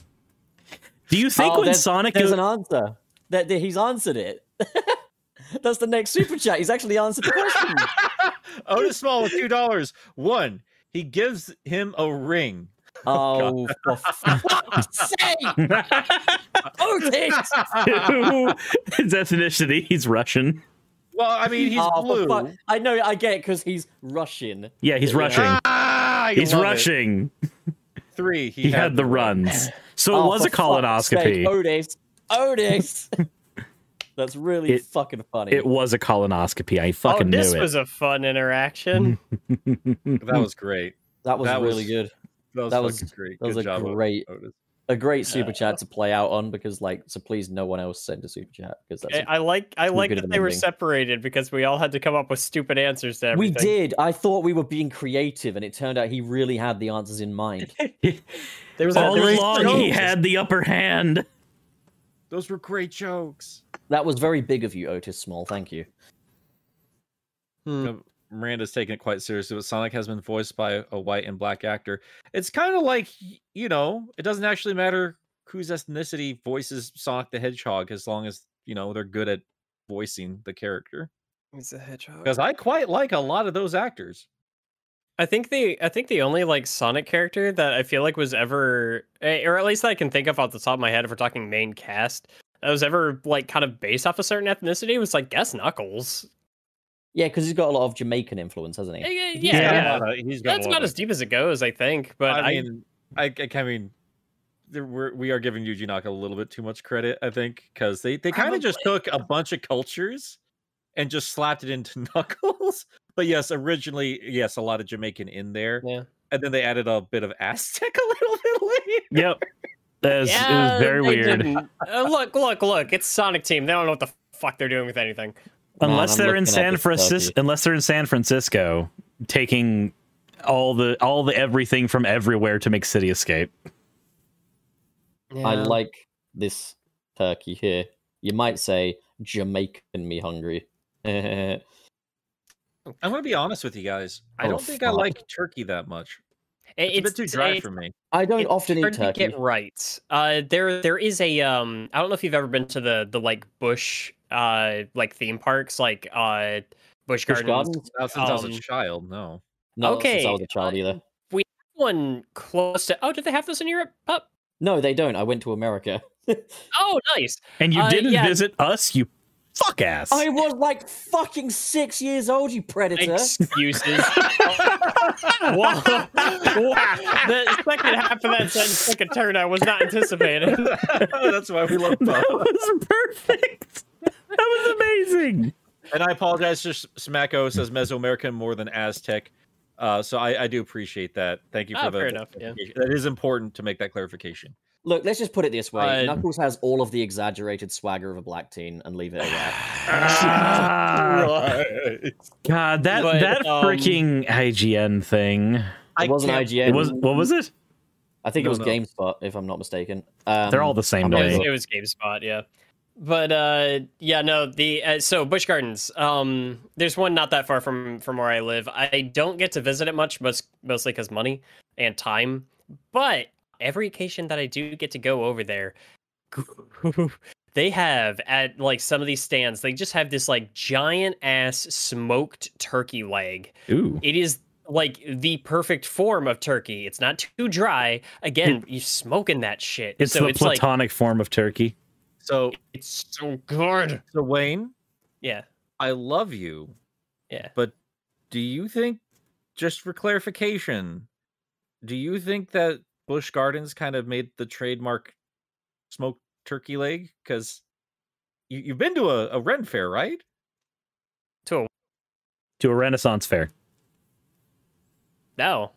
[SPEAKER 7] Do you think
[SPEAKER 2] Oh,
[SPEAKER 7] when Sonic
[SPEAKER 2] There's
[SPEAKER 7] goes,
[SPEAKER 2] an answer. That, that he's answered it. That's the next super chat. He's actually answered the question.
[SPEAKER 3] Otis Small with two dollars. One, he gives him a ring.
[SPEAKER 2] Oh, for fuck's sake! Otis!
[SPEAKER 7] his ethnicity, he's Russian.
[SPEAKER 3] Well, I mean, he's
[SPEAKER 2] oh,
[SPEAKER 3] blue.
[SPEAKER 2] fuck- I know, I get it because he's Russian.
[SPEAKER 7] Yeah, he's rushing.
[SPEAKER 3] Ah,
[SPEAKER 7] he's
[SPEAKER 3] love it.
[SPEAKER 7] rushing.
[SPEAKER 3] Three. He,
[SPEAKER 7] He, had, the
[SPEAKER 3] ring.
[SPEAKER 7] runs. So
[SPEAKER 2] Oh,
[SPEAKER 7] it was
[SPEAKER 2] for
[SPEAKER 7] a
[SPEAKER 2] fuck's sake,
[SPEAKER 7] colonoscopy.
[SPEAKER 2] Otis! Otis! That's really
[SPEAKER 7] It-
[SPEAKER 2] fucking funny.
[SPEAKER 7] It was a colonoscopy. I
[SPEAKER 5] Oh,
[SPEAKER 7] fucking
[SPEAKER 5] this
[SPEAKER 7] knew it.
[SPEAKER 5] This was a fun interaction.
[SPEAKER 3] That was great.
[SPEAKER 2] that was
[SPEAKER 3] that
[SPEAKER 2] really
[SPEAKER 3] was-
[SPEAKER 2] good.
[SPEAKER 3] That was,
[SPEAKER 2] That was-
[SPEAKER 3] great.
[SPEAKER 2] that was
[SPEAKER 3] Good
[SPEAKER 2] a
[SPEAKER 3] uh,
[SPEAKER 2] great-
[SPEAKER 3] Otis.
[SPEAKER 2] A great super chat to play out on because, like, so please no one else send a super chat because that's.
[SPEAKER 5] I I like I like that
[SPEAKER 2] an
[SPEAKER 5] they were separated because we all had to come up with stupid answers to everything.
[SPEAKER 2] we did. I thought we were being creative, and it turned out he really had the answers in mind.
[SPEAKER 5] There was a,
[SPEAKER 7] All
[SPEAKER 5] there was
[SPEAKER 7] along, he had the upper hand.
[SPEAKER 3] Those were great jokes.
[SPEAKER 2] that was very big of you, Otis Small. Thank you.
[SPEAKER 5] Hmm.
[SPEAKER 3] Uh, Miranda's taking it quite seriously, but Sonic has been voiced by a white and black actor. It's kind of like, you know, it doesn't actually matter whose ethnicity voices Sonic the Hedgehog as long as, you know, they're good at voicing the character.
[SPEAKER 5] He's a hedgehog.
[SPEAKER 3] Because I quite like a lot of those actors.
[SPEAKER 5] I think the I think the only like Sonic character that I feel like was ever, eh, or at least I can think of off the top of my head, if we're talking main cast, that was ever like kind of based off a certain ethnicity was like guess Knuckles.
[SPEAKER 2] Yeah, because he's got a lot of Jamaican influence, hasn't he?
[SPEAKER 3] He's
[SPEAKER 5] Yeah,
[SPEAKER 3] got
[SPEAKER 5] yeah.
[SPEAKER 3] of- he's got
[SPEAKER 5] that's about as deep as it goes, I think. But
[SPEAKER 3] I
[SPEAKER 5] I,
[SPEAKER 3] mean, I, I, I mean, we're, we are giving Yuji Naka a little bit too much credit, I think, because they, they kind of just took a bunch of cultures and just slapped it into Knuckles. But yes, originally, yes, a lot of Jamaican in there,
[SPEAKER 5] yeah.
[SPEAKER 3] and then they added a bit of Aztec a little bit later.
[SPEAKER 7] Yep. That was, it
[SPEAKER 5] Yeah,
[SPEAKER 7] was very weird.
[SPEAKER 5] Uh, look, look, look! It's Sonic Team. They don't know what the fuck they're doing with anything.
[SPEAKER 7] Unless
[SPEAKER 2] Man,
[SPEAKER 7] they're in San Francisco, unless they're in San Francisco, taking all the all the everything from everywhere to make City Escape.
[SPEAKER 2] I like this turkey here. You might say Jamaican me hungry. I
[SPEAKER 3] I'm gonna be honest with you guys. I
[SPEAKER 2] Oh,
[SPEAKER 3] don't think I like turkey that much.
[SPEAKER 5] It-
[SPEAKER 3] It's, a bit too dry for me.
[SPEAKER 2] I don't
[SPEAKER 5] it's
[SPEAKER 2] often eat
[SPEAKER 5] hard to
[SPEAKER 2] turkey.
[SPEAKER 5] get right. Uh, there there is a um. I don't know if you've ever been to the the like bush uh like theme parks like uh Bush,
[SPEAKER 2] Busch
[SPEAKER 5] Gardens.
[SPEAKER 2] Gardens?
[SPEAKER 3] Not since I was
[SPEAKER 5] Um,
[SPEAKER 3] a child. No.
[SPEAKER 2] No, not since I was a child either.
[SPEAKER 5] uh,
[SPEAKER 2] either.
[SPEAKER 5] One close to. Oh, did they have this in Europe? Oh,
[SPEAKER 2] No, they don't. I went to America.
[SPEAKER 5] oh nice.
[SPEAKER 7] And you
[SPEAKER 5] Uh,
[SPEAKER 7] didn't
[SPEAKER 5] yeah.
[SPEAKER 7] visit us, you fuck ass.
[SPEAKER 2] I was like fucking six years old, you predator.
[SPEAKER 5] Excuses. Whoa. the second half of that sentence took a turn I was not anticipating.
[SPEAKER 3] That's why we love
[SPEAKER 7] that
[SPEAKER 3] Bob.
[SPEAKER 7] was perfect. That was amazing.
[SPEAKER 3] And I apologize. Just Smacko says Mesoamerican more than Aztec. Uh, so I, I do appreciate that. Thank you for
[SPEAKER 5] Oh,
[SPEAKER 3] the
[SPEAKER 5] fair enough, yeah.
[SPEAKER 3] That is important to make that clarification.
[SPEAKER 2] Look, let's just put it this way:
[SPEAKER 5] Uh,
[SPEAKER 2] Knuckles has all of the exaggerated swagger of a black teen, and leave it at that.
[SPEAKER 7] Ah, God, that
[SPEAKER 5] But,
[SPEAKER 7] that
[SPEAKER 5] um,
[SPEAKER 7] freaking IGN thing.
[SPEAKER 3] I
[SPEAKER 2] It wasn't
[SPEAKER 3] can't-
[SPEAKER 2] IGN.
[SPEAKER 7] It was what was it?
[SPEAKER 2] I think
[SPEAKER 3] No,
[SPEAKER 2] it was
[SPEAKER 3] no.
[SPEAKER 2] GameSpot, if I'm not mistaken. Um,
[SPEAKER 7] They're all the same
[SPEAKER 2] I'm
[SPEAKER 7] to
[SPEAKER 2] not
[SPEAKER 5] It was,
[SPEAKER 7] me.
[SPEAKER 2] sure.
[SPEAKER 5] it was GameSpot, yeah. But uh yeah, no, the uh, so Busch Gardens. Um there's one not that far from from where I live. I don't get to visit it much, most mostly cuz money and time. But every occasion that I do get to go over there, they have at like some of these stands, they just have this like giant ass smoked turkey leg
[SPEAKER 7] Ooh.
[SPEAKER 5] it is like the perfect form of turkey. It's not too dry. Again, hmm. you smoking that shit.
[SPEAKER 7] It's
[SPEAKER 5] so
[SPEAKER 7] the
[SPEAKER 5] it's like
[SPEAKER 7] platonic form of turkey.
[SPEAKER 3] So,
[SPEAKER 5] it's so good.
[SPEAKER 3] so Wayne,
[SPEAKER 5] Yeah.
[SPEAKER 3] I love you,
[SPEAKER 5] Yeah.
[SPEAKER 3] but do you think, just for clarification, do you think that Busch Gardens kind of made the trademark smoked turkey leg? Because you, you've been to a, a Ren fair, right?
[SPEAKER 5] To a
[SPEAKER 7] To a Renaissance fair.
[SPEAKER 5] no.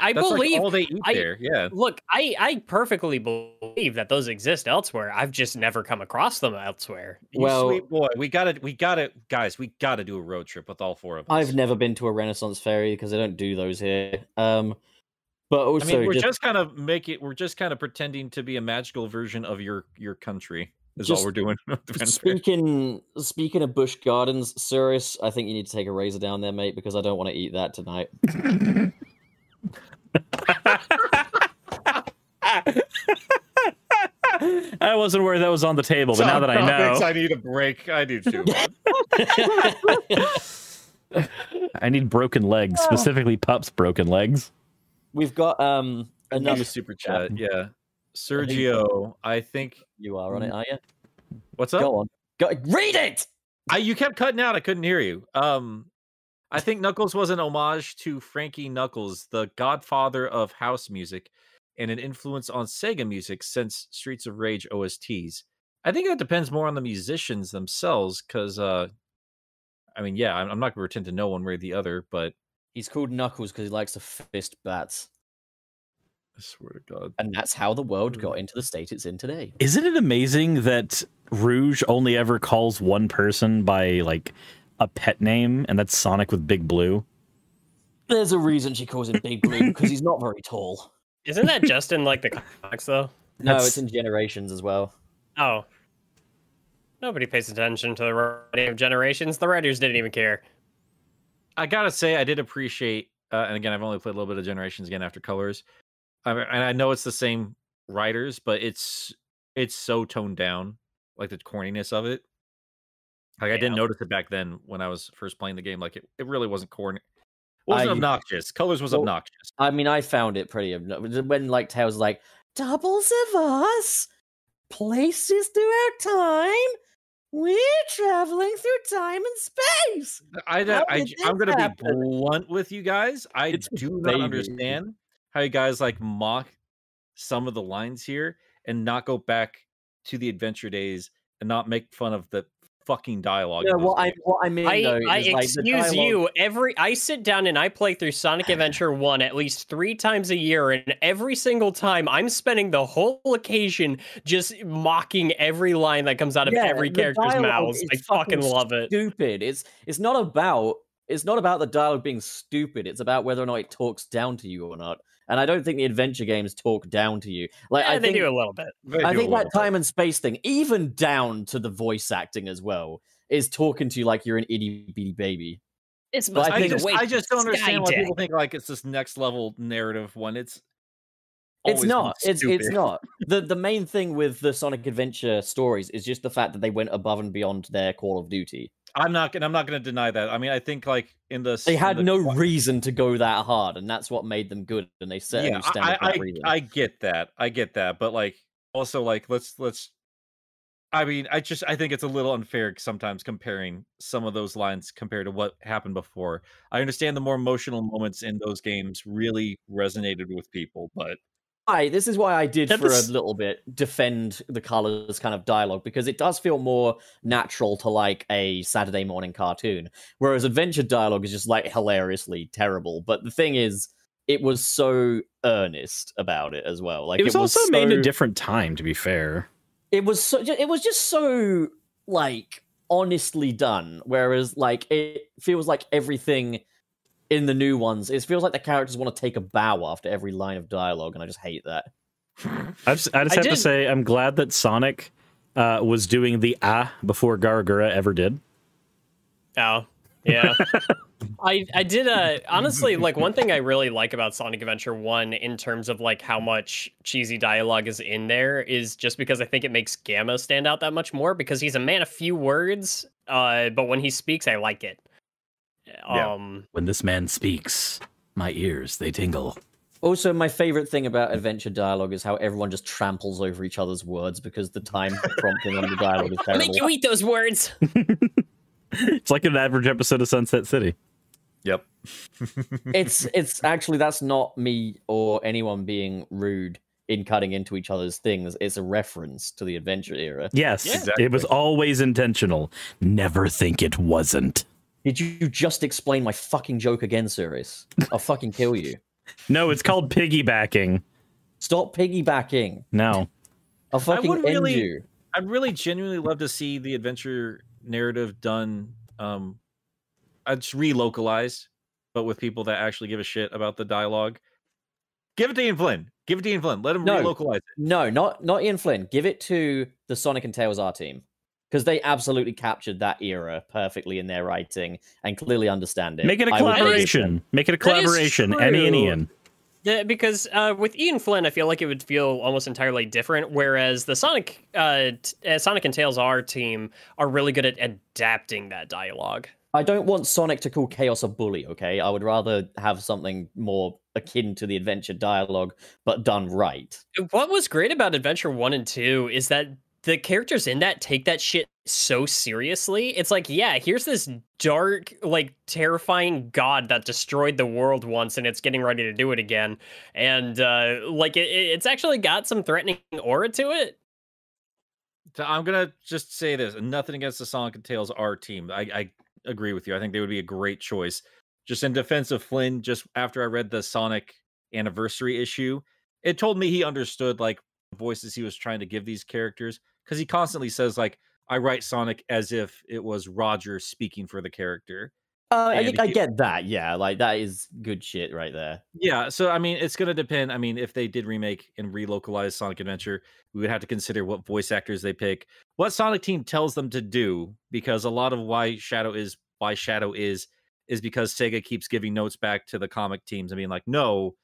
[SPEAKER 5] I
[SPEAKER 3] That's
[SPEAKER 5] believe
[SPEAKER 3] like all they eat
[SPEAKER 5] I-
[SPEAKER 3] there. Yeah.
[SPEAKER 5] look, I I perfectly believe that those exist elsewhere. I've just never come across them elsewhere.
[SPEAKER 3] You
[SPEAKER 2] Well-
[SPEAKER 3] sweet boy, we gotta, we gotta, guys, we gotta do a road trip with all four of us.
[SPEAKER 2] I've never been to a Renaissance fair because they don't do those here. Um, but
[SPEAKER 3] oh,
[SPEAKER 2] I
[SPEAKER 3] mean, we're
[SPEAKER 2] just,
[SPEAKER 3] just, kind of making we're just kind of pretending to be a magical version of your your country. Is
[SPEAKER 2] Just
[SPEAKER 3] all we're doing. with the Ren Fair.
[SPEAKER 2] speaking speaking of Busch Gardens, Cirrus, I think you need to take a razor down there, mate, because I don't want to eat that tonight.
[SPEAKER 7] I wasn't aware that was on the table, but now that I know,
[SPEAKER 3] I need a break. I do too.
[SPEAKER 7] I need broken legs, specifically pups' broken legs.
[SPEAKER 2] We've got um
[SPEAKER 3] Another
[SPEAKER 2] enough.
[SPEAKER 3] super chat. Yeah, Sergio. I think.
[SPEAKER 2] You are on it, are you?
[SPEAKER 3] What's up?
[SPEAKER 2] Go on, go read it.
[SPEAKER 3] I, you kept cutting out. I couldn't hear you. Um, I think Knuckles was an homage to Frankie Knuckles, the godfather of house music, and an influence on Sega music since Streets of Rage OSTs. I think that depends more on the musicians themselves, because, uh, I mean, yeah, I'm, I'm not going to pretend to know one way or the other, but
[SPEAKER 2] He's called Knuckles because he likes to fist bats,
[SPEAKER 3] I swear to God.
[SPEAKER 2] and that's how the world got into the state it's in today.
[SPEAKER 7] Isn't it amazing that Rouge only ever calls one person by like a pet name, and that's Sonic with Big Blue?
[SPEAKER 2] There's a reason she calls him Big Blue because he's not very tall.
[SPEAKER 5] Isn't that just in like the comics though?
[SPEAKER 2] No,
[SPEAKER 7] That's-
[SPEAKER 2] it's in Generations as well.
[SPEAKER 5] Oh. Nobody pays attention to the writing of generations. The writers didn't even care.
[SPEAKER 3] I gotta say, I did appreciate, uh, and again, I've only played a little bit of Generations again after Colors, I mean, and I know it's the same writers, but it's it's so toned down, like the corniness of it. Like I didn't notice it back then when I was first playing the game. Like it, it really wasn't corny. It wasn't
[SPEAKER 2] I-
[SPEAKER 3] obnoxious. Colors was
[SPEAKER 2] Well,
[SPEAKER 3] obnoxious.
[SPEAKER 2] I mean, I found it pretty obnoxious when like Tails like doubles of us, places throughout time. We're traveling through time and space.
[SPEAKER 3] I,
[SPEAKER 2] how
[SPEAKER 3] don't- I
[SPEAKER 2] did
[SPEAKER 3] j- I'm gonna be blunt with you guys. I
[SPEAKER 2] It's a
[SPEAKER 3] do
[SPEAKER 2] baby.
[SPEAKER 3] not understand how you guys like mock some of the lines here and not go back to the adventure days and not make fun of the fucking dialogue. in
[SPEAKER 2] No,
[SPEAKER 3] those
[SPEAKER 2] what I
[SPEAKER 3] games.
[SPEAKER 2] what I mean
[SPEAKER 5] I,
[SPEAKER 2] though
[SPEAKER 5] I
[SPEAKER 2] is like
[SPEAKER 5] excuse you. Every I sit down and I play through Sonic Adventure One at least three times a year, and every single time I'm spending the whole occasion just mocking every line that comes out of
[SPEAKER 2] Yeah,
[SPEAKER 5] every character's
[SPEAKER 2] dialogue
[SPEAKER 5] mouths. I fucking
[SPEAKER 2] fucking
[SPEAKER 5] love it.
[SPEAKER 2] Stupid. It's it's not about it's not about the dialogue being stupid. It's about whether or not it talks down to you or not. And I don't think the adventure games talk down to you. Like
[SPEAKER 5] Yeah,
[SPEAKER 2] I
[SPEAKER 5] they
[SPEAKER 2] think,
[SPEAKER 5] do a little bit.
[SPEAKER 3] They
[SPEAKER 2] I think that
[SPEAKER 3] little bit.
[SPEAKER 2] time and space thing, even down to the voice acting as well, is talking to you like you're an itty bitty baby.
[SPEAKER 5] This
[SPEAKER 2] But I
[SPEAKER 3] I
[SPEAKER 2] think-
[SPEAKER 5] the
[SPEAKER 3] just,
[SPEAKER 5] way
[SPEAKER 3] I just don't understand why people think like it's this next level narrative when it's.
[SPEAKER 2] It's not. It's it's not. The the main thing with the Sonic Adventure stories is just the fact that they went above and beyond their Call of Duty.
[SPEAKER 3] I'm not gonna. I'm not gonna deny that. I mean, I think like in the.
[SPEAKER 2] They had
[SPEAKER 3] the
[SPEAKER 2] no reason to go that hard, and that's what made them good. And they a
[SPEAKER 3] Yeah,
[SPEAKER 2] standard
[SPEAKER 3] I. I, I get that. I get that. But like, also like, let's let's. I mean, I just I think it's a little unfair sometimes comparing some of those lines compared to what happened before. I understand the more emotional moments in those games really resonated with people, but
[SPEAKER 2] why this is why I did for a little bit defend the colors kind of dialogue because it does feel more natural to like a Saturday morning cartoon, whereas adventure dialogue is just like hilariously terrible. But the thing is, it was so earnest about it as well. Like
[SPEAKER 7] it was also made in
[SPEAKER 2] so-
[SPEAKER 7] a different time, to be fair.
[SPEAKER 2] it was so it was just so like honestly done whereas like it feels like everything in the new ones it feels like the characters want to take a bow after every line of dialogue and i just hate that
[SPEAKER 7] I just, I just
[SPEAKER 5] I
[SPEAKER 7] have to say, I'm glad that Sonic uh, was doing the ah before Gawr Gura ever did.
[SPEAKER 5] Oh, yeah. I I did uh honestly like one thing I really like about Sonic Adventure 1 in terms of like how much cheesy dialogue is in there is just because I think it makes Gamma stand out that much more because he's a man of few words uh but when he speaks I like it.
[SPEAKER 3] Yeah.
[SPEAKER 5] Um
[SPEAKER 4] When this man speaks, my ears they tingle.
[SPEAKER 2] also my favorite thing about adventure dialogue is how everyone just tramples over each other's words because the time prompting on the dialogue is
[SPEAKER 5] I'll
[SPEAKER 2] terrible
[SPEAKER 5] make you eat those words.
[SPEAKER 7] It's like an average episode of Sunset City.
[SPEAKER 3] yep.
[SPEAKER 2] it's it's actually that's not me or anyone being rude in cutting into each other's things it's a reference to the adventure era
[SPEAKER 7] Yes,
[SPEAKER 3] Yeah.
[SPEAKER 7] it was always intentional.
[SPEAKER 4] Never think it wasn't.
[SPEAKER 2] Did you just explain my fucking joke again, Cirrus? I'll fucking kill you.
[SPEAKER 7] No, it's called piggybacking.
[SPEAKER 2] Stop piggybacking.
[SPEAKER 7] No.
[SPEAKER 2] I'll fucking
[SPEAKER 3] would
[SPEAKER 2] end
[SPEAKER 3] really-
[SPEAKER 2] you.
[SPEAKER 3] I'd really genuinely love to see the adventure narrative done um uh, just relocalized, but with people that actually give a shit about the dialogue. Give it to Ian Flynn. Give it to Ian Flynn. Let him
[SPEAKER 2] No.
[SPEAKER 3] relocalize it.
[SPEAKER 2] No, not not Ian Flynn. Give it to the Sonic and Tails R team. Because they absolutely captured that era perfectly in their writing and clearly understand it.
[SPEAKER 7] Make it a collaboration. Make it a collaboration. Emmy and
[SPEAKER 5] true.
[SPEAKER 7] Ian.
[SPEAKER 5] Yeah, because uh, with Ian Flynn, I feel like it would feel almost entirely different. Whereas the Sonic, uh, t- uh, Sonic and Tails R team are really good at adapting that dialogue.
[SPEAKER 2] I don't want Sonic to call Chaos a bully, okay? I would rather have something more akin to the adventure dialogue, but done right.
[SPEAKER 5] What was great about Adventure 1 and 2 is that the characters in that take that shit so seriously. It's like, yeah, here's this dark, like terrifying god that destroyed the world once and it's getting ready to do it again. And uh like it, it's actually got some threatening aura to it.
[SPEAKER 3] I'm gonna just say this, nothing against the Sonic and Tails R team. I, I agree with you. I think they would be a great choice. Just in defense of Flynn, just after I read the Sonic anniversary issue, it told me he understood like voices he was trying to give these characters because he constantly says like I write Sonic as if it was Roger speaking for the character.
[SPEAKER 2] Uh, I, I get that, yeah. Like, that is good shit right there.
[SPEAKER 3] Yeah, so I mean, it's gonna depend. I mean, if they did remake and relocalize Sonic Adventure, we would have to consider what voice actors they pick, what Sonic Team tells them to do, because a lot of why Shadow is why Shadow is is because Sega keeps giving notes back to the comic teams and being like, no,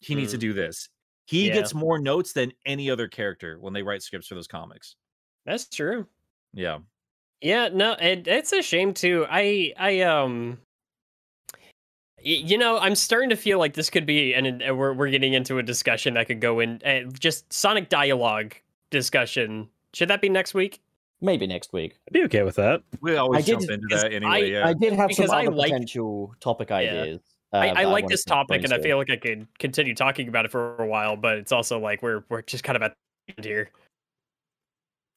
[SPEAKER 3] he needs to
[SPEAKER 5] Mm.
[SPEAKER 3] do this. He
[SPEAKER 5] Yeah.
[SPEAKER 3] gets more notes than any other character when they write scripts for those comics.
[SPEAKER 5] That's true.
[SPEAKER 3] Yeah.
[SPEAKER 5] Yeah, no, it, it's a shame too. I, I, um, you know, I'm starting to feel like this could be, and uh, we're we're getting into a discussion that could go in uh, just Sonic dialogue discussion. Should that be next week?
[SPEAKER 2] Maybe next week.
[SPEAKER 7] I'd be okay with that.
[SPEAKER 3] We always
[SPEAKER 2] did-
[SPEAKER 3] jump into that anyway.
[SPEAKER 5] I-
[SPEAKER 3] yeah.
[SPEAKER 2] I did have
[SPEAKER 5] Because
[SPEAKER 2] some
[SPEAKER 5] I
[SPEAKER 2] other
[SPEAKER 5] like-
[SPEAKER 2] potential topic ideas. Uh,
[SPEAKER 5] I, I like
[SPEAKER 2] wanted
[SPEAKER 5] this topic, and I feel like I could continue talking about it for a while. But it's also like we're we're just kind of at the end here.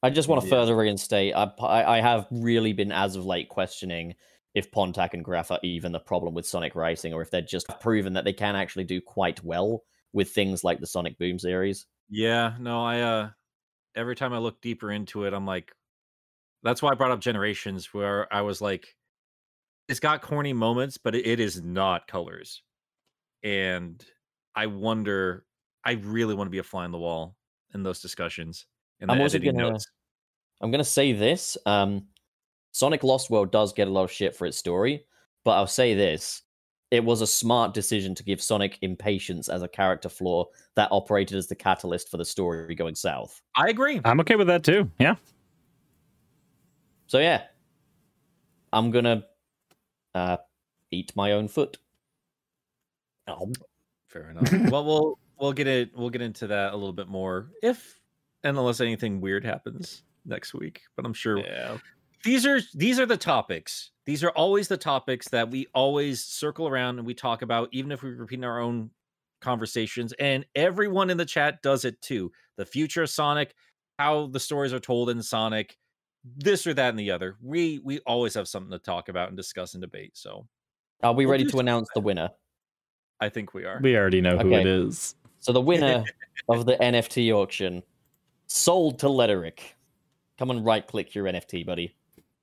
[SPEAKER 2] I just want to
[SPEAKER 3] Yeah.
[SPEAKER 2] further reinstate. I, I I have really been as of late questioning if Pontac and Graff are even the problem with Sonic Racing, or if they're just proven that they can actually do quite well with things like the Sonic Boom series.
[SPEAKER 3] Yeah, no, I uh every time I look deeper into it, I'm like that's why I brought up generations where I was like it's got corny moments, but it, it is not colors. And I wonder, I really want to be a fly on the wall in those discussions. And
[SPEAKER 2] I'm also gonna-
[SPEAKER 3] notes.
[SPEAKER 2] I'm gonna say this. Um, Sonic Lost World does get a lot of shit for its story, but I'll say this: it was a smart decision to give Sonic impatience as a character flaw that operated as the catalyst for the story going south.
[SPEAKER 3] I agree.
[SPEAKER 7] I'm okay with that too. Yeah.
[SPEAKER 2] So yeah, I'm gonna uh, eat my own foot. Oh,
[SPEAKER 3] Fair enough. well, we'll we'll get it. We'll get into that a little bit more if and unless anything weird happens next week. But I'm sure
[SPEAKER 5] Yeah.
[SPEAKER 3] these are these are the topics. These are always the topics that we always circle around and we talk about, even if we repeat our own conversations. And everyone in the chat does it too. The future of Sonic, how the stories are told in Sonic, this or that and the other. We we always have something to talk about and discuss and debate. So
[SPEAKER 2] are we
[SPEAKER 3] We'll
[SPEAKER 2] ready to announce the winner?
[SPEAKER 3] I think we are.
[SPEAKER 7] We already know who it is.
[SPEAKER 2] So the winner of the NFT auction, sold to Letteric. Come and right click your NFT, buddy.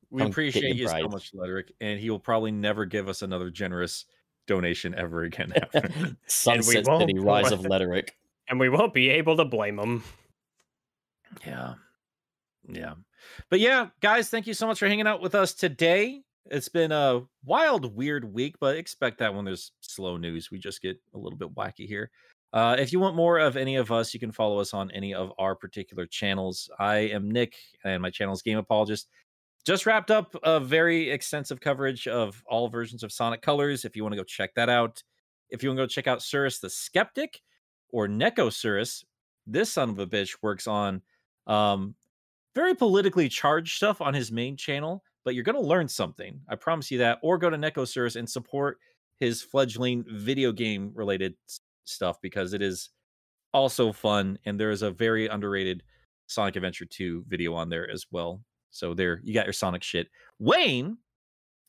[SPEAKER 3] We
[SPEAKER 2] Come
[SPEAKER 3] appreciate
[SPEAKER 2] your
[SPEAKER 3] you so much, Lederick, and he will probably never give us another generous donation ever again.
[SPEAKER 2] Sunset
[SPEAKER 5] won't
[SPEAKER 2] City, Rise of
[SPEAKER 5] want-
[SPEAKER 2] Letteric.
[SPEAKER 5] And we won't be able to blame him.
[SPEAKER 3] yeah, yeah, but yeah, guys, thank you so much for hanging out with us today. It's been a wild, weird week, but expect that when there's slow news, we just get a little bit wacky here. Uh, if you want more of any of us, you can follow us on any of our particular channels. I am Nick, and my channel is Game Apologist. Just wrapped up a very extensive coverage of all versions of Sonic Colors. If you want to go check that out, if you want to go check out Cirrus the Skeptic or Neko Cirrus, this son of a bitch works on um, very politically charged stuff on his main channel, but you're going to learn something. I promise you that. Or go to Neko and support his fledgling video game related stuff because it is also fun. And there is a very underrated Sonic Adventure 2 video on there as well. So there, you got your Sonic shit. Wayne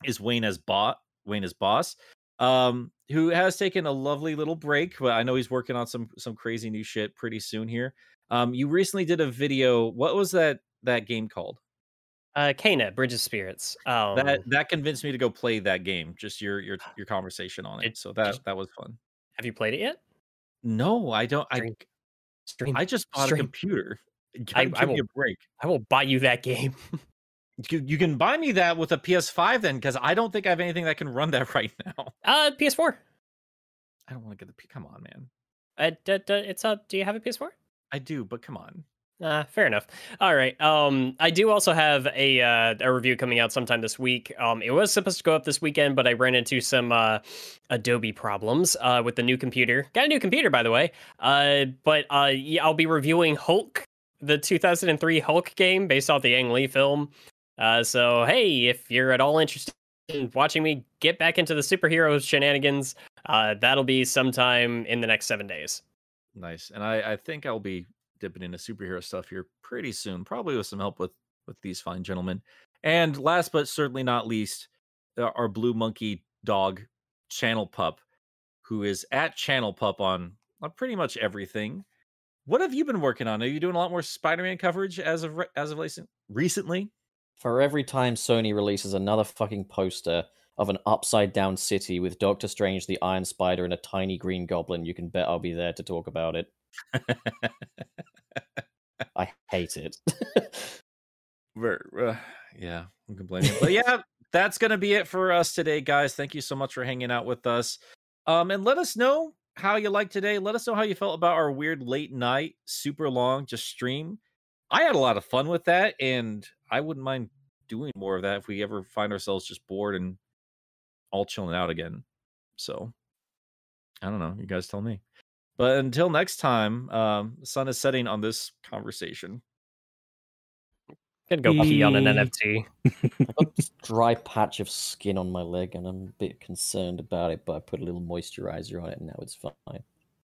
[SPEAKER 3] is Wayne as bot, Wayne as boss, um, who has taken a lovely little break, but I know he's working on some some crazy new shit pretty soon here. Um, you recently did a video. What was that that game called?
[SPEAKER 5] Uh, Kena, Bridge of Spirits. Um,
[SPEAKER 3] that that convinced me to go play that game. Just your your your conversation on it.
[SPEAKER 5] It
[SPEAKER 3] so that
[SPEAKER 5] just-
[SPEAKER 3] that was fun.
[SPEAKER 5] have you played it yet?
[SPEAKER 3] No, I don't. I
[SPEAKER 5] Stream.
[SPEAKER 3] I just bought
[SPEAKER 5] Stream.
[SPEAKER 3] a computer.
[SPEAKER 5] I-
[SPEAKER 3] Give
[SPEAKER 5] I
[SPEAKER 3] me
[SPEAKER 5] will-
[SPEAKER 3] a break.
[SPEAKER 5] I will buy you that game.
[SPEAKER 3] You, you can buy me that with a PS5 then, because I don't think I have anything that can run that right now.
[SPEAKER 5] Uh, PS4.
[SPEAKER 3] I don't want to get the. P- Come on, man.
[SPEAKER 5] Uh, d- d- it's uh, do you have a PS4?
[SPEAKER 3] I do, but come on.
[SPEAKER 5] Uh, fair enough. All right. Um, I do also have a uh, a review coming out sometime this week. Um, it was supposed to go up this weekend, but I ran into some uh, Adobe problems uh, with the new computer. Got a new computer, by the way. Uh, but uh, yeah, I'll be reviewing Hulk, the 2003 Hulk game based off the Ang Lee film. Uh, so hey, if you're at all interested in watching me get back into the superhero shenanigans, uh, that'll be sometime in the next seven days.
[SPEAKER 3] Nice. And I, I think I'll be dipping into superhero stuff here pretty soon, probably with some help with with these fine gentlemen. And last but certainly not least, uh, our blue monkey dog, Channel Pup, who is at Channel Pup on on pretty much everything. What have you been working on? Are you doing a lot more Spider-Man coverage as of re- as of recent, recently?
[SPEAKER 2] For every time Sony releases another fucking poster of an upside down city with Doctor Strange, the Iron Spider, and a tiny green goblin, you can bet I'll be there to talk about it. I hate it.
[SPEAKER 3] Uh, yeah, I'm complaining. But yeah, that's gonna be it for us today, guys. Thank you so much for hanging out with us. Um, and let us know how you like today. Let us know how you felt about our weird late night, super long, just stream. I had a lot of fun with that, and I wouldn't mind doing more of that if we ever find ourselves just bored and all chilling out again. So I don't know. You guys tell me. But until next time, um, the sun is setting on this conversation.
[SPEAKER 5] Gonna go pee on an NFT.
[SPEAKER 2] I've got this dry patch of skin on my leg, and I'm a bit concerned about it, but I put a little moisturizer on it, and now it's fine.